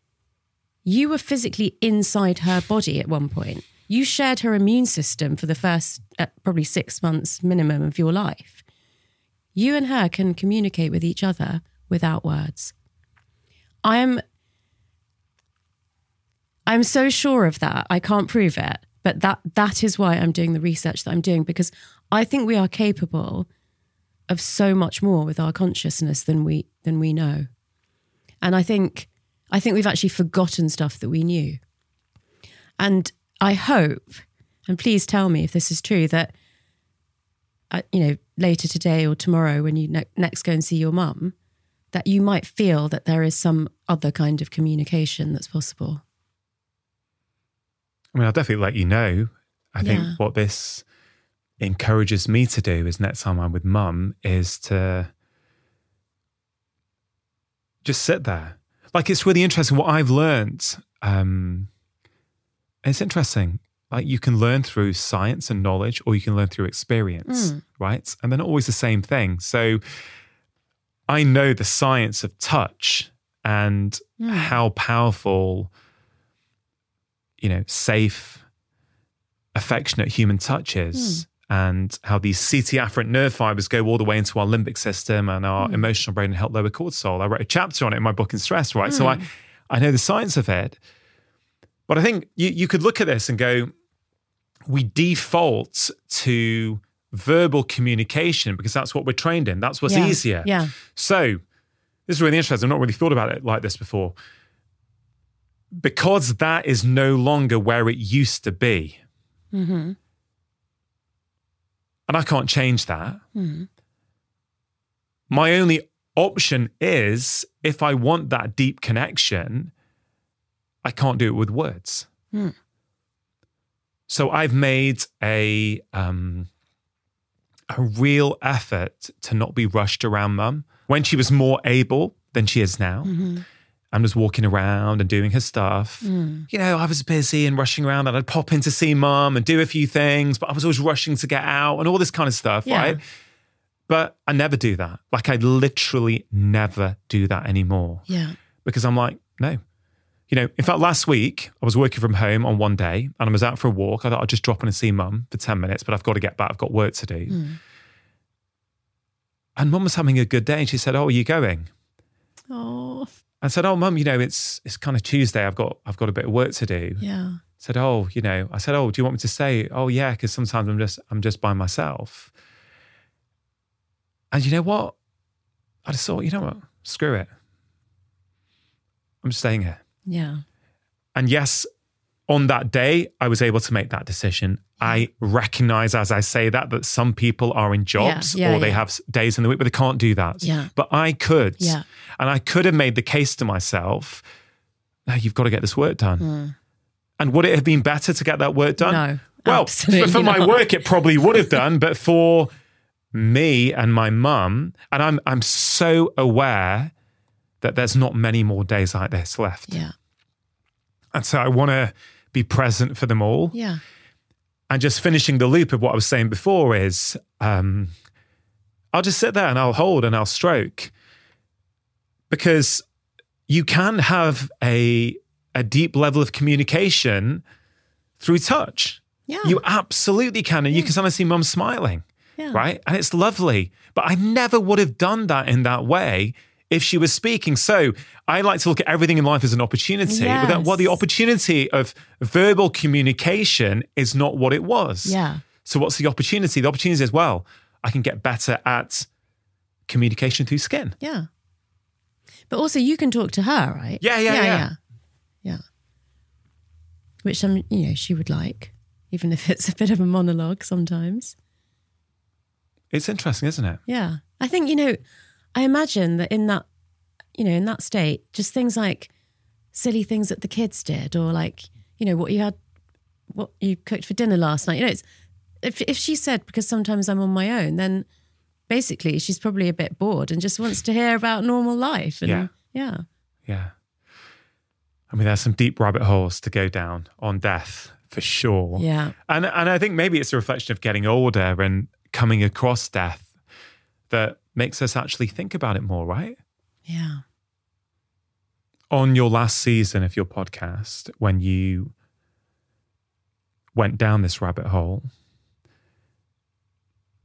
you were physically inside her body at one point. You shared her immune system for the first uh, probably six months minimum of your life. You and her can communicate with each other without words. I am I'm so sure of that. I can't prove it, but that that is why I'm doing the research that I'm doing because I think we are capable of so much more with our consciousness than we than we know. And I think I think we've actually forgotten stuff that we knew. And I hope, and please tell me if this is true, that uh, you know later today or tomorrow when you ne- next go and see your mum, that you might feel that there is some other kind of communication that's possible. I mean, I'll definitely let you know. I think Yeah. what this encourages me to do is next time I'm with mum is to just sit there. Like it's really interesting what I've learned. Um, it's interesting. Like you can learn through science and knowledge, or you can learn through experience, right? And they're not always the same thing. So I know the science of touch and how powerful you know, safe, affectionate human touches hmm. and how these CT afferent nerve fibers go all the way into our limbic system and our hmm. emotional brain and help lower cortisol. I wrote a chapter on it in my book in stress, right? So I, hmm. I know the science of it. But I think you, you could look at this and go, we default to verbal communication because that's what we're trained in. That's what's Yeah. easier. Yeah. So this is really interesting. I've not really thought about it like this before. Because that is no longer where it used to be. Mm-hmm. And I can't change that. My only option is if I want that deep connection, I can't do it with words. So I've made a um, a real effort to not be rushed around mum. When she was more able than she is now, I'm just walking around and doing her stuff. Mm. You know, I was busy and rushing around, and I'd pop in to see mum and do a few things, but I was always rushing to get out and all this kind of stuff, Yeah. right? But I never do that. Like I literally never do that anymore Yeah. because I'm like, no. You know, in fact, last week I was working from home on one day and I was out for a walk. I thought I'd just drop in and see mum for 10 minutes, but I've got to get back. I've got work to do. Mm. And mum was having a good day and she said, Oh, are you going? Oh, I said, Oh, mum, you know, it's it's kind of Tuesday. I've got I've got a bit of work to do. yeah. said, "Oh, you know," I said, "Oh, do you want me to stay?" "Oh, yeah," because sometimes I'm just I'm just by myself. And you know what? I just thought, you know what? Screw it. I'm staying here. Yeah. And yes, on that day, I was able to make that decision. I recognize as I say that that some people are in jobs Yeah, yeah, or they yeah. have days in the week where they can't do that. Yeah. But I could. Yeah. And I could have made the case to myself, "No, you've got to get this work done. Hmm. And would it have been better to get that work done? No, Well, for, for my work, it probably would have done, but for me and my mum, and I'm I'm so aware that there's not many more days like this left. Yeah. And so I want to be present for them all. Yeah. And just finishing the loop of what I was saying before is um, I'll just sit there and I'll hold and I'll stroke because you can have a, a deep level of communication through touch. Yeah. You absolutely can. And you can suddenly see mum smiling, Yeah. right? And it's lovely. But I never would have done that in that way if she was speaking. So I like to look at everything in life as an opportunity. But that, well, the opportunity of verbal communication is not what it was. Yeah. So what's the opportunity? The opportunity is, well, I can get better at communication through skin. Yeah. But also you can talk to her, right? Yeah, yeah, yeah. Yeah. yeah. Which um, you know, she would like, even if it's a bit of a monologue sometimes. It's interesting, isn't it? Yeah. I think, you know, I imagine that in that, you know, in that state, just things like silly things that the kids did or like, you know, what you had, what you cooked for dinner last night. You know, it's, if, if she said, because sometimes I'm on my own, then basically she's probably a bit bored and just wants to hear about normal life. And Yeah. Yeah. Yeah. I mean, there's some deep rabbit holes to go down on death for sure. Yeah. And and I think maybe it's a reflection of getting older and coming across death that makes us actually think about it more, right? Yeah. On your last season of your podcast, when you went down this rabbit hole,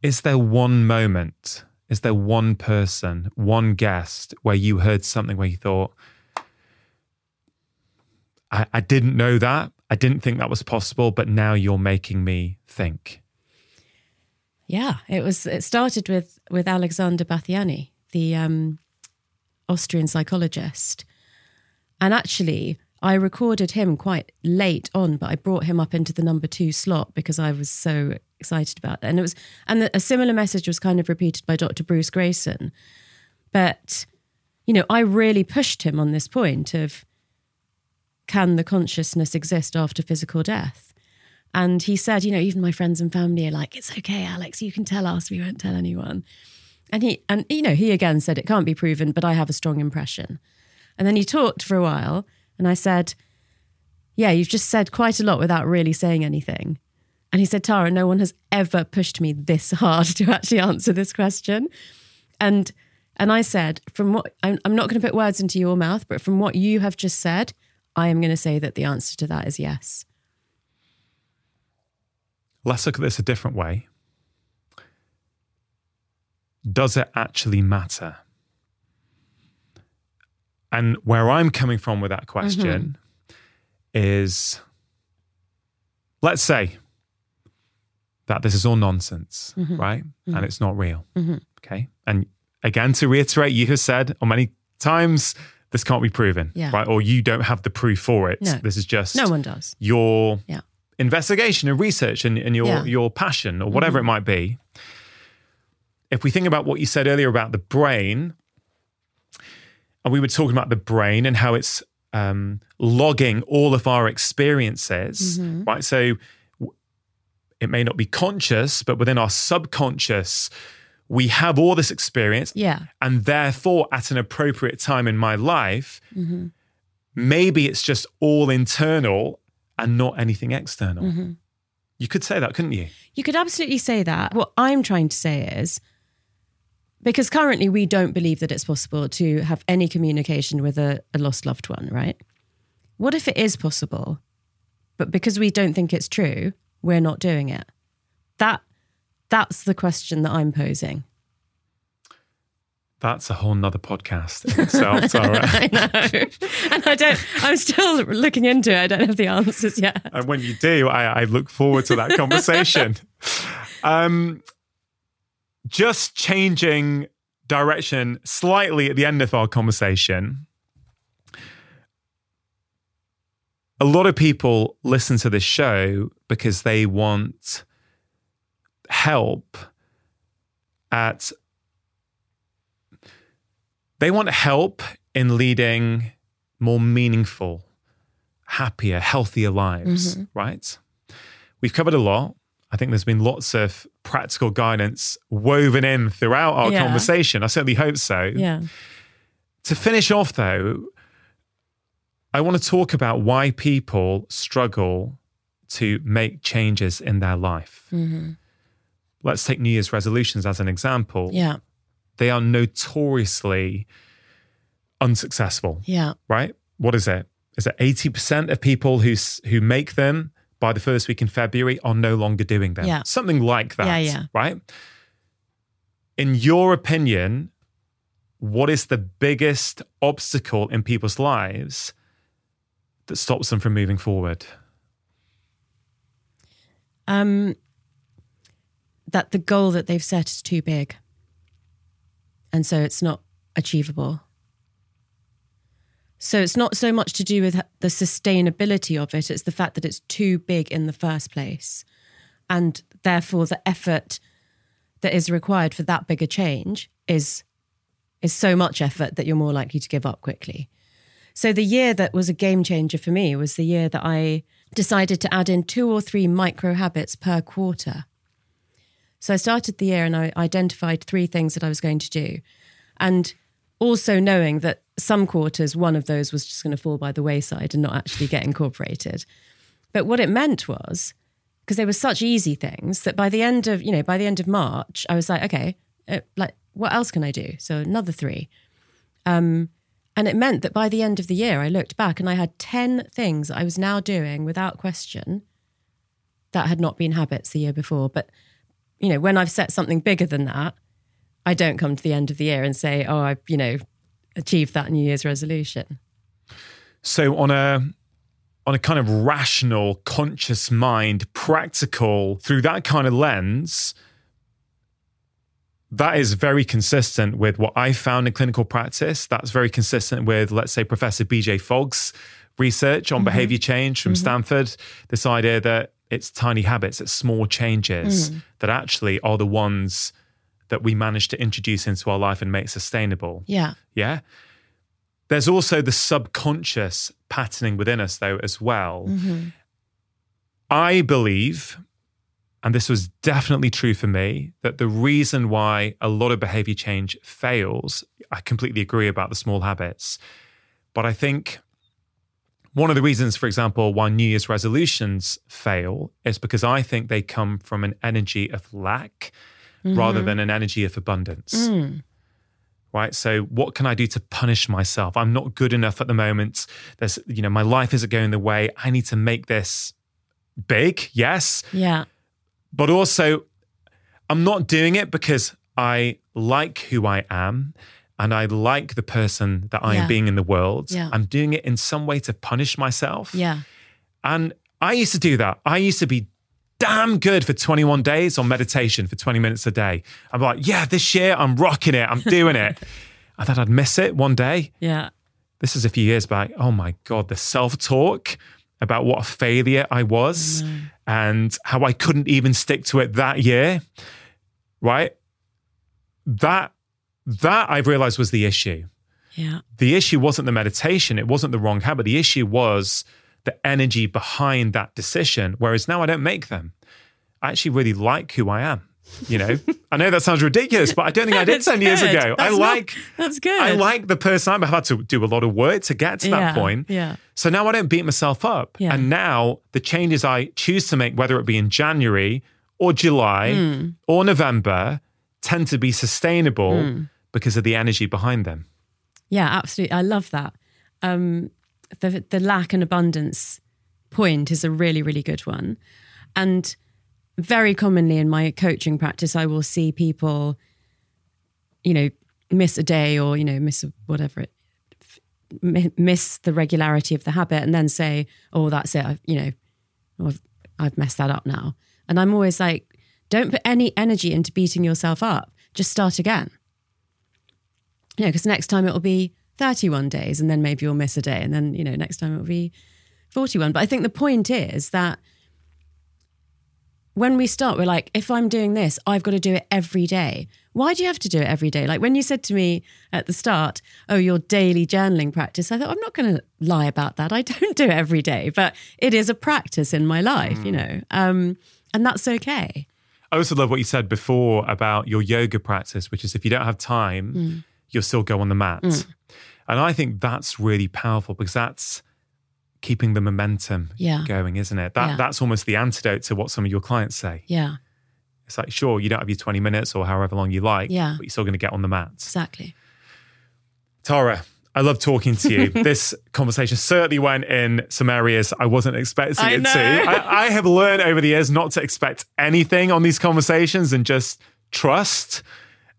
is there one moment, is there one person, one guest where you heard something where you thought, I, I didn't know that. I didn't think that was possible, but now you're making me think. Yeah, it was. It started with with Alexander Batthyány, the um, Austrian psychologist, and actually, I recorded him quite late on, but I brought him up into the number two slot because I was so excited about that. And it was, and the, a similar message was kind of repeated by Dr. Bruce Greyson, but you know, I really pushed him on this point of can the consciousness exist after physical death? And he said, you know, even my friends and family are like, it's okay, Alex, you can tell us, we won't tell anyone. And he, and you know, he again said it can't be proven, but I have a strong impression. And then he talked for a while, and I said, yeah, you've just said quite a lot without really saying anything. And he said, Tara, no one has ever pushed me this hard *laughs* to actually answer this question. And and I said, from what I'm, I'm not going to put words into your mouth, but from what you have just said, I am going to say that the answer to that is yes. Let's look at this a different way. Does it actually matter? And where I'm coming from with that question mm-hmm. is let's say that this is all nonsense, mm-hmm. right? And mm-hmm. it's not real. Okay. And again, to reiterate, you have said on many times this can't be proven, Yeah. right? Or you don't have the proof for it. No. This is just No one does. your Yeah. Investigation and research and, and your Yeah. your passion or whatever it mm-hmm. might be. If we think about what you said earlier about the brain, and we were talking about the brain and how it's um, logging all of our experiences, mm-hmm. right? So it may not be conscious, but within our subconscious, we have all this experience, Yeah. and therefore, at an appropriate time in my life, mm-hmm. maybe it's just all internal and not anything external. Mm-hmm. You could say that, couldn't you? You could absolutely say that. What I'm trying to say is because currently we don't believe that it's possible to have any communication with a, a lost loved one, right? What if it is possible, but because we don't think it's true, we're not doing it? That that's the question that I'm posing. That's a whole nother podcast in itself. *laughs* I know. and I don't I'm still looking into it. I don't have the answers yet. and when you do, I, I look forward to that *laughs* conversation. um, just changing direction slightly at the end of our conversation. a lot of people listen to this show because they want help at they want help in leading more meaningful, happier, healthier lives, mm-hmm. right? We've covered a lot. I think there's been lots of practical guidance woven in throughout our Yeah. conversation. I certainly hope so. Yeah. To finish off, though, I want to talk about why people struggle to make changes in their life. Mm-hmm. Let's take New Year's resolutions as an example. Yeah. They are notoriously unsuccessful, Yeah. right? What is it? Is it 80% of people who, who make them by the first week in February are no longer doing them? Yeah. Something like that, Yeah, yeah. right? In your opinion, what is the biggest obstacle in people's lives that stops them from moving forward? Um, that the goal that they've set is too big. And so it's not achievable. So it's not so much to do with the sustainability of it, it's the fact that it's too big in the first place. And therefore, the effort that is required for that bigger change is, is so much effort that you're more likely to give up quickly. So the year that was a game changer for me was the year that I decided to add in two or three micro habits per quarter. So I started the year and I identified three things that I was going to do. And also knowing that some quarters, one of those was just going to fall by the wayside and not actually get incorporated. But what it meant was, because they were such easy things that by the end of, you know, by the end of March, I was like, okay, uh, like, what else can I do? So another three. Um, and it meant that by the end of the year, I looked back and I had 10 things I was now doing without question that had not been habits the year before. But, you know, when I've set something bigger than that, I don't come to the end of the year and say, oh, I, you know, achieved that New Year's resolution. So on a on a kind of rational, conscious mind, practical, through that kind of lens, that is very consistent with what I found in clinical practice. That's very consistent with, let's say, Professor BJ Fogg's research on mm-hmm. behavior change from mm-hmm. Stanford. This idea that it's tiny habits, it's small changes mm. that actually are the ones that we manage to introduce into our life and make sustainable. Yeah. Yeah. There's also the subconscious patterning within us, though, as well. Mm-hmm. I believe, and this was definitely true for me, that the reason why a lot of behavior change fails, I completely agree about the small habits. But I think one of the reasons, for example, why New Year's resolutions fail is because I think they come from an energy of lack rather mm-hmm. than an energy of abundance. Mm. Right? So what can i do to punish myself? I'm not good enough at the moment. There's you know my life isn't going the way. I need to make this big yes. Yeah. but also i'm not doing it because i like who i am and i like the person that i Yeah. am being in the world Yeah. i'm doing it in some way to punish myself Yeah. and I used to do that. I used to be damn good for 21 days on meditation for 20 minutes a day. I'm like, yeah, this year I'm rocking it. I'm doing it. *laughs* I thought I'd miss it one day. Yeah. This is a few years back. Oh my God, the self talk about what a failure I was and how I couldn't even stick to it that year. Right? That, that I've realized was the issue Yeah. the issue wasn't the meditation, it wasn't the wrong habit. The issue was the energy behind that decision. Whereas now I don't make them. I actually really like who I am. You know, *laughs* I know that sounds ridiculous, but I don't think I did It's 10 years ago. I That's not- like, That's good. I like the person I'm. I've had to do a lot of work to get to that Yeah, point. yeah. So now I don't beat myself up. Yeah. And now the changes I choose to make, whether it be in January or July Hmm. or November, tend to be sustainable Hmm. Because of the energy behind them. Yeah, absolutely. I love that. Um, the the lack and abundance point is a really really good one, and very commonly in my coaching practice, I will see people, you know, miss a day or you know miss whatever it miss the regularity of the habit, and then say, "Oh, that's it. I've you know, I've, I've messed that up now." And I'm always like, "Don't put any energy into beating yourself up. Just start again." You know, because next time it will be 31 days and then maybe you'll miss a day. And then, you know, next time it will be 41. But I think the point is that when we start, we're like, if I'm doing this, I've got to do it every day. Why do you have to do it every day? Like when you said to me at the start, oh, your daily journaling practice, I thought, I'm not going to lie about that. I *laughs* don't do it every day, but it is a practice in my life, mm. you know, um, and that's okay. I also love what you said before about your yoga practice, which is if you don't have time, mm. You'll still go on the mat. Mm. And I think that's really powerful because that's keeping the momentum yeah. going, isn't it? That yeah. that's almost the antidote to what some of your clients say. Yeah. It's like, sure, you don't have your 20 minutes or however long you like, yeah. but you're still going to get on the mat. Exactly. Tara, I love talking to you. *laughs* this conversation certainly went in some areas I wasn't expecting I it know. to. I, I have learned over the years not to expect anything on these conversations and just trust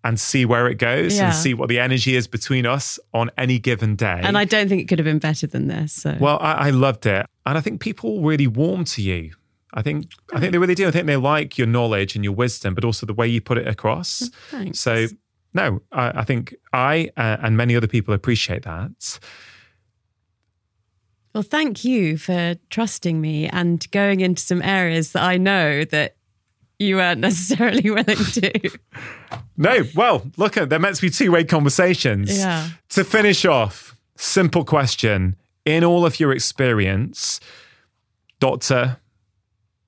and see where it goes yeah. and see what the energy is between us on any given day. And I don't think it could have been better than this. So. Well, I, I loved it. And I think people really warm to you. I think I think they really do. I think they like your knowledge and your wisdom, but also the way you put it across. Thanks. So no, I, I think I uh, and many other people appreciate that. Well, thank you for trusting me and going into some areas that I know that you weren't *laughs* necessarily willing to. no, well, look, they're meant to be two way conversations. Yeah. To finish off, simple question. In all of your experience, doctor,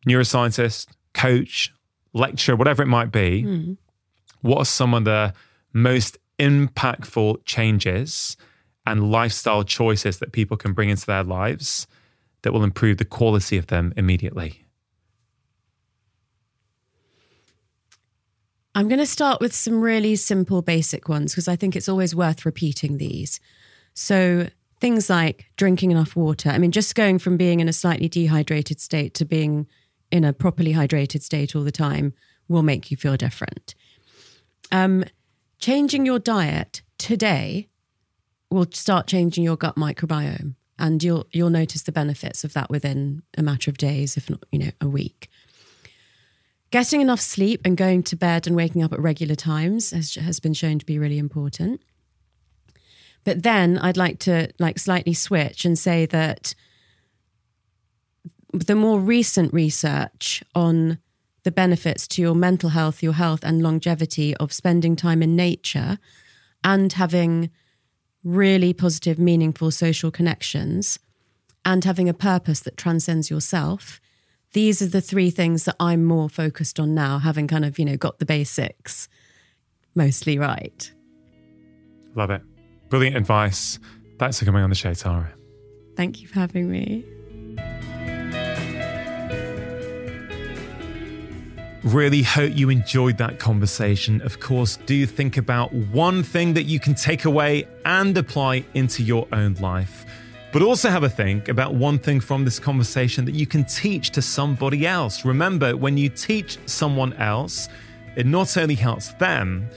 neuroscientist, coach, lecturer, whatever it might be, mm. what are some of the most impactful changes and lifestyle choices that people can bring into their lives that will improve the quality of them immediately? I'm going to start with some really simple, basic ones because I think it's always worth repeating these. So, things like drinking enough water. I mean, just going from being in a slightly dehydrated state to being in a properly hydrated state all the time will make you feel different. Um, changing your diet today will start changing your gut microbiome, and you'll you'll notice the benefits of that within a matter of days, if not you know a week. Getting enough sleep and going to bed and waking up at regular times has, has been shown to be really important. But then I'd like to like slightly switch and say that the more recent research on the benefits to your mental health, your health, and longevity of spending time in nature and having really positive, meaningful social connections and having a purpose that transcends yourself these are the three things that I'm more focused on now, having kind of, you know, got the basics mostly right. Love it. Brilliant advice. Thanks for coming on the show, Tara. Thank you for having me. Really hope you enjoyed that conversation. Of course, do think about one thing that you can take away and apply into your own life. But also have a think about one thing from this conversation that you can teach to somebody else. Remember, when you teach someone else, it not only helps them,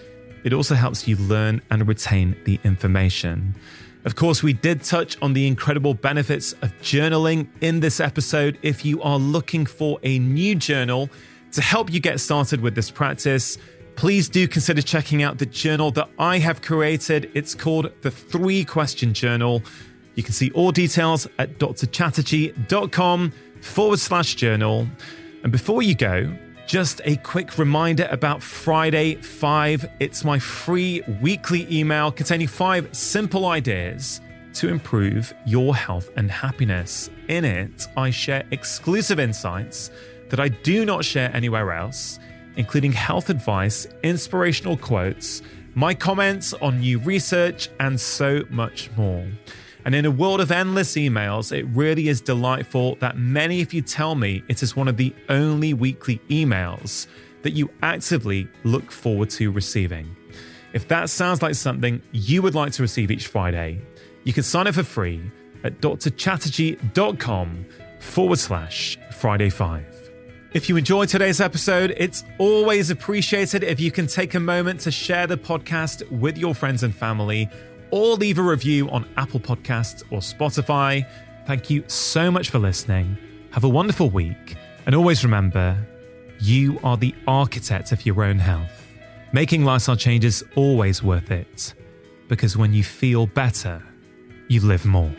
it also helps you learn and retain the information. Of course, we did touch on the incredible benefits of journaling in this episode. If you are looking for a new journal to help you get started with this practice, please do consider checking out the journal that I have created. It's called the Three Question Journal. You can see all details at drchatterjee.com forward slash journal. And before you go, just a quick reminder about Friday 5. It's my free weekly email containing five simple ideas to improve your health and happiness. In it, I share exclusive insights that I do not share anywhere else, including health advice, inspirational quotes, my comments on new research, and so much more. And in a world of endless emails, it really is delightful that many of you tell me it is one of the only weekly emails that you actively look forward to receiving. If that sounds like something you would like to receive each Friday, you can sign up for free at drchatterjee.com forward slash Friday 5. If you enjoyed today's episode, it's always appreciated if you can take a moment to share the podcast with your friends and family or leave a review on Apple Podcasts or Spotify. Thank you so much for listening. Have a wonderful week. And always remember, you are the architect of your own health. Making lifestyle changes always worth it because when you feel better, you live more.